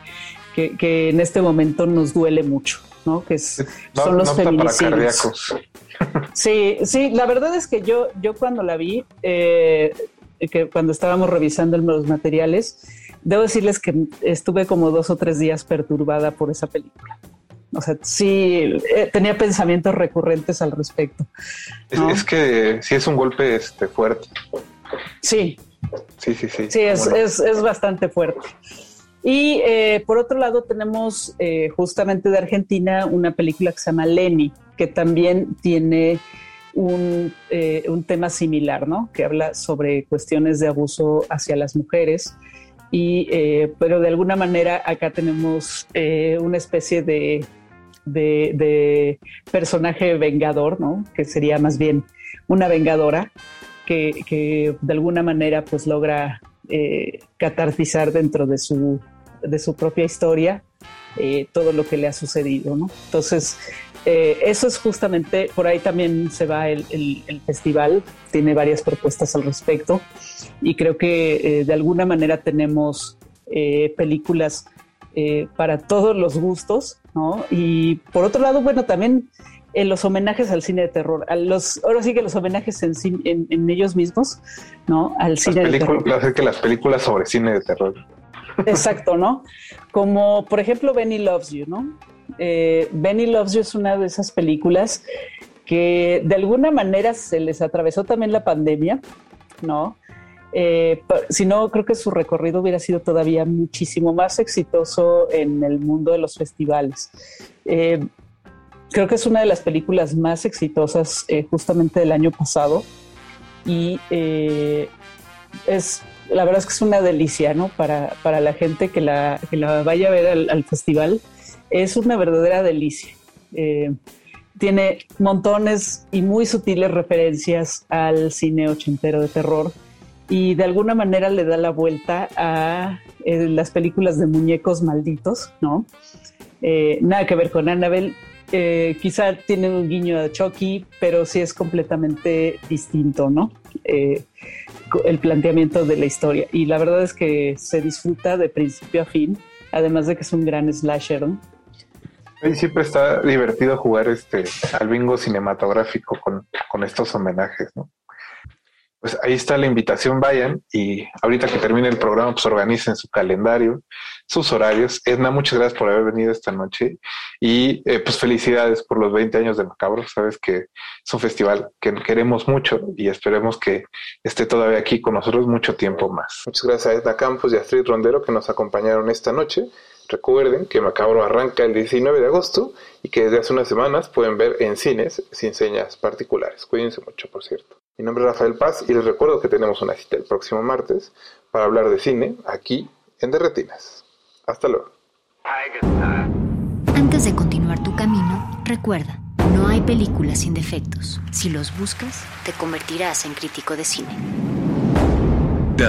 que, que en este momento nos duele mucho, ¿no? Que es, No, son los feminicidios. Sí, sí, la verdad es que yo, yo cuando la vi, eh, que cuando estábamos revisando los materiales, debo decirles que estuve como dos o tres días perturbada por esa película. O sea, sí, eh, tenía pensamientos recurrentes al respecto. Es, ¿no? es que sí es un golpe este, fuerte. Sí, Sí, sí, sí. Sí, es, no. es, es bastante fuerte. Y eh, por otro lado tenemos eh, justamente de Argentina una película que se llama Lenny, que también tiene un, eh, un tema similar, ¿no? Que habla sobre cuestiones de abuso hacia las mujeres. Y, pero de alguna manera acá tenemos una especie de, de, de personaje vengador, ¿no? Que sería más bien una vengadora que, que de alguna manera pues logra eh, catartizar dentro de su, de su propia historia eh, todo lo que le ha sucedido, ¿no? Entonces, eh, eso es justamente, por ahí también se va el, el- el festival, tiene varias propuestas al respecto y creo que eh, de alguna manera tenemos eh, películas eh, para todos los gustos, ¿no? Y por otro lado, bueno, también en los homenajes al cine de terror, a los, ahora sí que los homenajes en, en, en ellos mismos, ¿no? Al Las cine de terror. que las películas sobre cine de terror. Exacto, ¿no? Como por ejemplo Benny Loves You, ¿no? Eh, Benny Loves You es una de esas películas que de alguna manera se les atravesó también la pandemia, ¿no? Eh, si no, creo que su recorrido hubiera sido todavía muchísimo más exitoso en el mundo de los festivales. Eh, creo que es una de las películas más exitosas eh, justamente del año pasado y es la verdad es que es una delicia, ¿no? Para, para la gente que la, que la vaya a ver al, al festival, es una verdadera delicia. Eh, tiene montones y muy sutiles referencias al cine ochentero de terror y de alguna manera le da la vuelta a eh, las películas de muñecos malditos, ¿no? Eh, nada que ver con Annabelle. Eh, quizá tiene un guiño a Chucky, pero sí es completamente distinto, ¿no? Eh, el planteamiento de la historia. Y la verdad es que se disfruta de principio a fin, además de que es un gran slasher, ¿no? Y siempre está divertido jugar este al bingo cinematográfico con, con estos homenajes, ¿no? Pues ahí está la invitación, vayan y ahorita que termine el programa, pues organicen su calendario, sus horarios. Edna, muchas gracias por haber venido esta noche y eh, pues felicidades por los 20 años de Macabro. Sabes que es un festival que queremos mucho y esperemos que esté todavía aquí con nosotros mucho tiempo más. Muchas gracias a Edna Campos y a Astrid Rondero que nos acompañaron esta noche. Recuerden que Macabro arranca el 19 de agosto y que desde hace unas semanas pueden ver en cines sin señas particulares. Cuídense mucho, por cierto. Mi nombre es Rafael Paz y les recuerdo que tenemos una cita el próximo martes para hablar de cine aquí en Derretinas. Hasta luego. Antes de continuar tu camino, recuerda, no hay películas sin defectos. Si los buscas, te convertirás en crítico de cine. De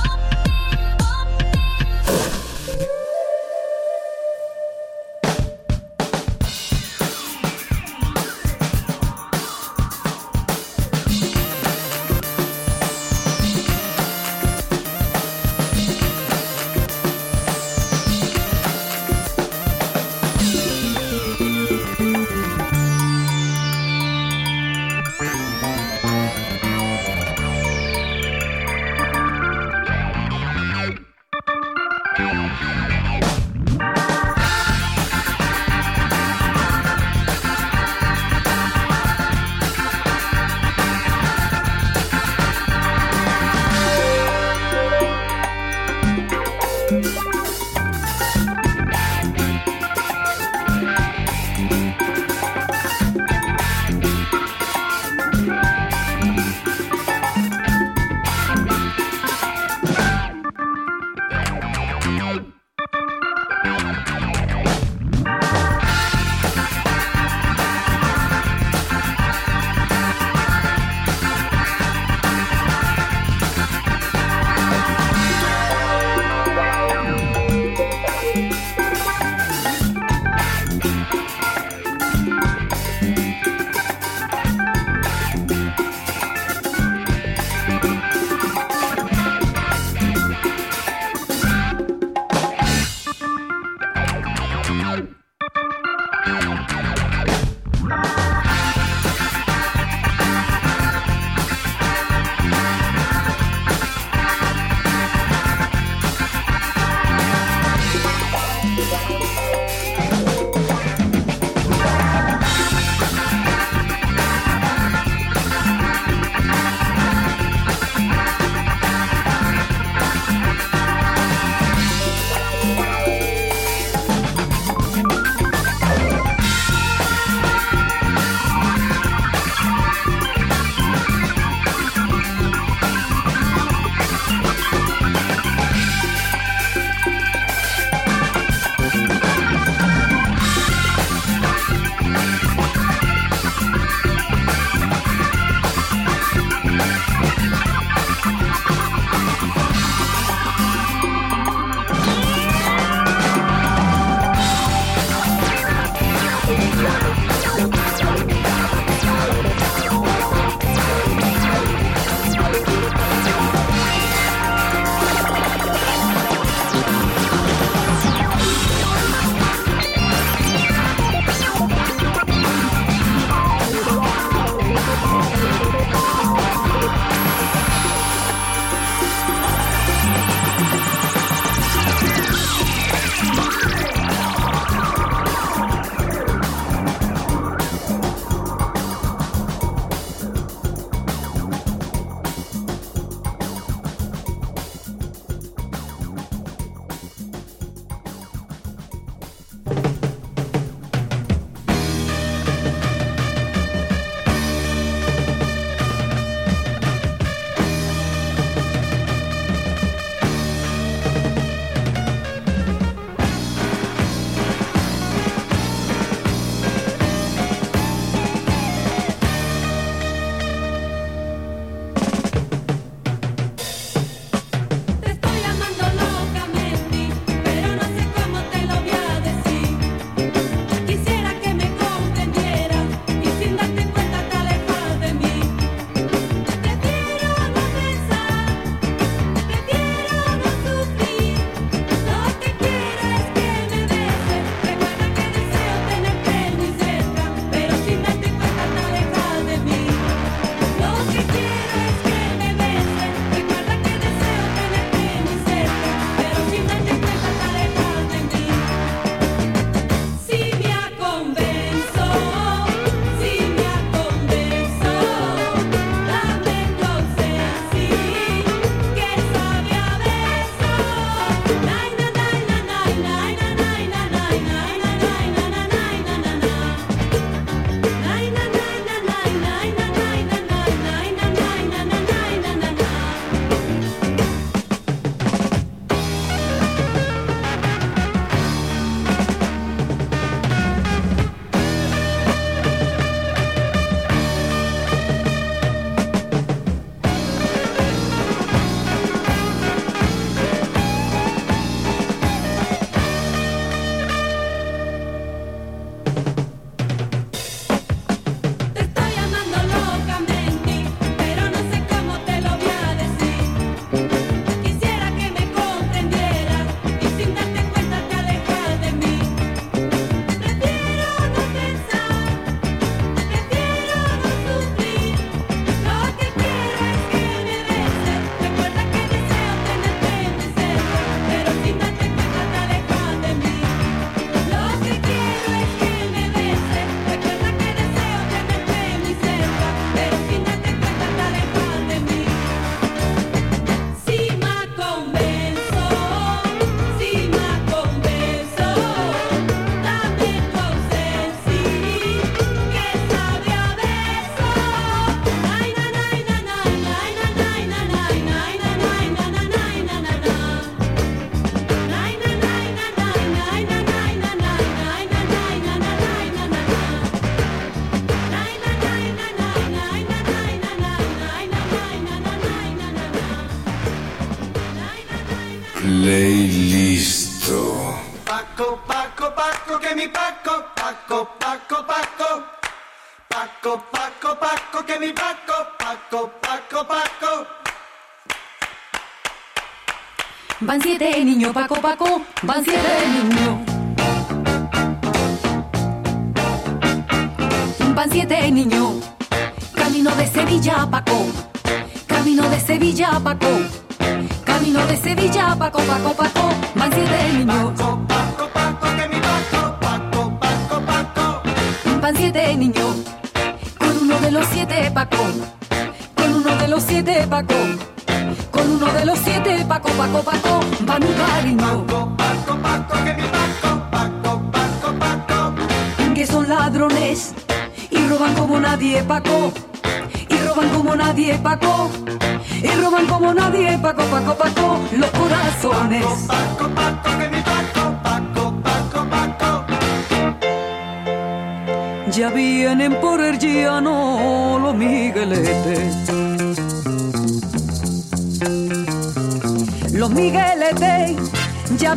Niños, Paco, Paco, van siete niños.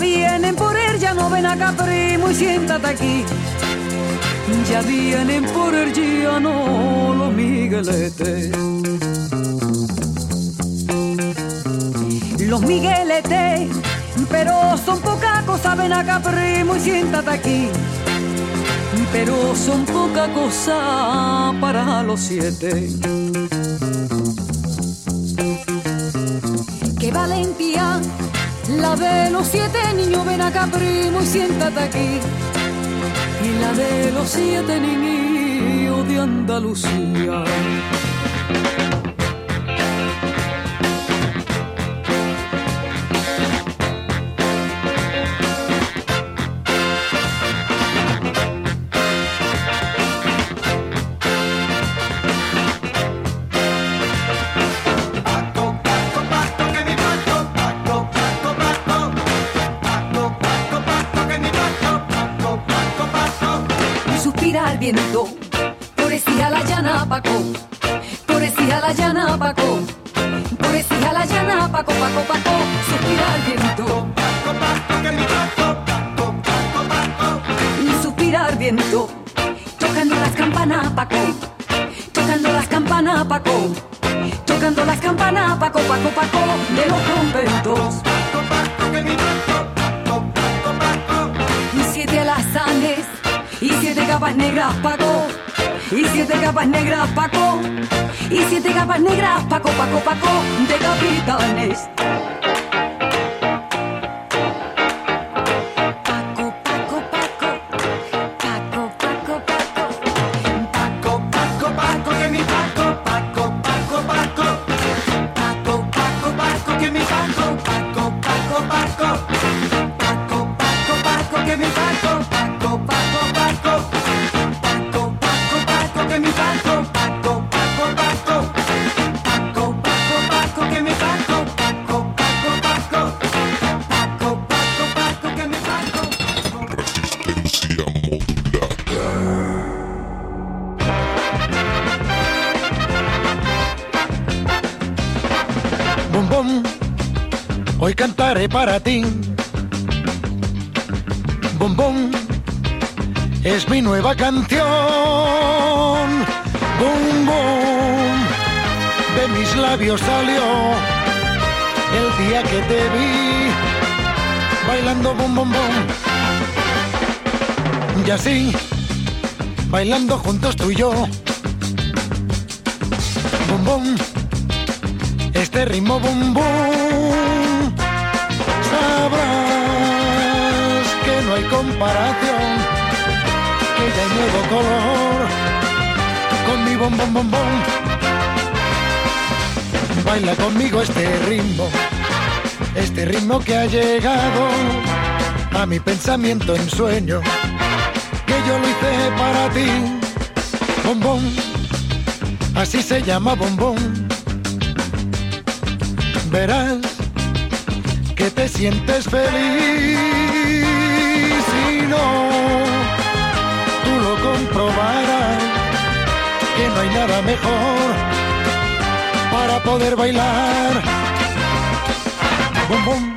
Vienen por el llano, ven acá primo y siéntate aquí. Ya vienen por el llano los migueletes. Los migueletes, pero son poca cosa, ven acá primo y siéntate aquí. Pero son poca cosa para los siete. La de los siete niños, ven acá primo y siéntate aquí. Y la de los siete niños de Andalucía. Suspira el viento, poesía la llana, Paco. Poesía la llana, Paco. Poesía la llana, Paco, Paco, Paco. Suspira el viento. Y suspira el viento, tocando las campanas, Paco. Tocando las campanas, Paco. Tocando las campanas, Paco, Paco, Paco, de los conventos. Capas negras, Paco. Y siete capas negras, Paco. Y siete capas negras, Paco, Paco, Paco, de capitanes. Nueva canción. Bum bum, de mis labios salió el día que te vi bailando bum bum bum. Y así, bailando juntos tú y yo. Bum bum este ritmo bum bum sabrás que no hay comparación hay nuevo color con mi bom bom bom bom. Baila conmigo este ritmo este ritmo que ha llegado a mi pensamiento en sueño que yo lo hice para ti. Bom bom así se llama bom bom. Verás que te sientes feliz y no, comprobarás que no hay nada mejor para poder bailar. Bum, bum.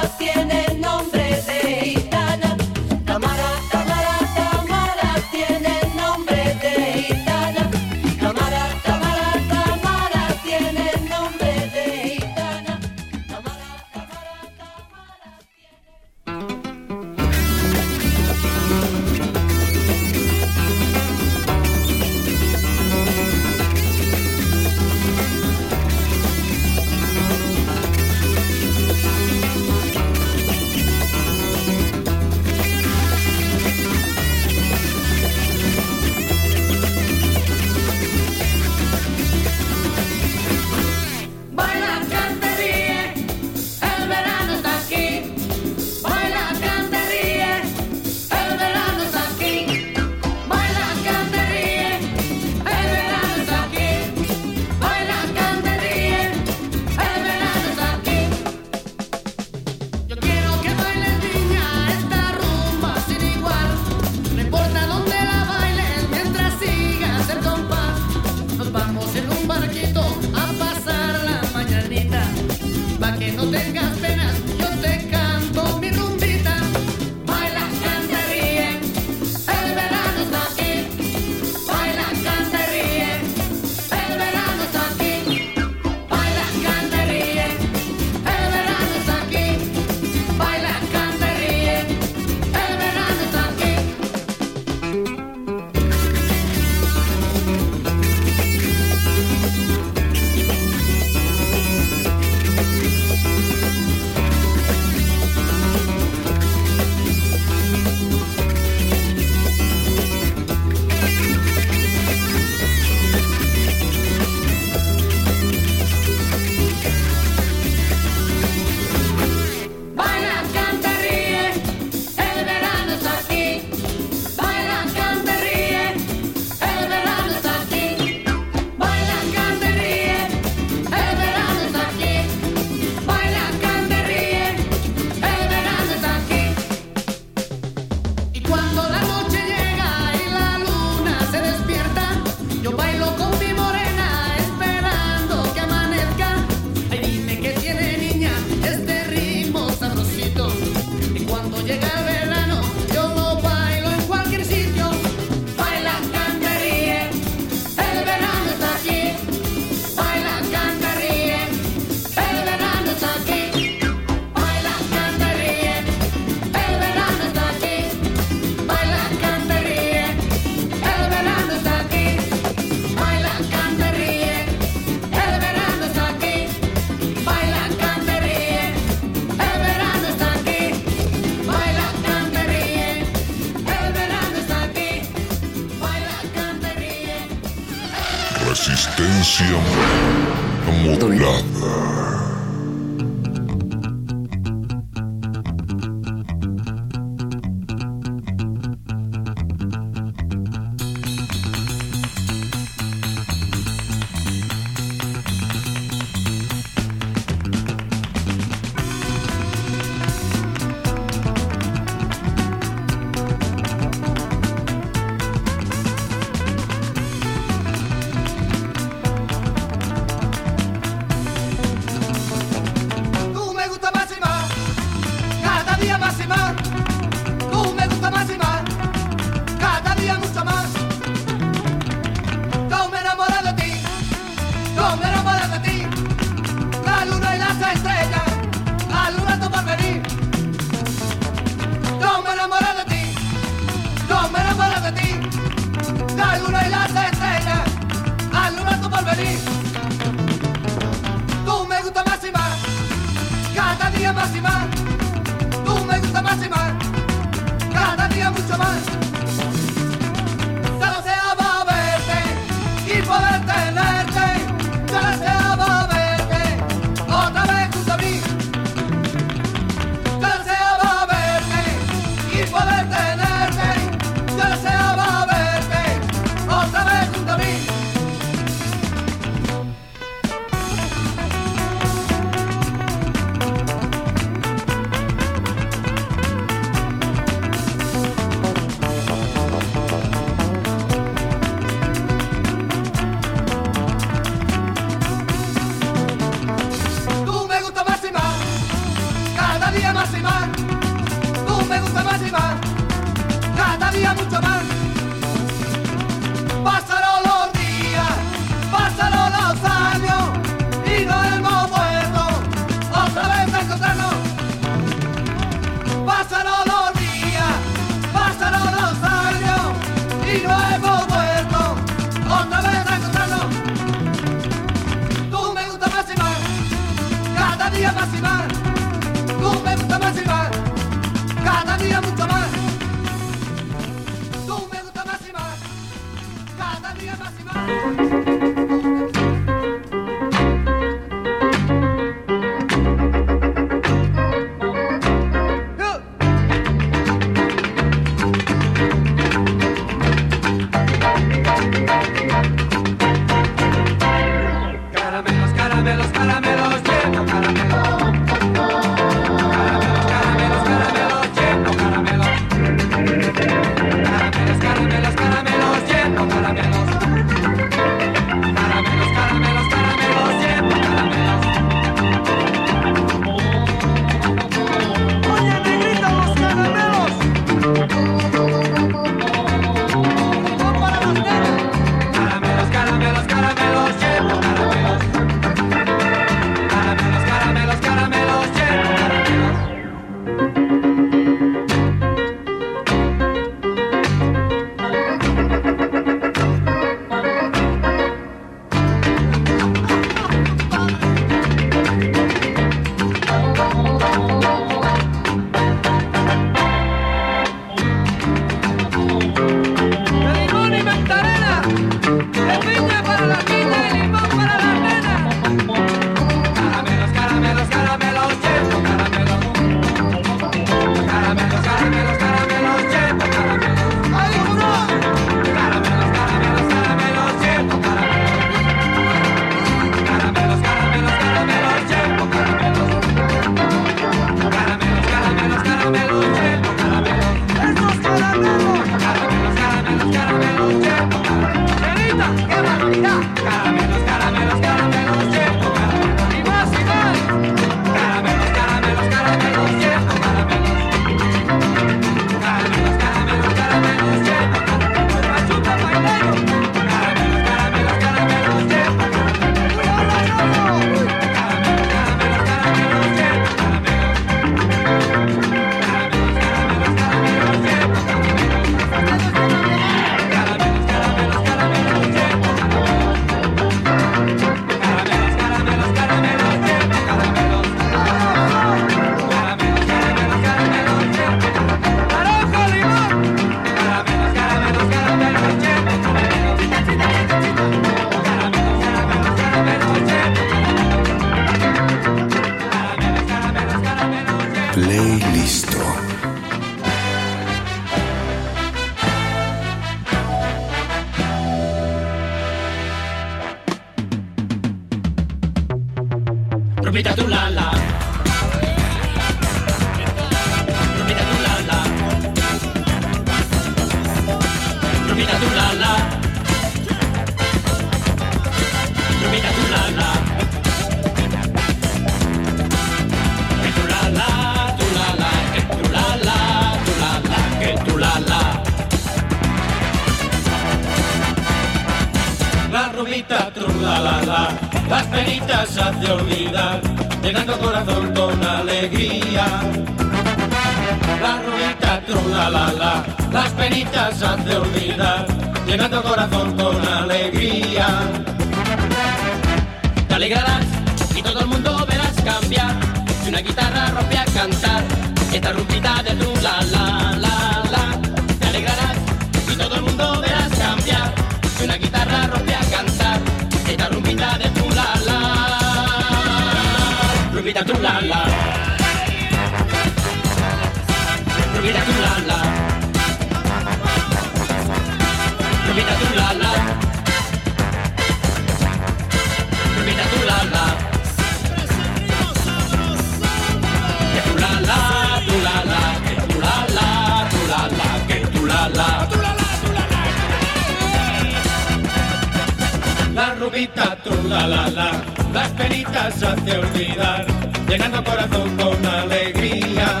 vida, trula la la, la, las penitas hace olvidar, llenando corazón con alegría.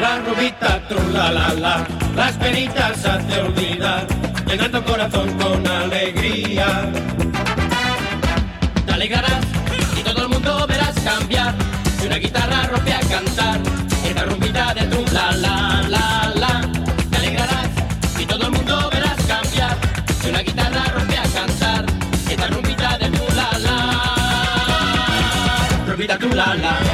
La rubita, trula la la, la, las penitas hace olvidar, llenando corazón con alegría. Te alegrarás y todo el mundo verás cambiar, y una guitarra rompe a cantar, esta rumbita de trula la la la. la. vida tu la la.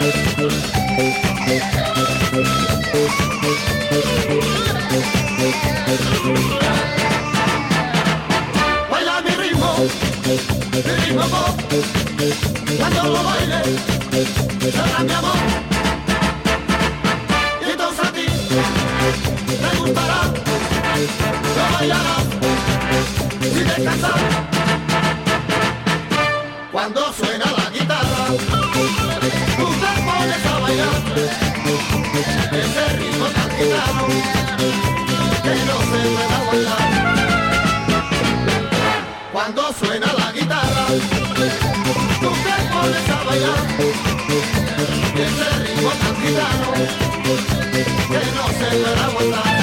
Thank you. gitano que no se dará vuelta.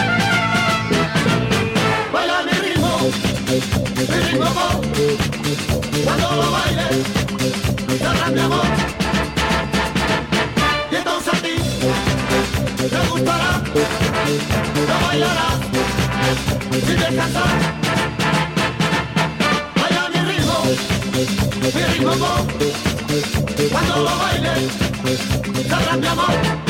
come on.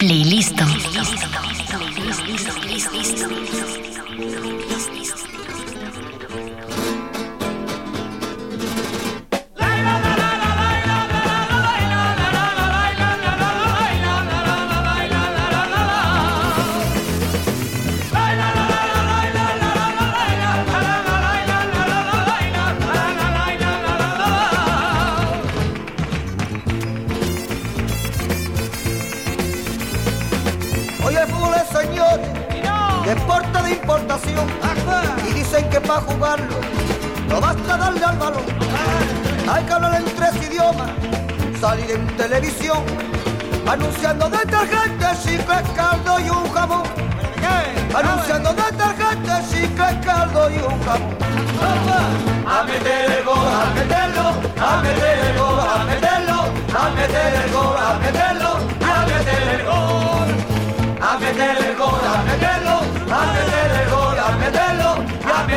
Playlist. Oye, que para jugarlo no basta darle al balón. Hay que hablar en tres idiomas, salir en televisión, anunciando detergentes, chicles, caldo y un jamón. Anunciando detergentes, chicles, caldo y un jamón. A meter el gol, a meterlo, a meter el gol, a meterlo, a meter el gol, a meterlo, a meter el gol a meter el gol, a meterlo, a meter el gol,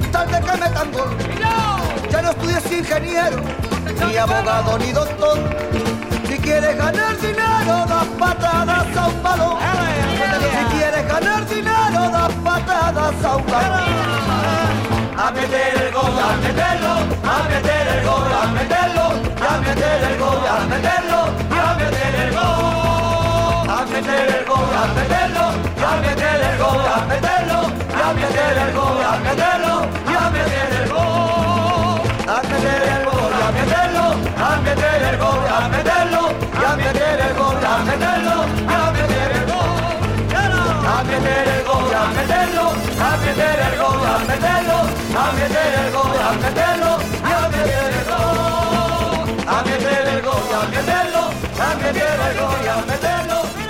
con tal de que metan gol. Ya no estudies ingeniero, ni abogado, ni doctor. Si quieres ganar dinero, das patadas a un balón. Si quieres ganar dinero, das patadas a un balón. A meter el gol, a meterlo, a meter el gol, a meterlo, a meter el gol, a meterlo, a meter el gol a meter el gol, a meterlo, a meter el gol, a meterlo, a meter el gol, a meterlo, a meter el gol, a meter el gol, a meterlo, a meter el gol, a meterlo, a meter el gol, a meterlo, a meter el gol, a meter el gol, a meterlo, a meter el gol, a meterlo, a meter el gol, a meterlo, a meter el gol, a meter el gol, a meterlo, a meter el gol, a meterlo.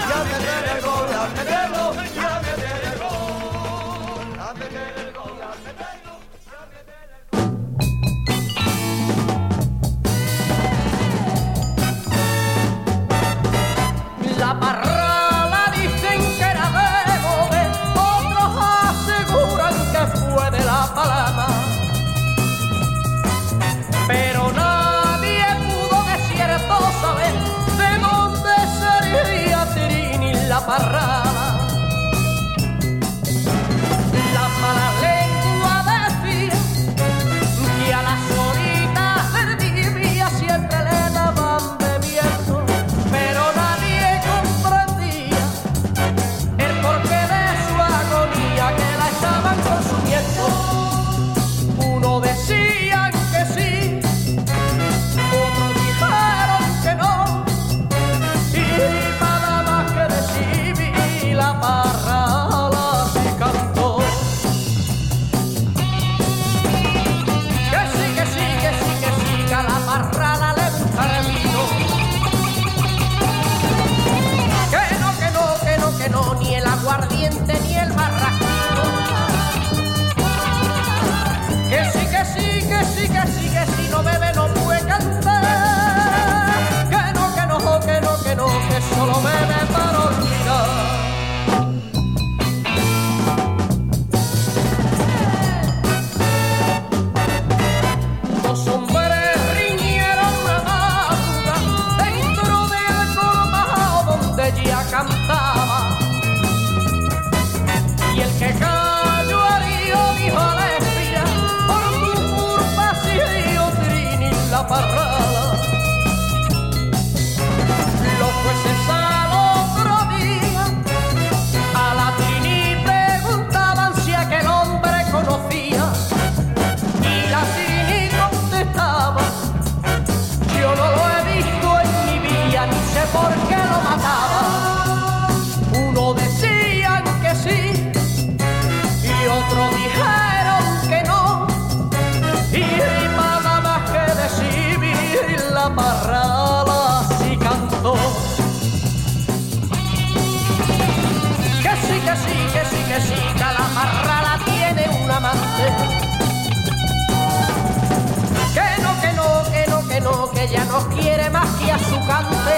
los quiere más que a su cante.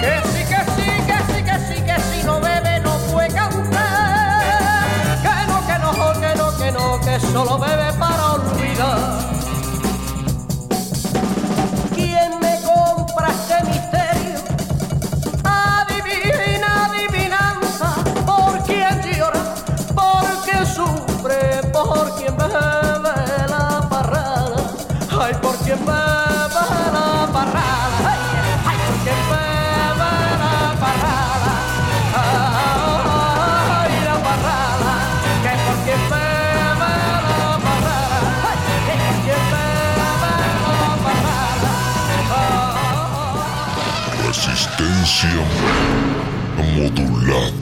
Que sí, que sí, que sí, que sí, que si no bebe no puede cantar. Que no, que no, que no, que no, que solo bebe modulada. Rumba,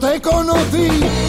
te conocí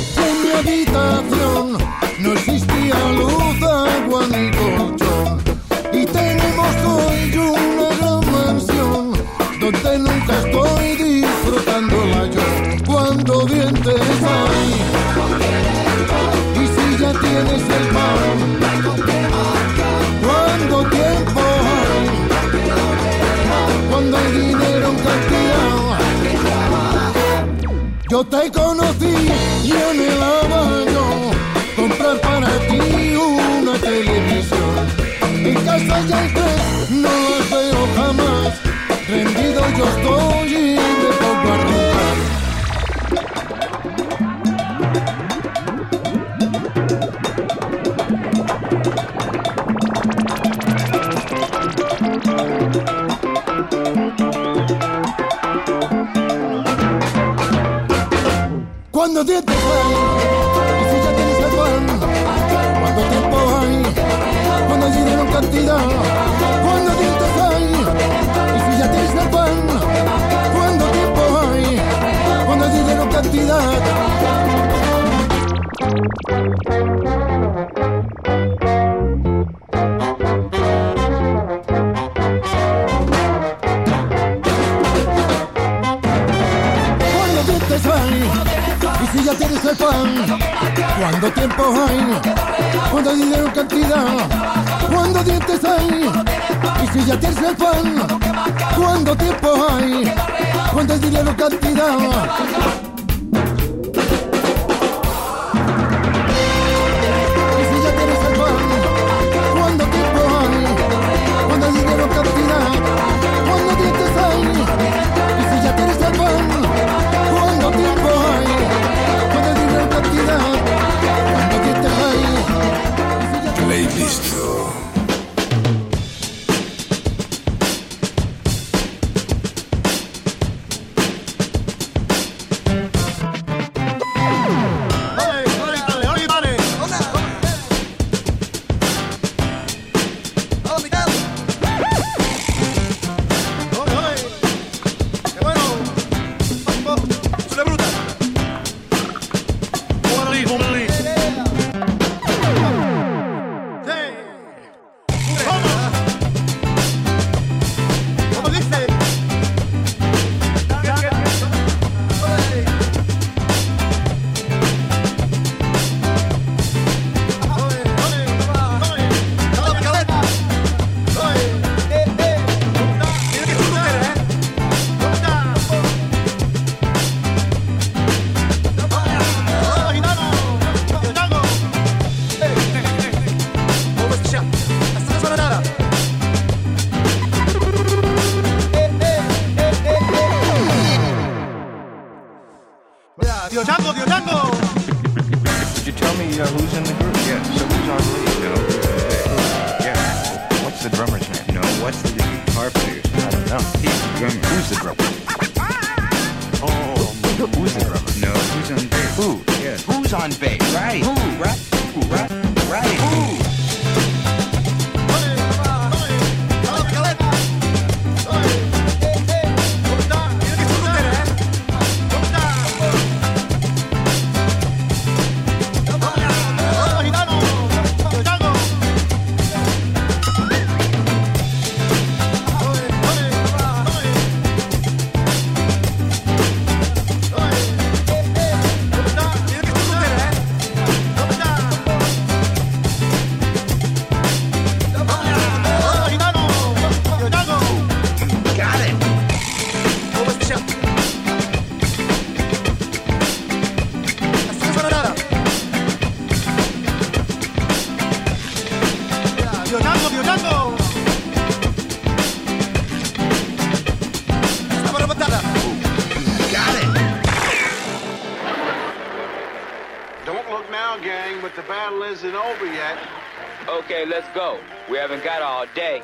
let's go. We haven't got all day.